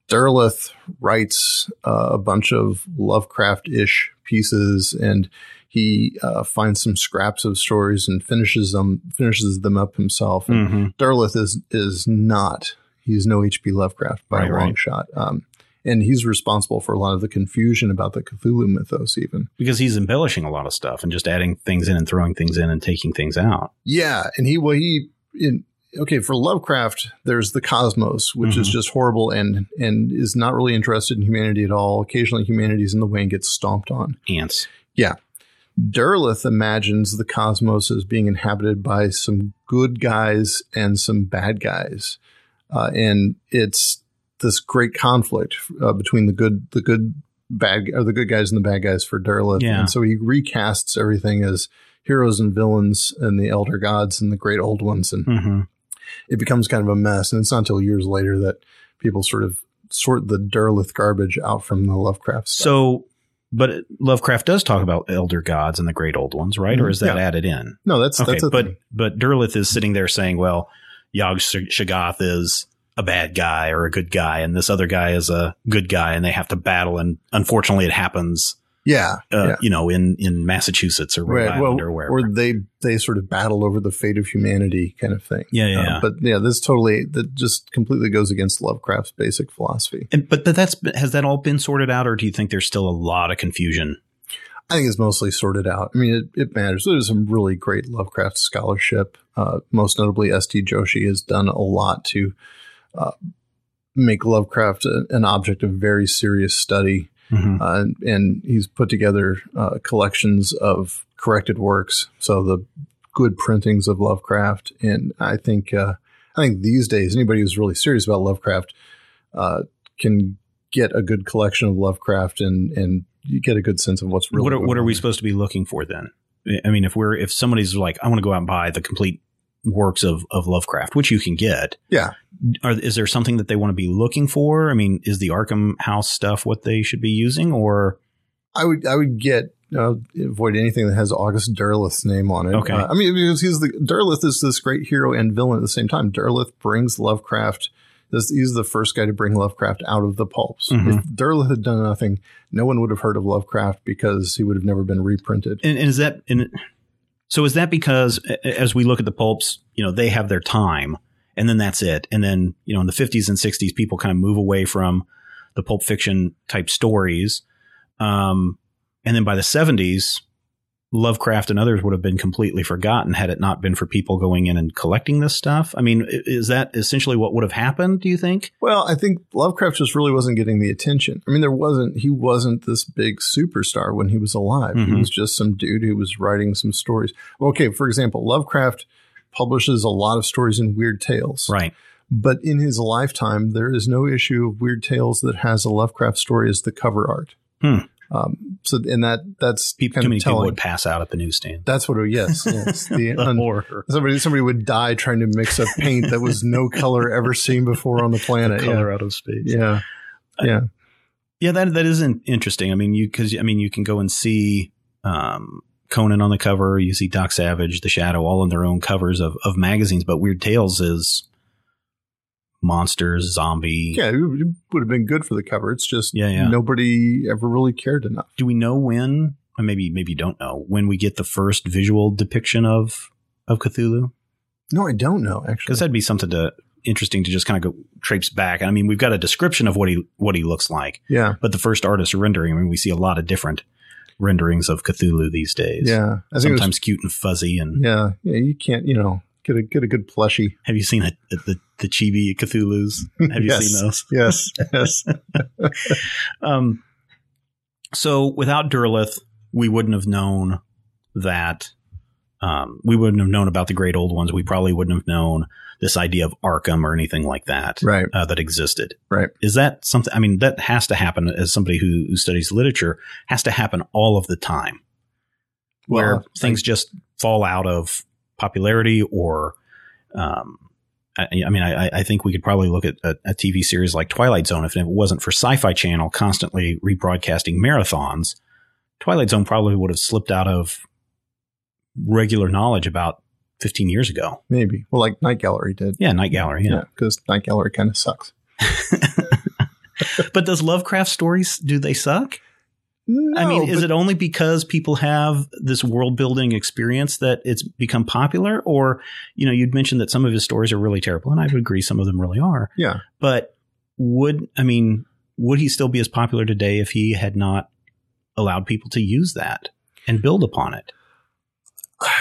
Derleth writes uh, a bunch of Lovecraft-ish pieces, and he uh, finds some scraps of stories and finishes them finishes them up himself. And Mm-hmm. Derleth is is not he's no H.P. Lovecraft by Right, a long right. shot. Um, and he's responsible for a lot of the confusion about the Cthulhu mythos, even. Because he's embellishing a lot of stuff and just adding things in and throwing things in and taking things out. Yeah, and he well he in okay for Lovecraft. There's the cosmos, which is Mhm. just horrible and and is not really interested in humanity at all. Occasionally, humanity's in the way and gets stomped on. Ants. Yeah. Derleth imagines the cosmos as being inhabited by some good guys and some bad guys, uh, and it's this great conflict uh, between the good, the good, bad, or the good guys and the bad guys for Derleth. Yeah. And so he recasts everything as heroes and villains and the elder gods and the great old ones, and Mm-hmm. it becomes kind of a mess. And it's not until years later that people sort of sort the Derleth garbage out from the Lovecraft stuff. So, but Lovecraft does talk about elder gods and the great old ones, right? Or is that Yeah. added in? no, that's Okay, that's a but thing. but Derleth is sitting there saying, "Well, Yog-Sothoth is a bad guy or a good guy, and this other guy is a good guy, and they have to battle. And unfortunately, it happens, yeah, uh, yeah. you know, in in Massachusetts or Rhode right. Island Well, or wherever. or they they sort of battle over the fate of humanity, kind of thing. yeah, yeah. Uh, yeah. but yeah, this totally that just completely goes against Lovecraft's basic philosophy. and, but but that's has that all been sorted out, or do you think there's still a lot of confusion? I think it's mostly sorted out. I mean, it, it matters. There's some really great Lovecraft scholarship. Uh, most notably, S.T. Joshi has done a lot to uh, make Lovecraft a, an object of very serious study. Mhm. Uh, and, and he's put together uh, collections of corrected works. So the good printings of Lovecraft. And I think, uh, I think these days, anybody who's really serious about Lovecraft uh, can get a good collection of Lovecraft and and you get a good sense of what's really what are, what are we supposed to be looking for then? I mean, if we're if somebody's like, I want to go out and buy the complete works of of Lovecraft, which you can get. Yeah. Are, is there something that they want to be looking for? I mean, is the Arkham House stuff what they should be using, or I would I would get uh, avoid anything that has August Derleth's name on it. Okay. Uh, I mean, because he's the Derleth is this great hero and villain at the same time. Derleth brings Lovecraft. This, he's the first guy to bring Lovecraft out of the pulps. Mhm. If Derleth had done nothing, no one would have heard of Lovecraft because he would have never been reprinted. and, and is that and so is that because as we look at the pulps, you know, they have their time, and then that's it, and then you know, in the fifties and sixties, people kind of move away from the pulp fiction type stories, um, and then by the seventies. Lovecraft and others would have been completely forgotten had it not been for people going in and collecting this stuff. I mean, is that essentially what would have happened? Do you think? Well, I think Lovecraft just really wasn't getting the attention. I mean, there wasn't, he wasn't this big superstar when he was alive. He Mhm. was just some dude who was writing some stories. Okay, for example, Lovecraft publishes a lot of stories in Weird Tales. Right. But in his lifetime, there is no issue of Weird Tales that has a Lovecraft story as the cover art. Hmm. Um, so, and that, that's People, too many people would pass out at the newsstand. That's what it, yes, yes. The, The un- horror. somebody, somebody would die trying to mix up paint that was no color ever seen before on the planet. Yeah. color out of space. Yeah. Yeah. Yeah, that that isn't interesting. I mean, you because I mean, you can go and see um, Conan on the cover. You see Doc Savage, The Shadow, all on their own covers of of magazines. But Weird Tales is monsters, zombie. Yeah, it would have been good for the cover. It's just Yeah, yeah. nobody ever really cared enough. Do we know when? Or maybe maybe you don't know when we get the first visual depiction of of Cthulhu. No, I don't know actually. Because that'd be something to interesting to just kind of go traipse back. I mean, we've got a description of what he what he looks like, Yeah, but the first artist rendering. I mean, we see a lot of different renderings of Cthulhu these days. yeah. I it was, sometimes cute and fuzzy. And yeah, yeah. You can't, you know, get a get a good plushie. have you seen a, the the chibi Cthulhu's? Have you Yes. seen those? Yes, yes. Um, so without Derleth, we wouldn't have known that. Um, we wouldn't have known about the great old ones. We probably wouldn't have known this idea of Arkham or anything like that right. uh, that existed. Right. Is that something? I mean, that has to happen as somebody who, who studies literature has to happen all of the time, where Well, things just fall out of popularity or. Um, I, I mean, I, I think we could probably look at a, a TV series like Twilight Zone if it wasn't for Sci-Fi Channel constantly rebroadcasting marathons. Twilight Zone probably would have slipped out of regular knowledge about 15 years ago. Maybe. Well, like Night Gallery did. Yeah, Night Gallery. Yeah. Yeah, because Night Gallery kind of sucks. but does Lovecraft stories do they suck? I mean, is it only because people have this world building experience that it's become popular? Or, you know, you'd mentioned that some of his stories are really terrible, and I would agree some of them really are. Yeah. But would, I mean, would he still be as popular today if he had not allowed people to use that and build upon it?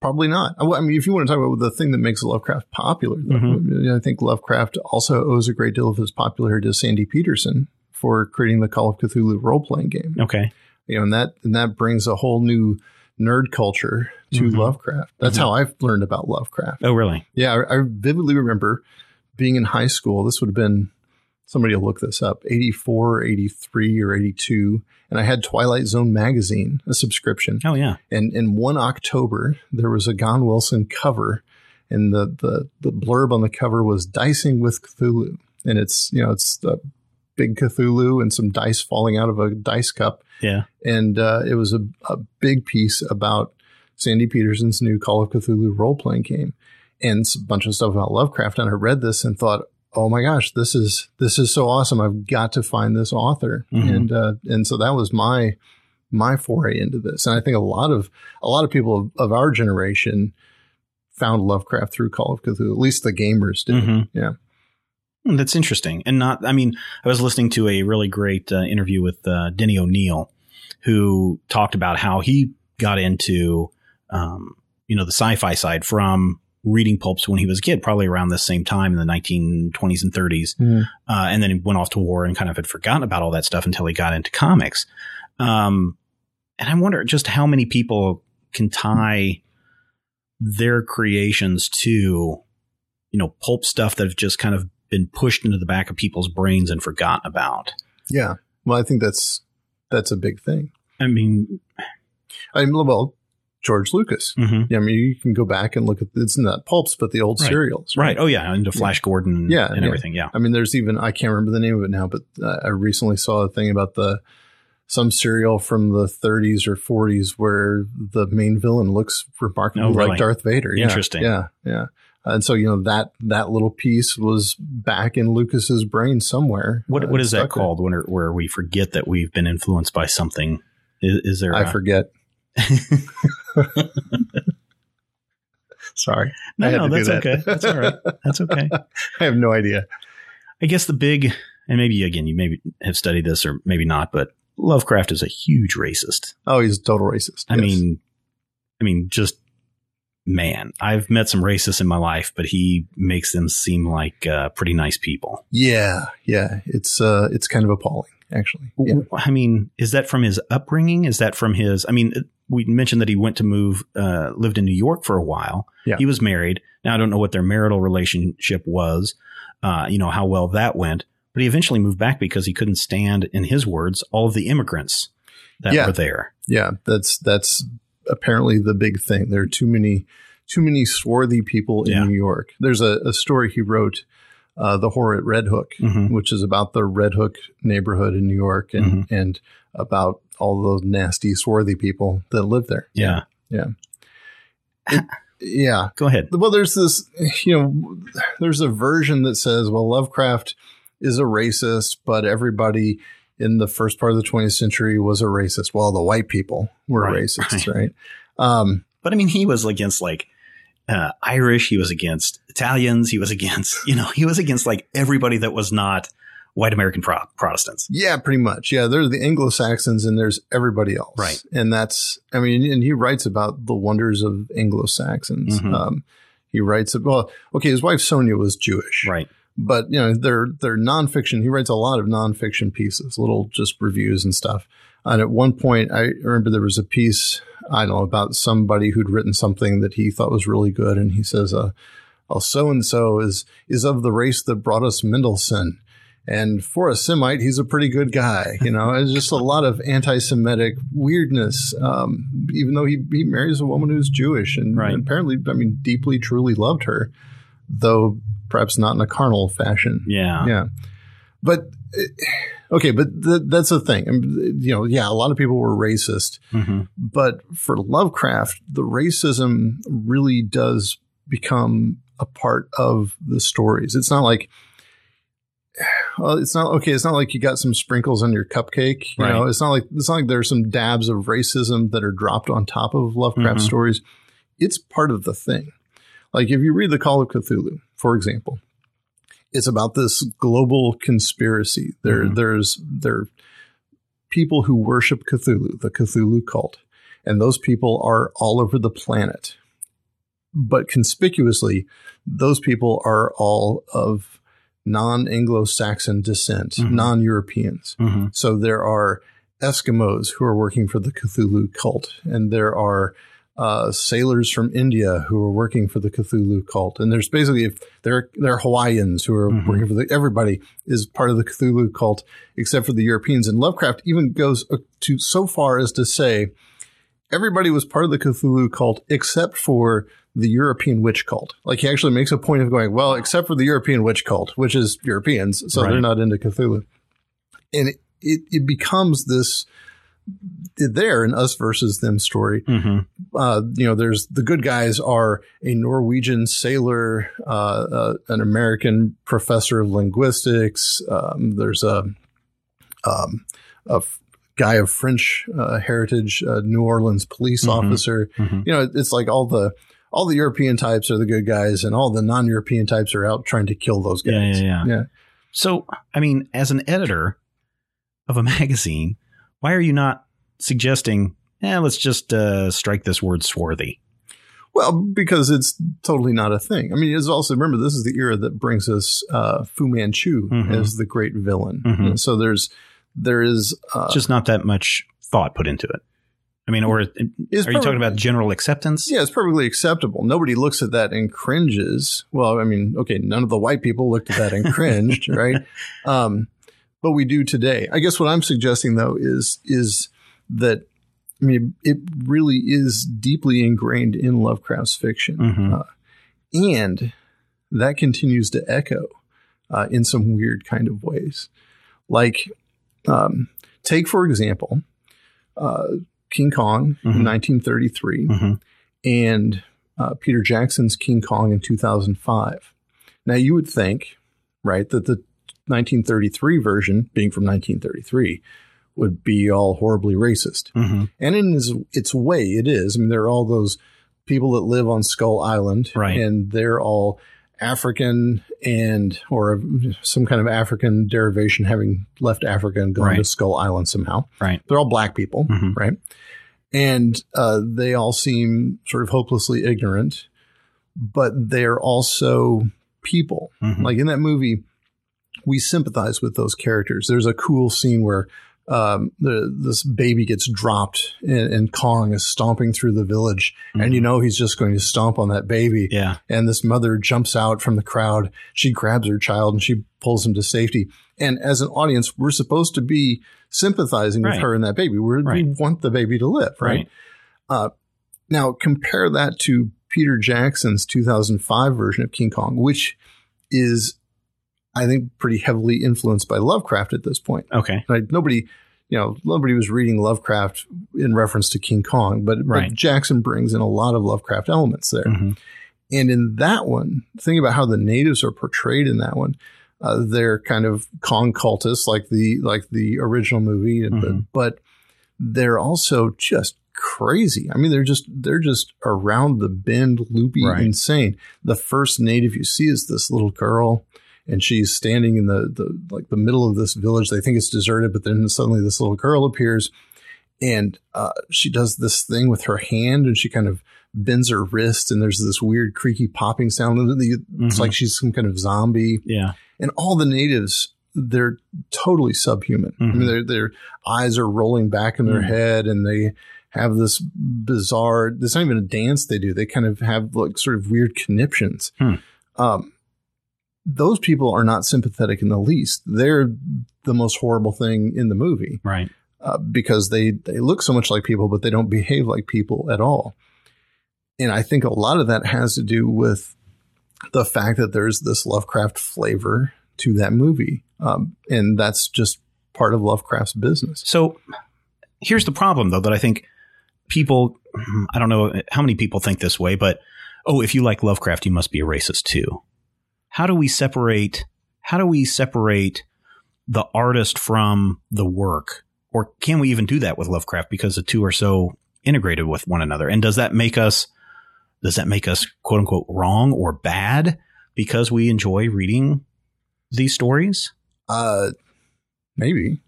Probably not. I mean, if you want to talk about the thing that makes Lovecraft popular, though, Mhm. I think Lovecraft also owes a great deal of his popularity to Sandy Petersen for creating the Call of Cthulhu role playing game. Okay. You know, and that and that brings a whole new nerd culture to Mhm. Lovecraft. That's Mhm. how I've learned about Lovecraft. Oh, really? Yeah, I, I vividly remember being in high school. This would have been somebody will look this up 84, 83, or 82. And I had Twilight Zone magazine, a subscription. Oh, yeah. And in one October, there was a Gahan Wilson cover, and the, the, the blurb on the cover was Dicing with Cthulhu. And it's, you know, it's the big Cthulhu and some dice falling out of a dice cup. Yeah. And uh, it was a, a big piece about Sandy Petersen's new Call of Cthulhu role playing game and a bunch of stuff about Lovecraft. And I read this and thought, oh my gosh, this is this is so awesome! I've got to find this author. Mhm. And uh, and so that was my my foray into this. And I think a lot of a lot of people of, of our generation found Lovecraft through Call of Cthulhu. At least the gamers did. Mhm. Yeah. Hmm, That's interesting. And not, I mean, I was listening to a really great uh, interview with uh, Denny O'Neil, who talked about how he got into, um, you know, the sci-fi side from reading pulps when he was a kid, probably around the same time in the 1920s and 30s. Mhm. Uh, and then he went off to war and kind of had forgotten about all that stuff until he got into comics. Um, and I wonder just how many people can tie their creations to, you know, pulp stuff that have just kind of been pushed into the back of people's brains and forgotten about. Yeah. Well, I think that's that's a big thing. I mean, I mean, well, George Lucas. mhm. Yeah, I mean, you can go back and look at it's not pulps, but the old Right. serials. right? Oh yeah, into Flash Gordon, and, Yeah, and yeah. everything. Yeah, I mean, there's even I can't remember the name of it now, but uh, I recently saw a thing about the some serial from the 30s or 40s where the main villain looks remarkably Oh, really? like Darth Vader. Yeah, Interesting. Yeah, yeah. And so you know that that little piece was back in Lucas's brain somewhere. what Uh, what is that called when where we forget that we've been influenced by something? Is, is there? I a- forget. Sorry. No, no, that's that. okay. That's all right. That's okay. I have no idea. I guess the big, and maybe again, you maybe have studied this or maybe not, but Lovecraft is a huge racist. Oh, he's a total racist. I yes. mean, I mean, just man, I've met some racists in my life, but he makes them seem like uh, pretty nice people. yeah, yeah. It's uh, it's kind of appalling, actually. Yeah. I mean, is that from his upbringing? Is that from his? I mean, we mentioned that he went to move, uh, lived in New York for a while. Yeah. He was married. Now I don't know what their marital relationship was. Uh, you know how well that went, but he eventually moved back because he couldn't stand, in his words, all of the immigrants that Yeah. were there. Yeah, that's that's apparently the big thing. There are too many too many swarthy people in Yeah. New York. There's a, a story he wrote, uh, "The Horror at Red Hook," Mhm. which is about the Red Hook neighborhood in New York and and about all those nasty swarthy people that live there. Yeah. Yeah. yeah. Go ahead. Well, there's this, you know, there's a version that says, well, Lovecraft is a racist, but everybody in the first part of the 20th century was a racist. Well, the white people were Right, racists, right? Um, But I mean, he was against like uh, Irish. He was against Italians. He was against, you know, he was against like everybody that was not white American Pro- Protestants. yeah, pretty much. Yeah, there's the Anglo-Saxons and there's everybody else. Right. And that's, I mean, and he writes about the wonders of Anglo-Saxons. Mhm. Um, he writes, well, okay, his wife Sonia was Jewish. Right. But you know they're they're nonfiction. He writes a lot of nonfiction pieces, little just reviews and stuff. And at one point, I remember there was a piece I don't know about somebody who'd written something that he thought was really good, and he says, "Uh, so and so is is of the race that brought us Mendelssohn." And for a Semite, he's a pretty good guy. You know, it's just a lot of anti-Semitic weirdness. Um, even though he, he marries a woman who's Jewish and, Right. and apparently, I mean, deeply, truly loved her, though perhaps not in a carnal fashion. Yeah. Yeah. But eh, okay, but th- that's the thing. You know, yeah, a lot of people were racist, hmm but for Lovecraft, the racism really does become a part of the stories. It's not like well, it's not okay. It's not like you got some sprinkles on your cupcake. You Right. know, it's not like it's not like there's some dabs of racism that are dropped on top of Lovecraft Mhm. stories. It's part of the thing. Like if you read the Call of Cthulhu, for example, it's about this global conspiracy. There, Mhm. there's there are people who worship Cthulhu, the Cthulhu cult, and those people are all over the planet. But conspicuously, those people are all of non-Anglo-Saxon descent, Mhm. non-Europeans. hmm So there are Eskimos who are working for the Cthulhu cult, and there are uh, sailors from India who are working for the Cthulhu cult, and there's basically if there there are Hawaiians who are Mhm. working for the. Everybody is part of the Cthulhu cult except for the Europeans, and Lovecraft even goes to so far as to say everybody was part of the Cthulhu cult except for the European witch cult. Like he actually makes a point of going, well, except for the European witch cult, which is Europeans, so Right. they're not into Cthulhu and it, it, it becomes this there an us versus them story. hmm Uh, you know, there's the good guys are a Norwegian sailor, uh, uh, an American professor of linguistics. Um, there's a, um, a f- guy of French uh, heritage, a New Orleans police Mhm. officer. hmm You know, it's like all the all the European types are the good guys, and all the non-European types are out trying to kill those Yeah, guys. yeah, yeah. yeah. So, I mean, as an editor of a magazine, why are you not suggesting, eh, let's just uh, strike this word swarthy? Well, because it's totally not a thing. I mean, it's also remember this is the era that brings us uh, Fu Manchu Mhm. as the great villain. Mhm. So there's there is uh, just not that much thought put into it. I mean, or It's are you talking about general acceptance? Yeah, it's perfectly acceptable. Nobody looks at that and cringes. Well, I mean, okay, none of the white people looked at that and cringed, right? Um, but we do today. I guess what I'm suggesting though is is that I mean it really is deeply ingrained in Lovecraft's fiction, Mhm. uh, and that continues to echo uh, in some weird kind of ways. Like, um, take for example, uh, King Kong Mhm. in 1933 Mhm. and uh, Peter Jackson's King Kong in 2005. Now, you would think, right, that the 1933 version, being from 1933, would be all horribly racist. Mhm. And in its, its way, it is. I mean, there are all those people that live on Skull Island, Right. and they're all African and or some kind of African derivation, having left Africa and gone Right. to Skull Island somehow. Right. They're all black people, Mhm. right? And uh, they all seem sort of hopelessly ignorant, but they're also people. Mhm. Like in that movie, we sympathize with those characters. There's a cool scene where um, the, this baby gets dropped and, and Kong is stomping through the village, and you know he's just going to stomp on that baby. Mm-hmm. Yeah. And this mother jumps out from the crowd. She grabs her child and she pulls him to safety. And as an audience, we're supposed to be sympathizing with her and that baby. We're, Right. We want the baby to live, right? Uh, now, compare that to Peter Jackson's 2005 version of King Kong, which is, I think, pretty heavily influenced by Lovecraft at this point. Okay. Like nobody, you know, nobody was reading Lovecraft in reference to King Kong, but, Right. but Jackson brings in a lot of Lovecraft elements there. Mhm. And in that one, think about how the natives are portrayed in that one. Uh, they're kind of Kong cultists, like the like the original movie, but, Mhm. but they're also just crazy. I mean, they're just they're just around the bend, loopy, Right. insane. The first native you see is this little girl, and she's standing in the the like the middle of this village. They think it's deserted, but then suddenly this little girl appears, and uh, she does this thing with her hand, and she kind of bends her wrist, and there's this weird creaky popping sound. It's Mhm. like she's some kind of zombie Yeah. and all the natives they're totally subhuman. I Mhm. mean, their their eyes are rolling back in their Mhm. head, and they have this bizarre. It's not even a dance they do. They kind of have like sort of weird conniptions. Hmm. Um, those people are not sympathetic in the least. They're the most horrible thing in the movie Right. uh, because they they look so much like people, but they don't behave like people at all. And I think a lot of that has to do with the fact that there's this Lovecraft flavor to that movie, um, and that's just part of Lovecraft's business. So here's the problem, though, that I think people, I don't know how many people think this way, but oh, if you like Lovecraft, you must be a racist too. How do we separate? How do we separate the artist from the work? Or can we even do that with Lovecraft because the two are so integrated with one another? And does that make us, does that make us quote unquote wrong or bad because we enjoy reading these stories? Uh, maybe.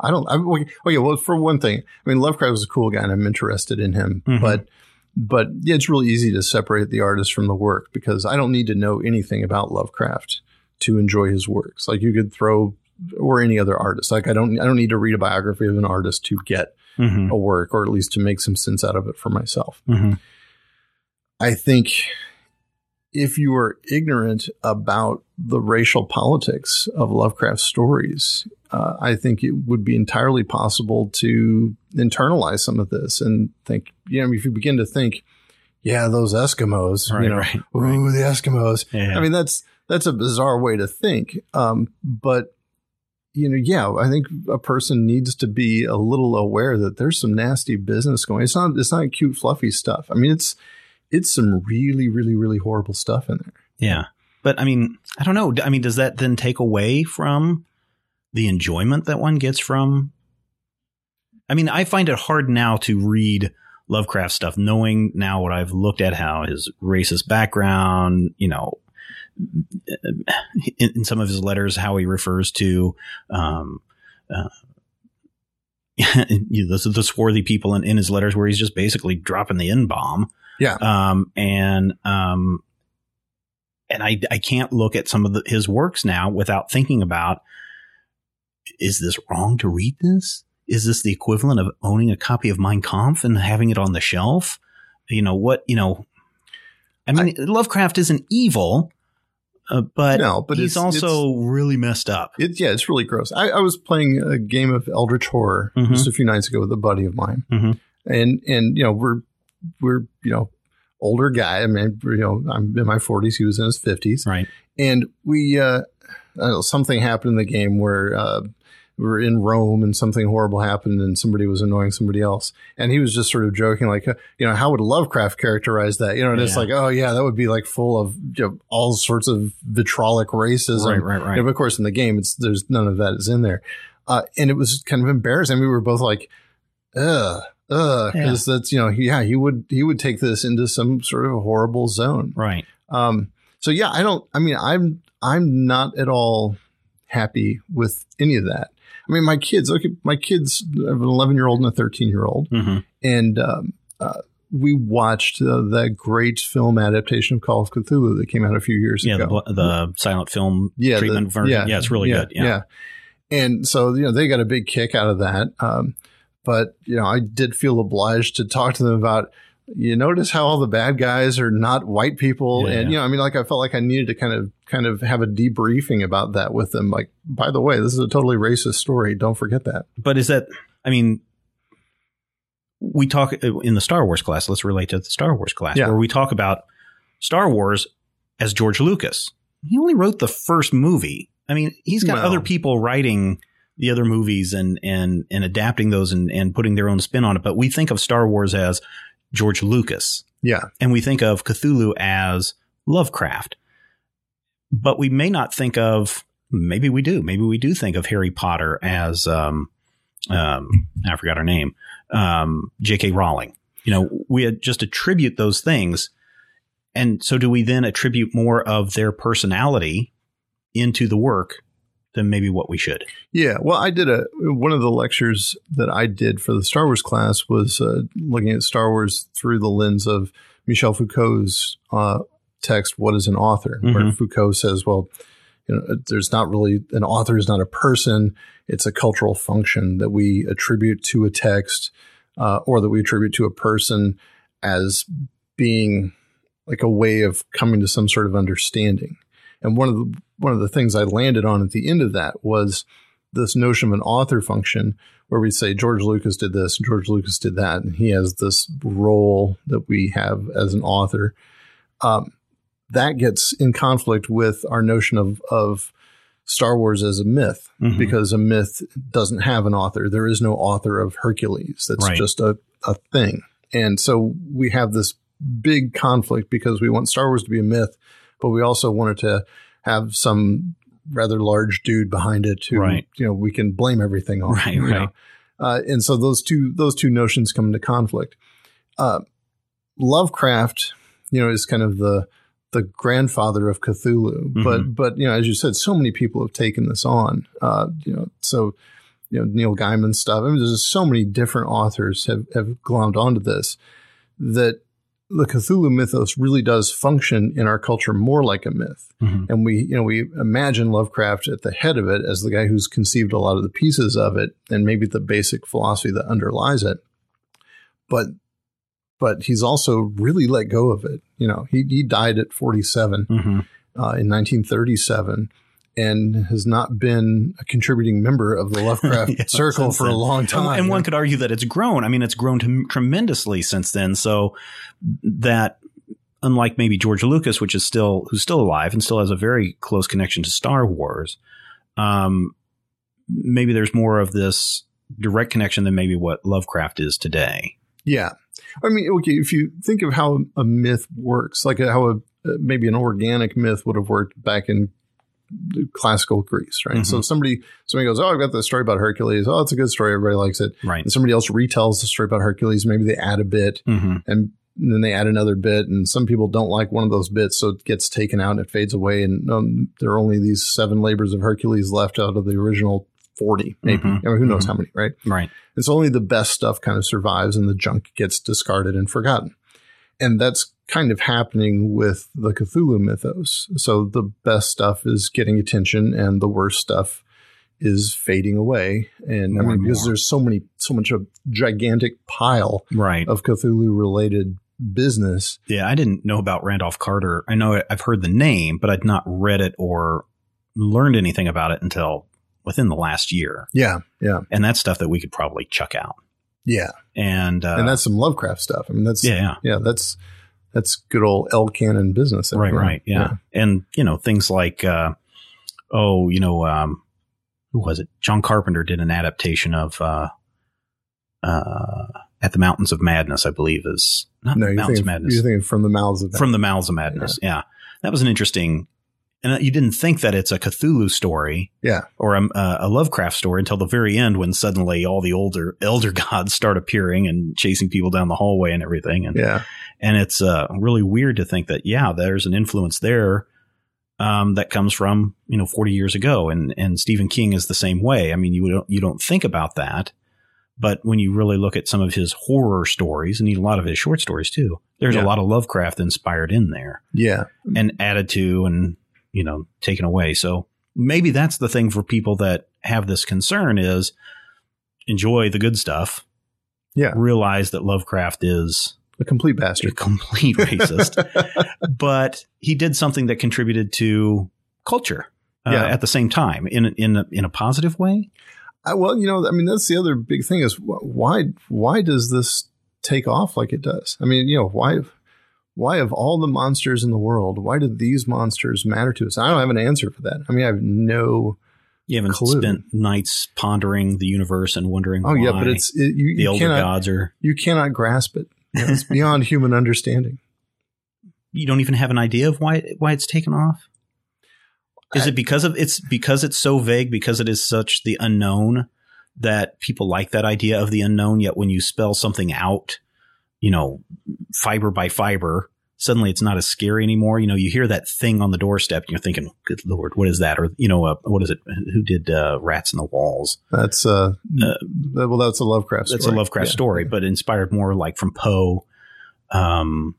I don't. I, okay, well, for one thing, I mean, Lovecraft was a cool guy, and I'm interested in him. Mhm. But, but yeah, it's really easy to separate the artist from the work because I don't need to know anything about Lovecraft to enjoy his works. Like you could throw, or any other artist. Like I don't, I don't need to read a biography of an artist to get Mm-hmm. a work, or at least to make some sense out of it for myself. Mm-hmm. I think if you are ignorant about the racial politics of Lovecraft's stories, uh, I think it would be entirely possible to internalize some of this and think, you know, if you begin to think, yeah, those Eskimos, Right, you know, right, ooh, the Eskimos. Yeah. I mean, that's that's a bizarre way to think. Um, but you know, yeah, I think a person needs to be a little aware that there's some nasty business going. It's not it's not cute, fluffy stuff. I mean, it's it's some really, really, really horrible stuff in there. Yeah. But I mean, I don't know. I mean, does that then take away from the enjoyment that one gets from? I mean, I find it hard now to read Lovecraft stuff, knowing now what I've looked at, how his racist background, you know, in, in some of his letters, how he refers to, um, uh, you know, the, the swarthy people in, in his letters where he's just basically dropping the N bomb. Yeah. Um, and, um, and I, I can't look at some of the, his works now without thinking about, is this wrong to read this? is this the equivalent of owning a copy of Mein Kampf and having it on the shelf? You know what? You know, I mean, Lovecraft isn't evil, uh, but, No, but he's it's- also really messed up. It, yeah, it's really gross. I, I was playing a game of Eldritch Horror Mhm. just a few nights ago with a buddy of mine, Mhm. and and you know we're we're you know older guy. I mean, you know, I'm in my 40s. He was in his 50s, Right. and we uh, know, something happened in the game where uh, we were in Rome and something horrible happened and somebody was annoying somebody else, and he was just sort of joking like, uh, you know, how would Lovecraft characterize that? You know, and it's like, oh yeah, that would be like full of you know, all sorts of vitrolic racism. Right, right, right. And of course, in the game, it's there's none of that is in there, uh, and it was kind of embarrassing. We were both like, ugh. Ugh, Yeah. because that's you know he, yeah he would he would take this into some sort of horrible zone Right. um, so yeah, I don't. I mean, I'm I'm not at all happy with any of that. I mean, my kids. Okay, my kids I have an 11 year old and a 13 year old, hmm and um, uh, we watched uh, that great film adaptation of Call of Cthulhu that came out a few years Yeah, ago. bl- the silent film yeah, the- treatment version. Yeah, it's really good. Yeah. And so you know they got a big kick out of that. Um, but you know, I did feel obliged to talk to them about. You notice how all the bad guys are not white people, Yeah, and you know, I mean, like I felt like I needed to kind of, kind of have a debriefing about that with them. Like, by the way, this is a totally racist story. Don't forget that. But is that? I mean, we talk uh, in the Star Wars class. Let's relate to the Star Wars class, Yeah. where we talk about Star Wars as George Lucas. He only wrote the first movie. I mean, he's got Well- other people writing the other movies and and and adapting those and and putting their own spin on it. But we think of Star Wars as George Lucas, Yeah, and we think of Cthulhu as Lovecraft. But we may not think of maybe we do. Maybe we do think of Harry Potter as um um I forgot her name. Um J.K. Rowling. You know, we just attribute those things. And so do we then attribute more of their personality into the work than maybe what we should? Yeah, well, I did a one of the lectures that I did for the Star Wars class was uh, looking at Star Wars through the lens of Michel Foucault's uh, text "What is an author?" where Mhm. Foucault says, "Well, you know, there's not really an author is not a person; it's a cultural function that we attribute to a text uh, or that we attribute to a person as being like a way of coming to some sort of understanding." And one of the one of the things I landed on at the end of that was this notion of an author function where we say George Lucas did this, George Lucas did that, and he has this role that we have as an author. Um, that gets in conflict with our notion of of Star Wars as a myth Mhm. because a myth doesn't have an author. There is no author of Hercules. That's Right. just a, a thing. And so we have this big conflict because we want Star Wars to be a myth, but we also wanted to have some rather large dude behind it who Right. you know we can blame everything on. Right, right. Uh, and so those two those two notions come into conflict. Uh, Lovecraft, you know, is kind of the the grandfather of Cthulhu, but but you know, as you said, so many people have taken this on. Uh, you know, so you know Neil Gaiman stuff. I mean, there's just so many different authors have have glommed onto this that the Cthulhu mythos really does function in our culture more like a myth. Mhm. And we, you know, we imagine Lovecraft at the head of it as the guy who's conceived a lot of the pieces of it and maybe the basic philosophy that underlies it. But but he's also really let go of it. You know, he he died at 47 Mhm. uh, in 1937 and has not been a contributing member of the Lovecraft Yeah, circle for a then. long And- time. And one could argue that it's grown. I mean, it's grown to, tremendously since then. So that, unlike maybe George Lucas, which is still who's still alive and still has a very close connection to Star Wars, um, maybe there's more of this direct connection than maybe what Lovecraft is today. Yeah. I mean, okay, if you think of how a myth works, like how a maybe an organic myth would have worked back in classical Greece, right? Mhm. So somebody somebody goes, "Oh, I've got this story about Hercules. Oh, it's a good story. Everybody likes it." Right. And somebody else retells the story about Hercules. Maybe they add a bit, hmm and then they add another bit, and some people don't like one of those bits, so it gets taken out and it fades away, and um, there are only these seven labors of Hercules left out of the original forty, maybe. Mhm. I mean, who knows Mhm. how many, right? Right. It's only the best stuff kind of survives and the junk gets discarded and forgotten. And that's kind of happening with the Cthulhu mythos. So the best stuff is getting attention and the worst stuff is fading away, and More I mean and because there's so many, so much a gigantic pile Right. of Cthulhu related business. Yeah, I didn't know about Randolph Carter. I know I've heard the name, but I'd not read it or learned anything about it until within the last year. Yeah, yeah, And that's stuff that we could probably chuck out. yeah, And uh, and that's some Lovecraft stuff. I mean, that's yeah, yeah. yeah, that's that's good old L canon business. Right, right, yeah. And you know things like, uh, oh, you know, um, who was it? John Carpenter did an adaptation of uh, uh, "At the Mountains of Madness," I believe is not No, Mountains of Madness you're thinking from the mouths of from the Mouths of Madness. Yeah. that was an interesting. And you didn't think that it's a Cthulhu story, Yeah. or a, a Lovecraft story until the very end, when suddenly all the older elder gods start appearing and chasing people down the hallway and everything. And yeah, and it's uh, really weird to think that yeah there's an influence there um, that comes from you know 40 years ago. And and Stephen King is the same way. I mean you don't you don't think about that. But when you really look at some of his horror stories and a lot of his short stories too there's Yeah. a lot of Lovecraft inspired in there. Yeah, and added to and you know taken away. So maybe that's the thing for people that have this concern is enjoy the good stuff. Yeah. realize that Lovecraft is A complete bastard. a complete racist, but he did something that contributed to culture uh, Yeah. at the same time in in a, in a positive way. I, well, you know, I mean, that's the other big thing is why why does this take off like it does? I mean, you know, why why of all the monsters in the world, why do these monsters matter to us? I don't have an answer for that. I mean, I have no. You haven't Clue. spent nights pondering the universe and wondering. Oh yeah, but it's it, you, the you older cannot gods are. you cannot grasp it. You know, it's beyond human understanding. You don't even have an idea of why why it's taken off. Is I- it because of it's because it's so vague because it is such the unknown that people like that idea of the unknown yet when you spell something out you know fiber by fiber suddenly it's not as scary anymore you know you hear that thing on the doorstep and you're thinking good lord what is that or you know uh, what is it who did uh, rats in the walls That's uh, Uh, well, that's a Lovecraft. that's story. a lovecraft Yeah. story but inspired more like from poe um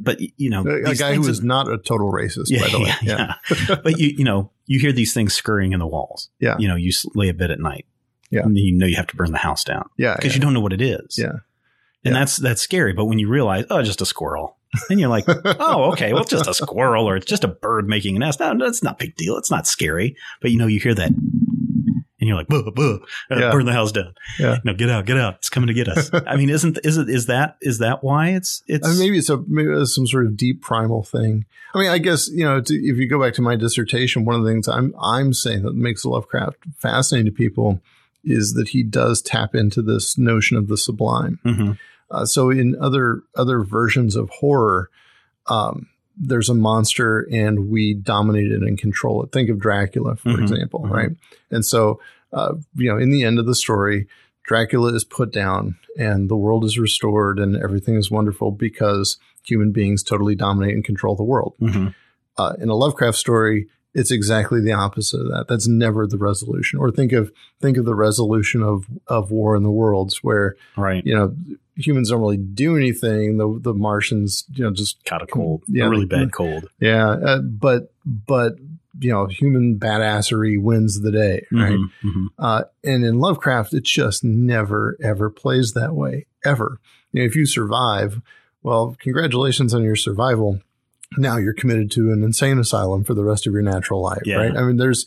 but you know A, guy who is not a total racist, yeah, by the way. yeah, yeah. but you you know you hear these things scurrying in the walls. Yeah. You know you lay a bed at night. Yeah. And you know you have to burn the house down yeah, because you don't know what it is. Yeah. And Yeah. that's that's scary. But when you realize, oh, just a squirrel, and you're like, oh, okay, well, it's just a squirrel or it's just a bird making a nest. No, that's not a big deal. It's not scary. But you know, you hear that, and you're like, buh, buh, uh, Yeah. burn the house down. Yeah. No, get out, get out. It's coming to get us. I mean, isn't is it is that is that why it's it's I mean, maybe it's a maybe it's some sort of deep primal thing. I mean, I guess you know, to, if you go back to my dissertation, one of the things I'm I'm saying that makes Lovecraft fascinating to people is that he does tap into this notion of the sublime. Mhm. Uh, so in other other versions of horror, um, there's a monster and we dominate it and control it. Think of Dracula, for Mhm, example, mhm. right? And so, uh, you know, in the end of the story, Dracula is put down and the world is restored and everything is wonderful because human beings totally dominate and control the world. Mhm. Uh, in a Lovecraft story, it's exactly the opposite of that. That's never the resolution. Or think of think of the resolution of of War in the Worlds, where right. you know humans don't really do anything. The the Martians, you know, just Caught a cold, Yeah, a really bad cold. yeah. Uh, but but you know, human badassery wins the day, right? Mhm, mhm. Uh, and in Lovecraft, it just never ever plays that way ever. You know, if you survive, well, congratulations on your survival. Now you're committed to an insane asylum for the rest of your natural life, Yeah. right? I mean, there's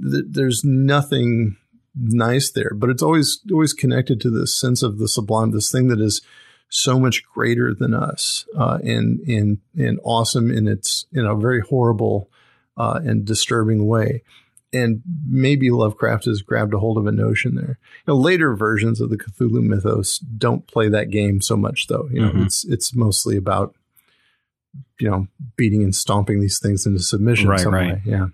th- there's nothing nice there, but it's always always connected to this sense of the sublime, this thing that is so much greater than us, uh, and and and awesome in its in a very horrible uh, and disturbing way. And maybe Lovecraft has grabbed a hold of a notion there. You know, later versions of the Cthulhu mythos don't play that game so much, though. You know, Mhm. it's it's mostly about you know beating and stomping these things into submission. Right, some right. way. Yeah.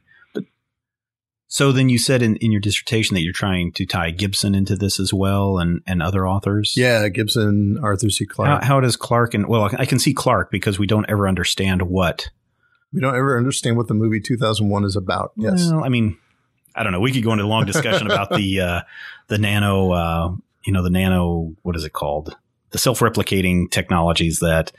So then you said in, in your dissertation that you're trying to tie Gibson into this as well and, and other authors. Yeah, Gibson, Arthur C. How, Clarke. how does Clarke and well, I can see Clarke because we don't ever understand what. we don't ever understand what the movie 2001 is about. Yes. Well, I mean, I don't know. We could go into a long discussion about the uh, the nano, uh, you know, the nano. What is it called? The self replicating technologies that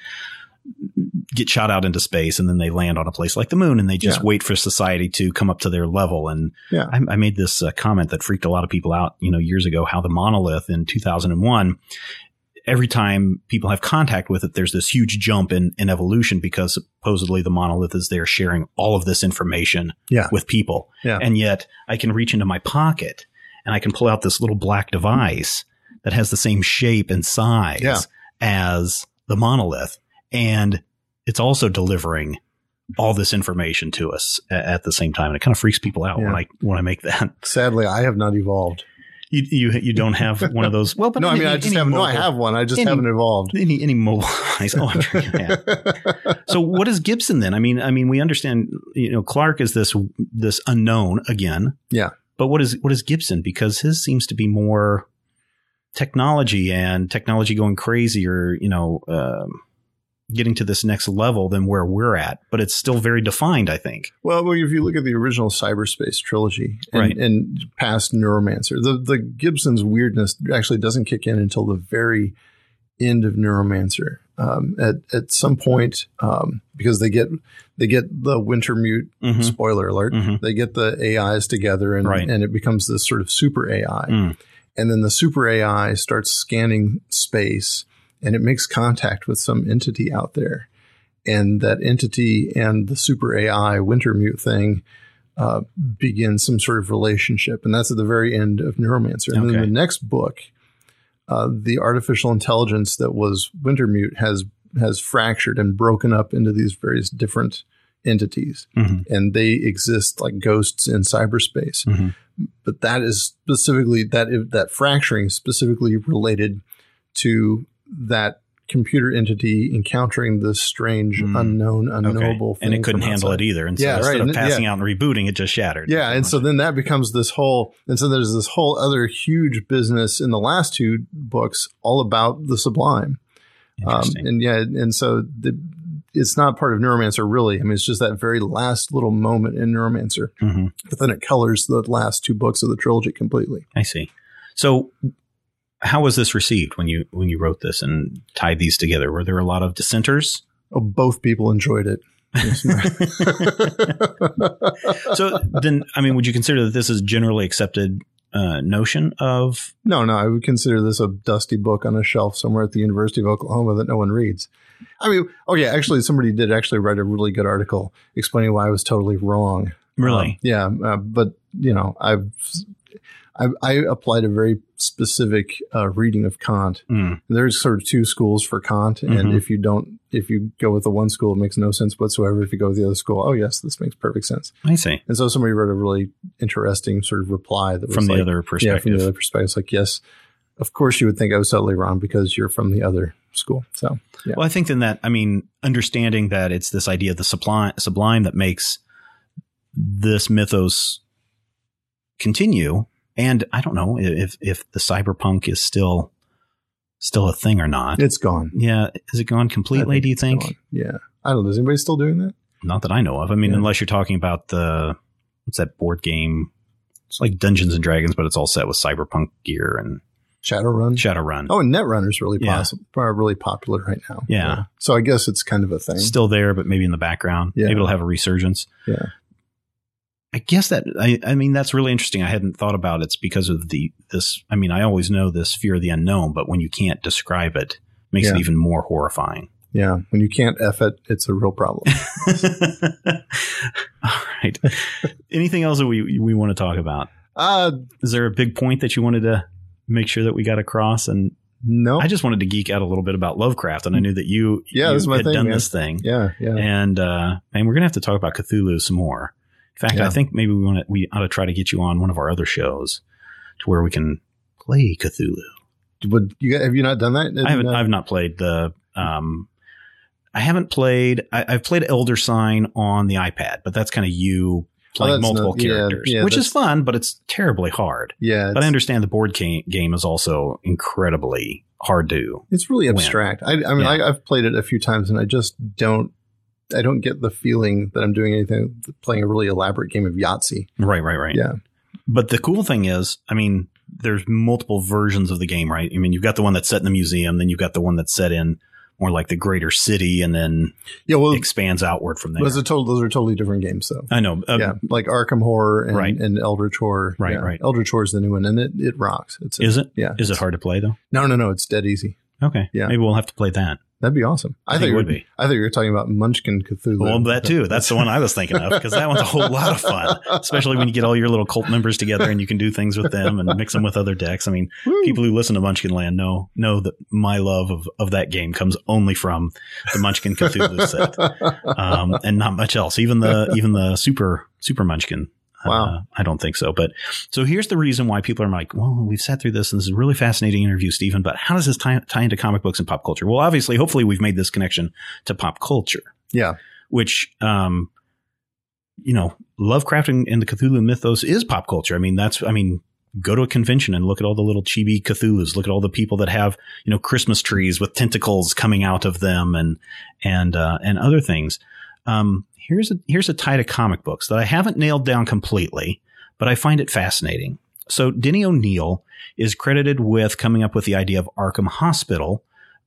get shot out into space and then they land on a place like the moon and they just Yeah. wait for society to come up to their level. And Yeah. I, I made this uh, comment that freaked a lot of people out, you know, years ago, how the monolith in 2001, every time people have contact with it, there's this huge jump in, in evolution because supposedly the monolith is there sharing all of this information Yeah. with people. And yet I can reach into my pocket and I can pull out this little black device that has the same shape and size as the monolith. And it's also delivering all this information to us at the same time. And it kind of freaks people out when I, when I make that. Sadly, I have not evolved. You, you, you don't have one of those. Well, but no, I mean, I just any have, no, I have one. I just any- haven't evolved. any any mobile. Oh, I'm sure you have. so what is Gibson then? I mean, I mean, we understand. You know, Clarke is this this unknown again. Yeah. But what is what is Gibson? Because his seems to be more technology and technology going crazy, or you know, um, getting to this next level than where we're at. But it's still very defined. I think. Well, if you look at the original cyberspace trilogy and, Right. and past Neuromancer, the, the Gibson's weirdness actually doesn't kick in until the very end of Neuromancer. Um, at at some point, um, because they get they get the Wintermute Mhm. spoiler alert, Mhm. they get the AIs together and Right. and it becomes this sort of super AI, Mm. and then the super AI starts scanning space and it makes contact with some entity out there and that entity and the super AI Wintermute thing uh, begin some sort of relationship, and that's at the very end of Neuromancer. And then the next book, uh, the artificial intelligence that was Wintermute has has fractured and broken up into these various different entities, Mhm. and they exist like ghosts in cyberspace. Mhm. But that is specifically that that fracturing is specifically related to that computer entity encountering this strange, Mm. unknown, Okay. unknowable thing. And it couldn't handle outside. it either. And so Yeah, instead right. of And- passing yeah. out and rebooting, it just shattered. Yeah, and so then that becomes this whole, and so there's this whole other huge business in the last two books, all about the sublime. Um, and yeah, and so the, it's not part of Neuromancer really. I mean, it's just that very last little moment in Neuromancer, Mhm. but then it colors the last two books of the trilogy completely. I see. So, how was this received when you when you wrote this and tied these together? Were there a lot of dissenters? Oh, both people enjoyed it. So then, I mean, would you consider that this is generally accepted uh, notion of? No, no, I would consider this a dusty book on a shelf somewhere at the University of Oklahoma that no one reads. I mean, oh yeah, actually, somebody did actually write a really good article explaining why I was totally wrong. Really? Um, yeah, uh, but you know, I've, I've I applied a very specific uh, reading of Kant. Mm. There's sort of two schools for Kant, and Mhm. if you don't, if you go with the one school, it makes no sense whatsoever. If you go with the other school, oh yes, this makes perfect sense. I see. And so somebody wrote a really interesting sort of reply that was From the like, other yeah, from the other perspective. It's like, yes, of course you would think I was totally wrong because you're from the other school. So yeah, Well, I think then that I mean, understanding that it's this idea of the sublime, sublime that makes this mythos continue. And I don't know if if the cyberpunk is still still a thing or not. it's gone. yeah, is it gone completely? do you think? gone. Yeah, I don't know. Is anybody still doing that? Not that I know of. I mean, Yeah. unless you're talking about the what's that board game? It's like Dungeons and Dragons, but it's all set with cyberpunk gear and Shadowrun. Shadowrun. Oh, and Netrunner's really Yeah. possible, really popular right now. Yeah. So I guess it's kind of a thing. Still there, but maybe in the background. Yeah. Maybe it'll have a resurgence. Yeah. I guess that I, I mean that's really interesting. I hadn't thought about it. It's because of the this. I mean, I always know this fear of the unknown, but when you can't describe it, makes Yeah. it even more horrifying. yeah. When you can't F it, it's a real problem. All right. Anything else that we we want to talk about? uh, Is there a big point that you wanted to make sure that we got across? And no. I just wanted to geek out a little bit about Lovecraft, and I knew that you Yeah, you this is my had thing, done man. this thing, yeah. Yeah. and uh, and we're gonna have to talk about Cthulhu some more. In fact, Yeah. I think maybe we want to we ought to try to get you on one of our other shows to where we can play Cthulhu. Would you have you not done that? I haven't. I've not played the. Um, I haven't played. I, I've played Elder Sign on the iPad, but that's kind of you playing Oh, multiple not- characters, yeah, which is fun, but it's terribly hard. yeah. But I understand the board game, game is also incredibly hard to. it's really abstract. I, I mean, Yeah. I, I've played it a few times, and I just don't. I don't get the feeling that I'm doing anything playing a really elaborate game of Yahtzee. Right, right, right. Yeah. But the cool thing is, I mean, there's multiple versions of the game, right? I mean, you've got the one that's set in the museum, then you've got the one that's set in more like the greater city, and then Yeah, well, expands outward from there. those are, total, those are totally different games, though. I know. Uh, yeah, like Arkham Horror and, Right. and Eldritch Horror. Right, Yeah. right. Eldritch Horror is the new one, and it, it rocks. It's Is it? Yeah. Is it hard to play though? No, no, no. It's dead easy. Okay. Yeah. Maybe we'll have to play that. That'd be awesome. I I, think it would be. I thought you were talking about Munchkin Cthulhu. Well, that too. That's the one I was thinking of because that one's a whole lot of fun, especially when you get all your little cult members together and you can do things with them and mix them with other decks. I mean, Woo. people who listen to Munchkin Land know know that my love of, of that game comes only from the Munchkin Cthulhu set, um, and not much else. Even the even the super super Munchkin. Uh, Wow. I don't think so. But so here's the reason why people are like, well, we've sat through this and this is a really fascinating interview, Stephen, but how does this tie, tie into comic books and pop culture? Well, obviously, hopefully we've made this connection to pop culture yeah. which um you know lovecraft and, and the cthulhu mythos is pop culture i mean that's i mean go to a convention and look at all the little chibi cthulhus look at all the people that have you know christmas trees with tentacles coming out of them and and uh and other things um here's a here's a tie to comic books that i haven't nailed down completely but i find it fascinating so denny o'neil is credited with coming up with the idea of arkham hospital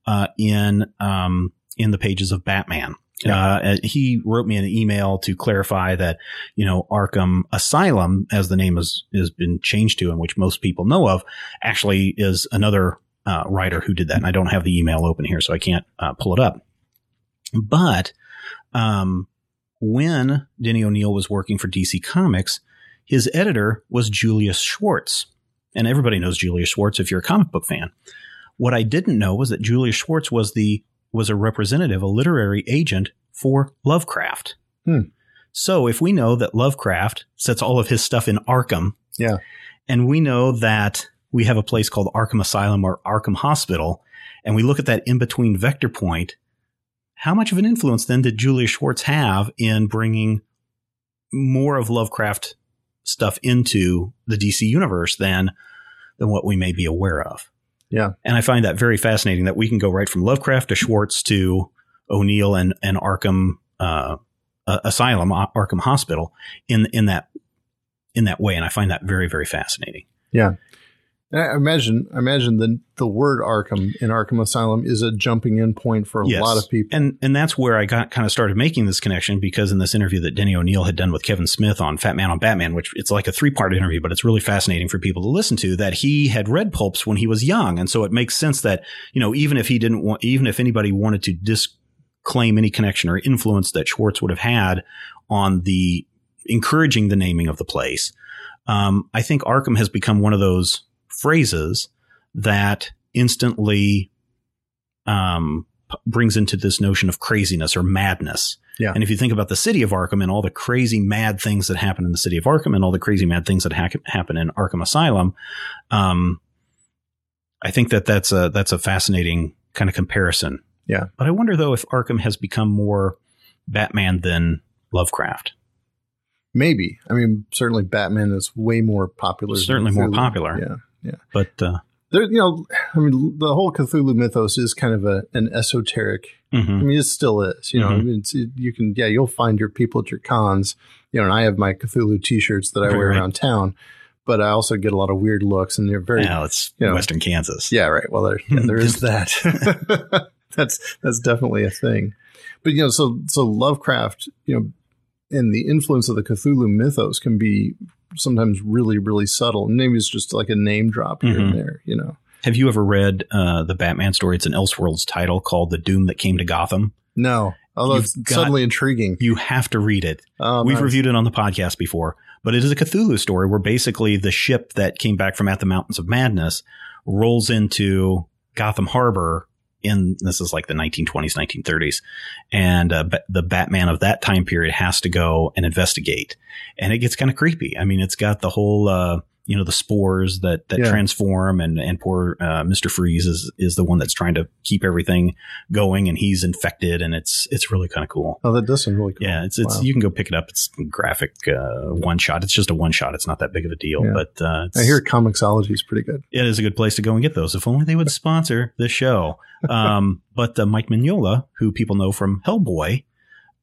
uh, in um, in the pages of batman uh, he wrote me an email to clarify that, you know, Arkham Asylum, as the name has, has been changed to and which most people know of, actually is another uh, writer who did that. And I don't have the email open here, so I can't uh, pull it up. But um, when Denny O'Neil was working for DC Comics, his editor was Julius Schwartz. And everybody knows Julius Schwartz if you're a comic book fan. What I didn't know was that Julius Schwartz was the was a representative, a literary agent for Lovecraft. Hmm. So if we know that Lovecraft sets all of his stuff in Arkham, Yeah. and we know that we have a place called Arkham Asylum or Arkham Hospital, and we look at that in between vector point, how much of an influence then did Julius Schwartz have in bringing more of Lovecraft stuff into the DC universe than than what we may be aware of? Yeah. And I find that very fascinating that we can go right from Lovecraft to Schwartz to O'Neil and, and Arkham uh, Asylum, Arkham Hospital in in that in that way, and I find that very very fascinating. Yeah. And I imagine, I imagine the the word Arkham in Arkham Asylum is a jumping in point for a Yes. lot of people. And and that's where I got kind of started making this connection because in this interview that Denny O'Neil had done with Kevin Smith on Fat Man on Batman, which it's like a three part interview, but it's really fascinating for people to listen to. That he had read pulps when he was young, and so it makes sense that you know even if he didn't want, even if anybody wanted to disclaim any connection or influence that Schwartz would have had on the encouraging the naming of the place, um, I think Arkham has become one of those phrases that instantly um, p- brings into this notion of craziness or madness. Yeah. And if you think about the city of Arkham and all the crazy mad things that happen in the city of Arkham and all the crazy mad things that ha- happen in Arkham Asylum, um, I think that that's a that's a fascinating kind of comparison. Yeah. But I wonder though if Arkham has become more Batman than Lovecraft. Maybe. I mean, certainly Batman is way more popular. than Certainly more popular. Yeah. But uh, There, you know, I mean, the whole Cthulhu mythos is kind of a, an esoteric mhm. I mean, it still is. You know, Mhm. I mean, it's, it, you can, yeah, you'll find your people at your cons. You know, and I have my Cthulhu T-shirts that I Right, wear right. around town, but I also get a lot of weird looks, and they're very, yeah, well, it's you know. Western Kansas. Yeah, right. Well, there, yeah, there is that. that's that's definitely a thing. But you know, so so Lovecraft, you know, and the influence of the Cthulhu mythos can be sometimes really, really subtle. And maybe it's just like a name drop here Mhm. and there. You know, Have you ever read uh, the Batman story? It's an Elseworlds title called "The Doom That Came to Gotham." no. Although You've it's got- suddenly intriguing. You have to read it. Oh, We've nice. reviewed it on the podcast before, but it is a Cthulhu story where basically the ship that came back from At the Mountains of Madness rolls into Gotham Harbor in this is like the 1920s, 1930s, and uh, the Batman of that time period has to go and investigate, and it gets kind of creepy. I mean, it's got the whole. Uh, you know the spores that that Yeah. transform and and poor uh, Mister Freeze is is the one that's trying to keep everything going and he's infected and it's it's really kind of cool. Oh, that does sound really cool. Yeah, it's it's Wow. you can go pick it up. It's graphic uh, one shot. It's just a one shot. It's not that big of a deal, Yeah. but uh, I hear Comixology is pretty good. it is a good place to go and get those. If only they would sponsor this show. Um, but uh, Mike Mignola, who people know from Hellboy,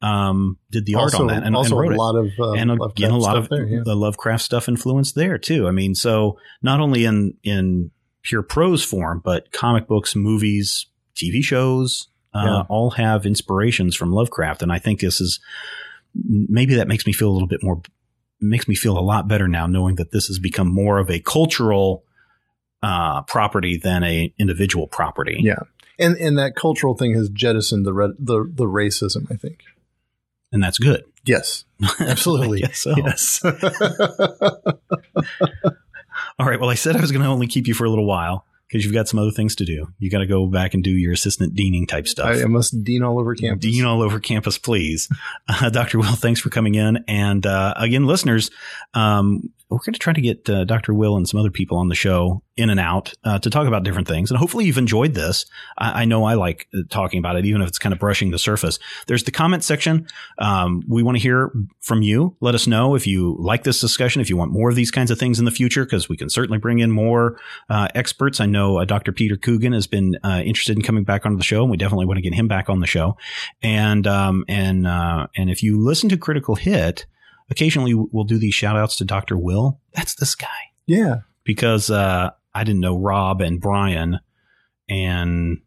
um, did the art also, on that and, also and wrote a it. lot of uh, and again, a lot of there, yeah. the Lovecraft stuff influenced there too. I mean, so not only in in pure prose form, but comic books, movies, TV shows, uh, Yeah. all have inspirations from Lovecraft, and I think this is maybe that makes me feel a little bit more makes me feel a lot better now knowing that this has become more of a cultural uh, property than a individual property. Yeah. And and that cultural thing has jettisoned the the the racism. I think. And that's good. Yes, absolutely. So. Yes. All right. Well, I said I was going to only keep you for a little while because you've got some other things to do. You got to go back and do your assistant deaning type stuff. I, I must dean all over campus. Dean all over campus, please. Uh, Dr. Will, thanks for coming in. And uh, again, listeners, um, we're going to try to get uh, Dr. Will and some other people on the show in and out uh, to talk about different things. And hopefully you've enjoyed this. I, I know I like uh, talking about it, even if it's kind of brushing the surface. There's the comment section. Um, we want to hear from you. Let us know if you like this discussion, if you want more of these kinds of things in the future, because we can certainly bring in more uh, experts. I know uh, Dr. Peter Coogan has been uh, interested in coming back onto the show, and we definitely want to get him back on the show. And um, and uh, and if you listen to Critical Hit, occasionally we'll do these shout outs to Dr. Will. That's this guy yeah. because uh, I didn't know Rob and Brian and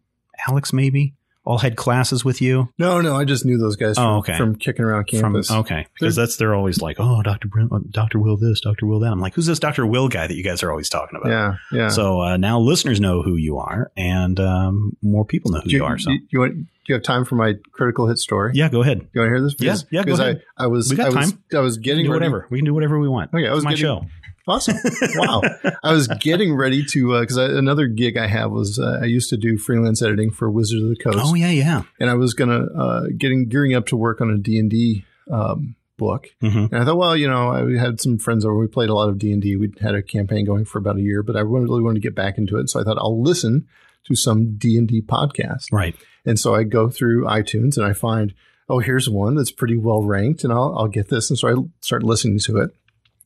Alex maybe all had classes with you No, no. I just knew those guys from, Oh, okay. from kicking around from campus. okay because that's they're always like oh Dr. Br- Dr. Will this Dr. Will that I'm like who's this Dr. Will guy that you guys are always talking about yeah, yeah. so uh, now listeners know who you are and um, more people know who do you, are so do you want? Do you have time for my critical hit story? yeah go ahead You want to hear this? Yeah, Because- yeah, go Because ahead. I, I was, We got I was, time. I was we getting ready. whatever we can do whatever we want Okay, I was it's my getting- show Awesome! wow, I was getting ready to because another gig I have was uh, I used to do freelance editing for Wizards of the Coast, oh yeah yeah and I was gonna uh, getting gearing up to work on a D and D um, book. hmm And I thought, well, you know, I had some friends over. We played a lot of D and D. We'd had a campaign going for about a year, but I really wanted to get back into it. So I thought I'll listen to some D and D podcast. right And so I go through iTunes and I find, oh, here's one that's pretty well ranked, and I'll I'll get this. And so I start listening to it.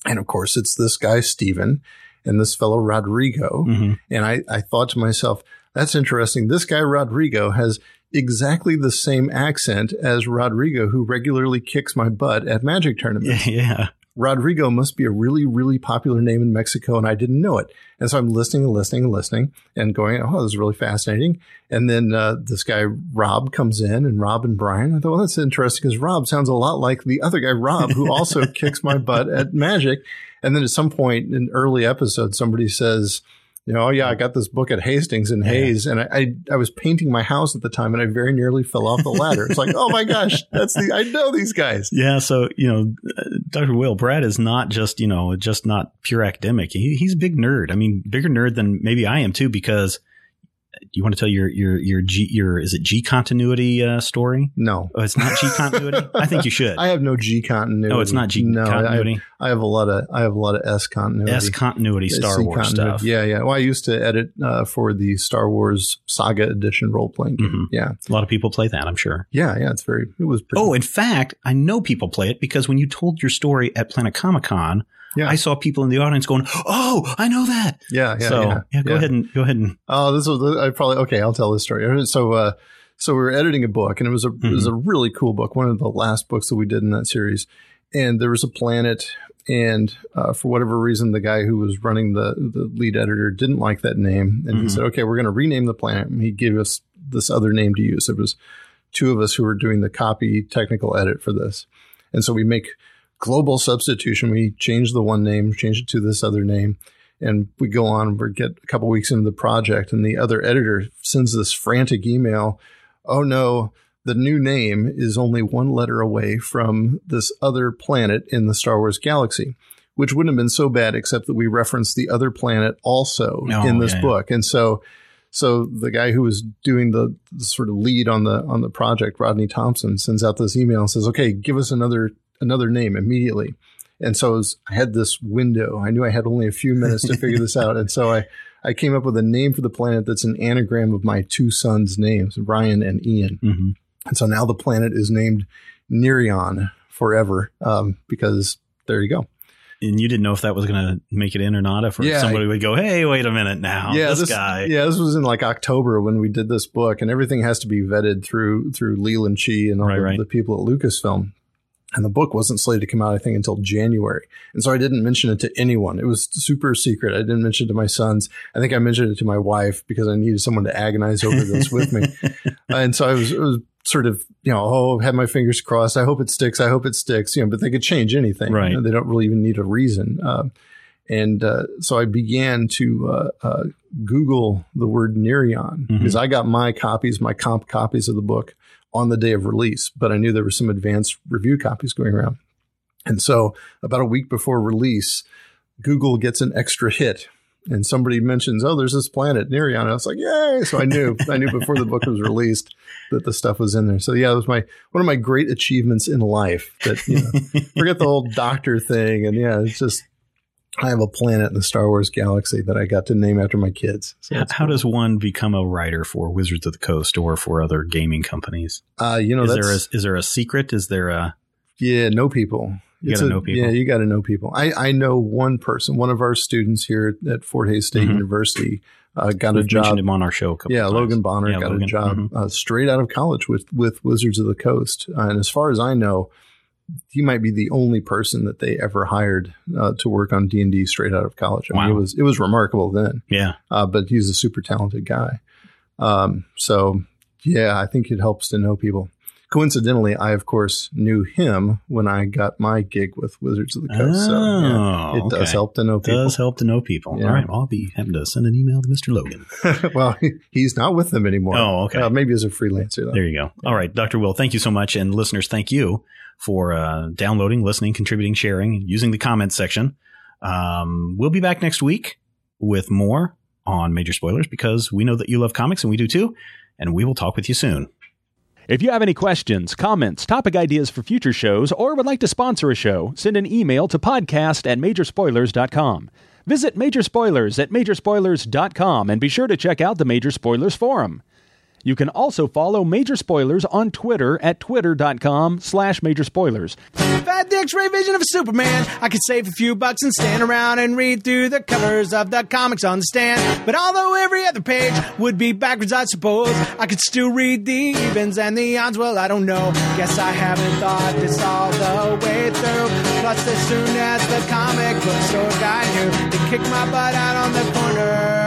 And of course, it's this guy Stephen and this fellow Rodrigo. hmm And I, I thought to myself, that's interesting. This guy Rodrigo has exactly the same accent as Rodrigo, who regularly kicks my butt at magic tournaments. yeah Rodrigo must be a really, really popular name in Mexico, and I didn't know it. And so I'm listening and listening and listening and going, oh, this is really fascinating. And then uh, this guy, Rob, comes in, and Rob and Brian. I thought, well, that's interesting because Rob sounds a lot like the other guy, Rob, who also kicks my butt at magic. And then at some point in early episode, somebody says, you know, oh yeah, I got this book at Hastings in Yeah. Hays, and I, I I was painting my house at the time, and I very nearly fell off the ladder. It's like, oh my gosh, that's the I know these guys. Yeah, so you know, uh, Dr. Will Brad is not just you know just not pure academic. He, he's a big nerd. I mean, bigger nerd than maybe I am too. Because do you want to tell your your your G your is it G continuity uh, story? No, Oh, it's not G continuity. I think you should. I have no G continuity. no, it's not G no, I- continuity. I, have a lot of I have a lot of S continuity. S continuity Star C Wars continuity. stuff. Yeah, yeah. Well, I used to edit uh, for the Star Wars Saga Edition role playing. Mhm. Yeah, A lot of people play that. I'm sure. yeah, yeah. It's very. It was. Pretty, Oh, in fact, I know people play it because when you told your story at Planet Comic Con, Yeah. I saw people in the audience going, "Oh, I know that." yeah, yeah. so yeah, go ahead and go ahead and Oh, this was I probably okay. I'll tell this story. So, uh, so we were editing a book, and it was a it was a Mm-hmm. really cool book. One of the last books that we did in that series, and there was a planet, and uh, for whatever reason, the guy who was running the the lead editor didn't like that name, and he Mhm. said, "Okay, we're going to rename the planet." And he gave us this other name to use. It was two of us who were doing the copy technical edit for this, and so we make global substitution. We change the one name, change it to this other name and we go on we get a couple weeks into the project and the other editor sends this frantic email oh no the new name is only one letter away from this other planet in the star wars galaxy which wouldn't have been so bad except that we referenced the other planet also Oh, in this yeah, book and so so the guy who was doing the, the sort of lead on the on the project rodney thompson sends out this email and says okay give us another another name immediately and so was, I had this window. I knew I had only a few minutes to figure this out. And so I, I came up with a name for the planet that's an anagram of my two sons' names, Ryan and Ian. Mhm. And so now the planet is named Nerion forever um, because there you go. and you didn't know if that was going to make it in or not. If Yeah, somebody would go, "Hey, wait a minute now, this, guy." Yeah, this was in like October when we did this book, and everything has to be vetted through through Leland Chee and all Right, the, right. the people at Lucasfilm. And the book wasn't slated to come out, I think, until January. And so I didn't mention it to anyone. It was super secret. I didn't mention it to my sons. I think I mentioned it to my wife because I needed someone to agonize over this with me. And so I was, it was sort of, you know, oh, had my fingers crossed. I hope it sticks. I hope it sticks. You know, but they could change anything. Right. You know, they don't really even need a reason. Um, and uh, so I began to uh, uh, Google the word Nerion Mhm. because I got my copies, my comp copies of the book on the day of release, but I knew there were some advanced review copies going around. And so about a week before release, Google gets an extra hit. And somebody mentions, "Oh, there's this planet Nerion." I was like, "Yay!" So I knew, I knew before the book was released that the stuff was in there. So yeah, it was my one of my great achievements in life. That you know, forget the whole doctor thing, and yeah, it's just I have a planet in the Star Wars galaxy that I got to name after my kids. So How, cool. does one become a writer for Wizards of the Coast or for other gaming companies? uh, you know is there a, is there a secret? Is there a yeah know people. You It's gotta a- know people. Yeah, you got to know people. I I know one person, one of our students here at, Fort Hays State Mhm. University, uh, got a we've mentioned job. him on our show a couple Yeah, times. Logan Bonner Yeah, got Logan. a job Mhm. uh, straight out of college with with Wizards of the Coast, uh, and as far as I know, he might be the only person that they ever hired uh, to work on D and D straight out of college. I mean, Wow. it was it was remarkable then, Yeah, uh, but he's a super talented guy. Um, so yeah, I think it helps to know people. Coincidentally, I of course knew him when I got my gig with Wizards of the Coast. so yeah, Oh, it does help to know people. does help to know people. Yeah. All right, well, I'll be having to send an email to Mr. Logan. well, he's not with them anymore. Oh, okay. Uh, maybe as a freelancer though. There you go. All right, Dr. Will, thank you so much. And listeners, thank you for uh, downloading, listening, contributing, sharing, using the comments section. Um, we'll be back next week with more on major spoilers because we know that you love comics and we do too. And we will talk with you soon. If you have any questions, comments, topic ideas for future shows, or would like to sponsor a show, send an email to podcast at majorspoilers.com. Visit Major Spoilers at majorspoilers.com and be sure to check out the Major Spoilers Forum. You can also follow Major Spoilers on Twitter at twitter.com slash major spoilers. Had the X-ray vision of Superman, I could save a few bucks and stand around and read through the covers of the comics on the stand. But although every other page would be backwards, I suppose I could still read the evens and the odds. Well, I don't know. Guess I haven't thought this all the way through. Plus, as soon as the comic book store guy knew, he kicked my butt out on the corner.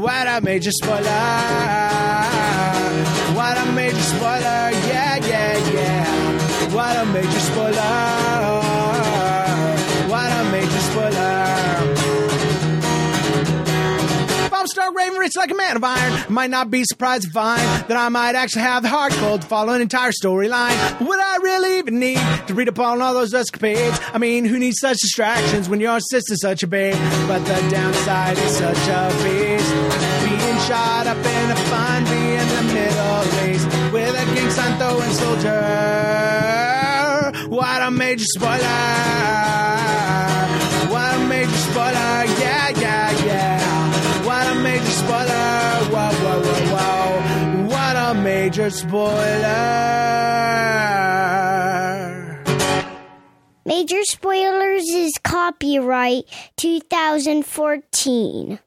What a major spoiler! What a major spoiler! Yeah, yeah, yeah! What a major spoiler! If I'm Raven rich like a man of iron, might not be surprised to find that I might actually have the heart cold to follow an entire storyline. Would I really even need to read upon all those escapades? I mean, who needs such distractions when your sister's such a babe? But the downside is such a beast. Being shot up in a Humvee in the Middle East with a king sign throwing soldier. What a major spoiler! What a major spoiler! Spoiler! Whoa, whoa, whoa, whoa! What a major spoiler! Major Spoilers is copyright 2014.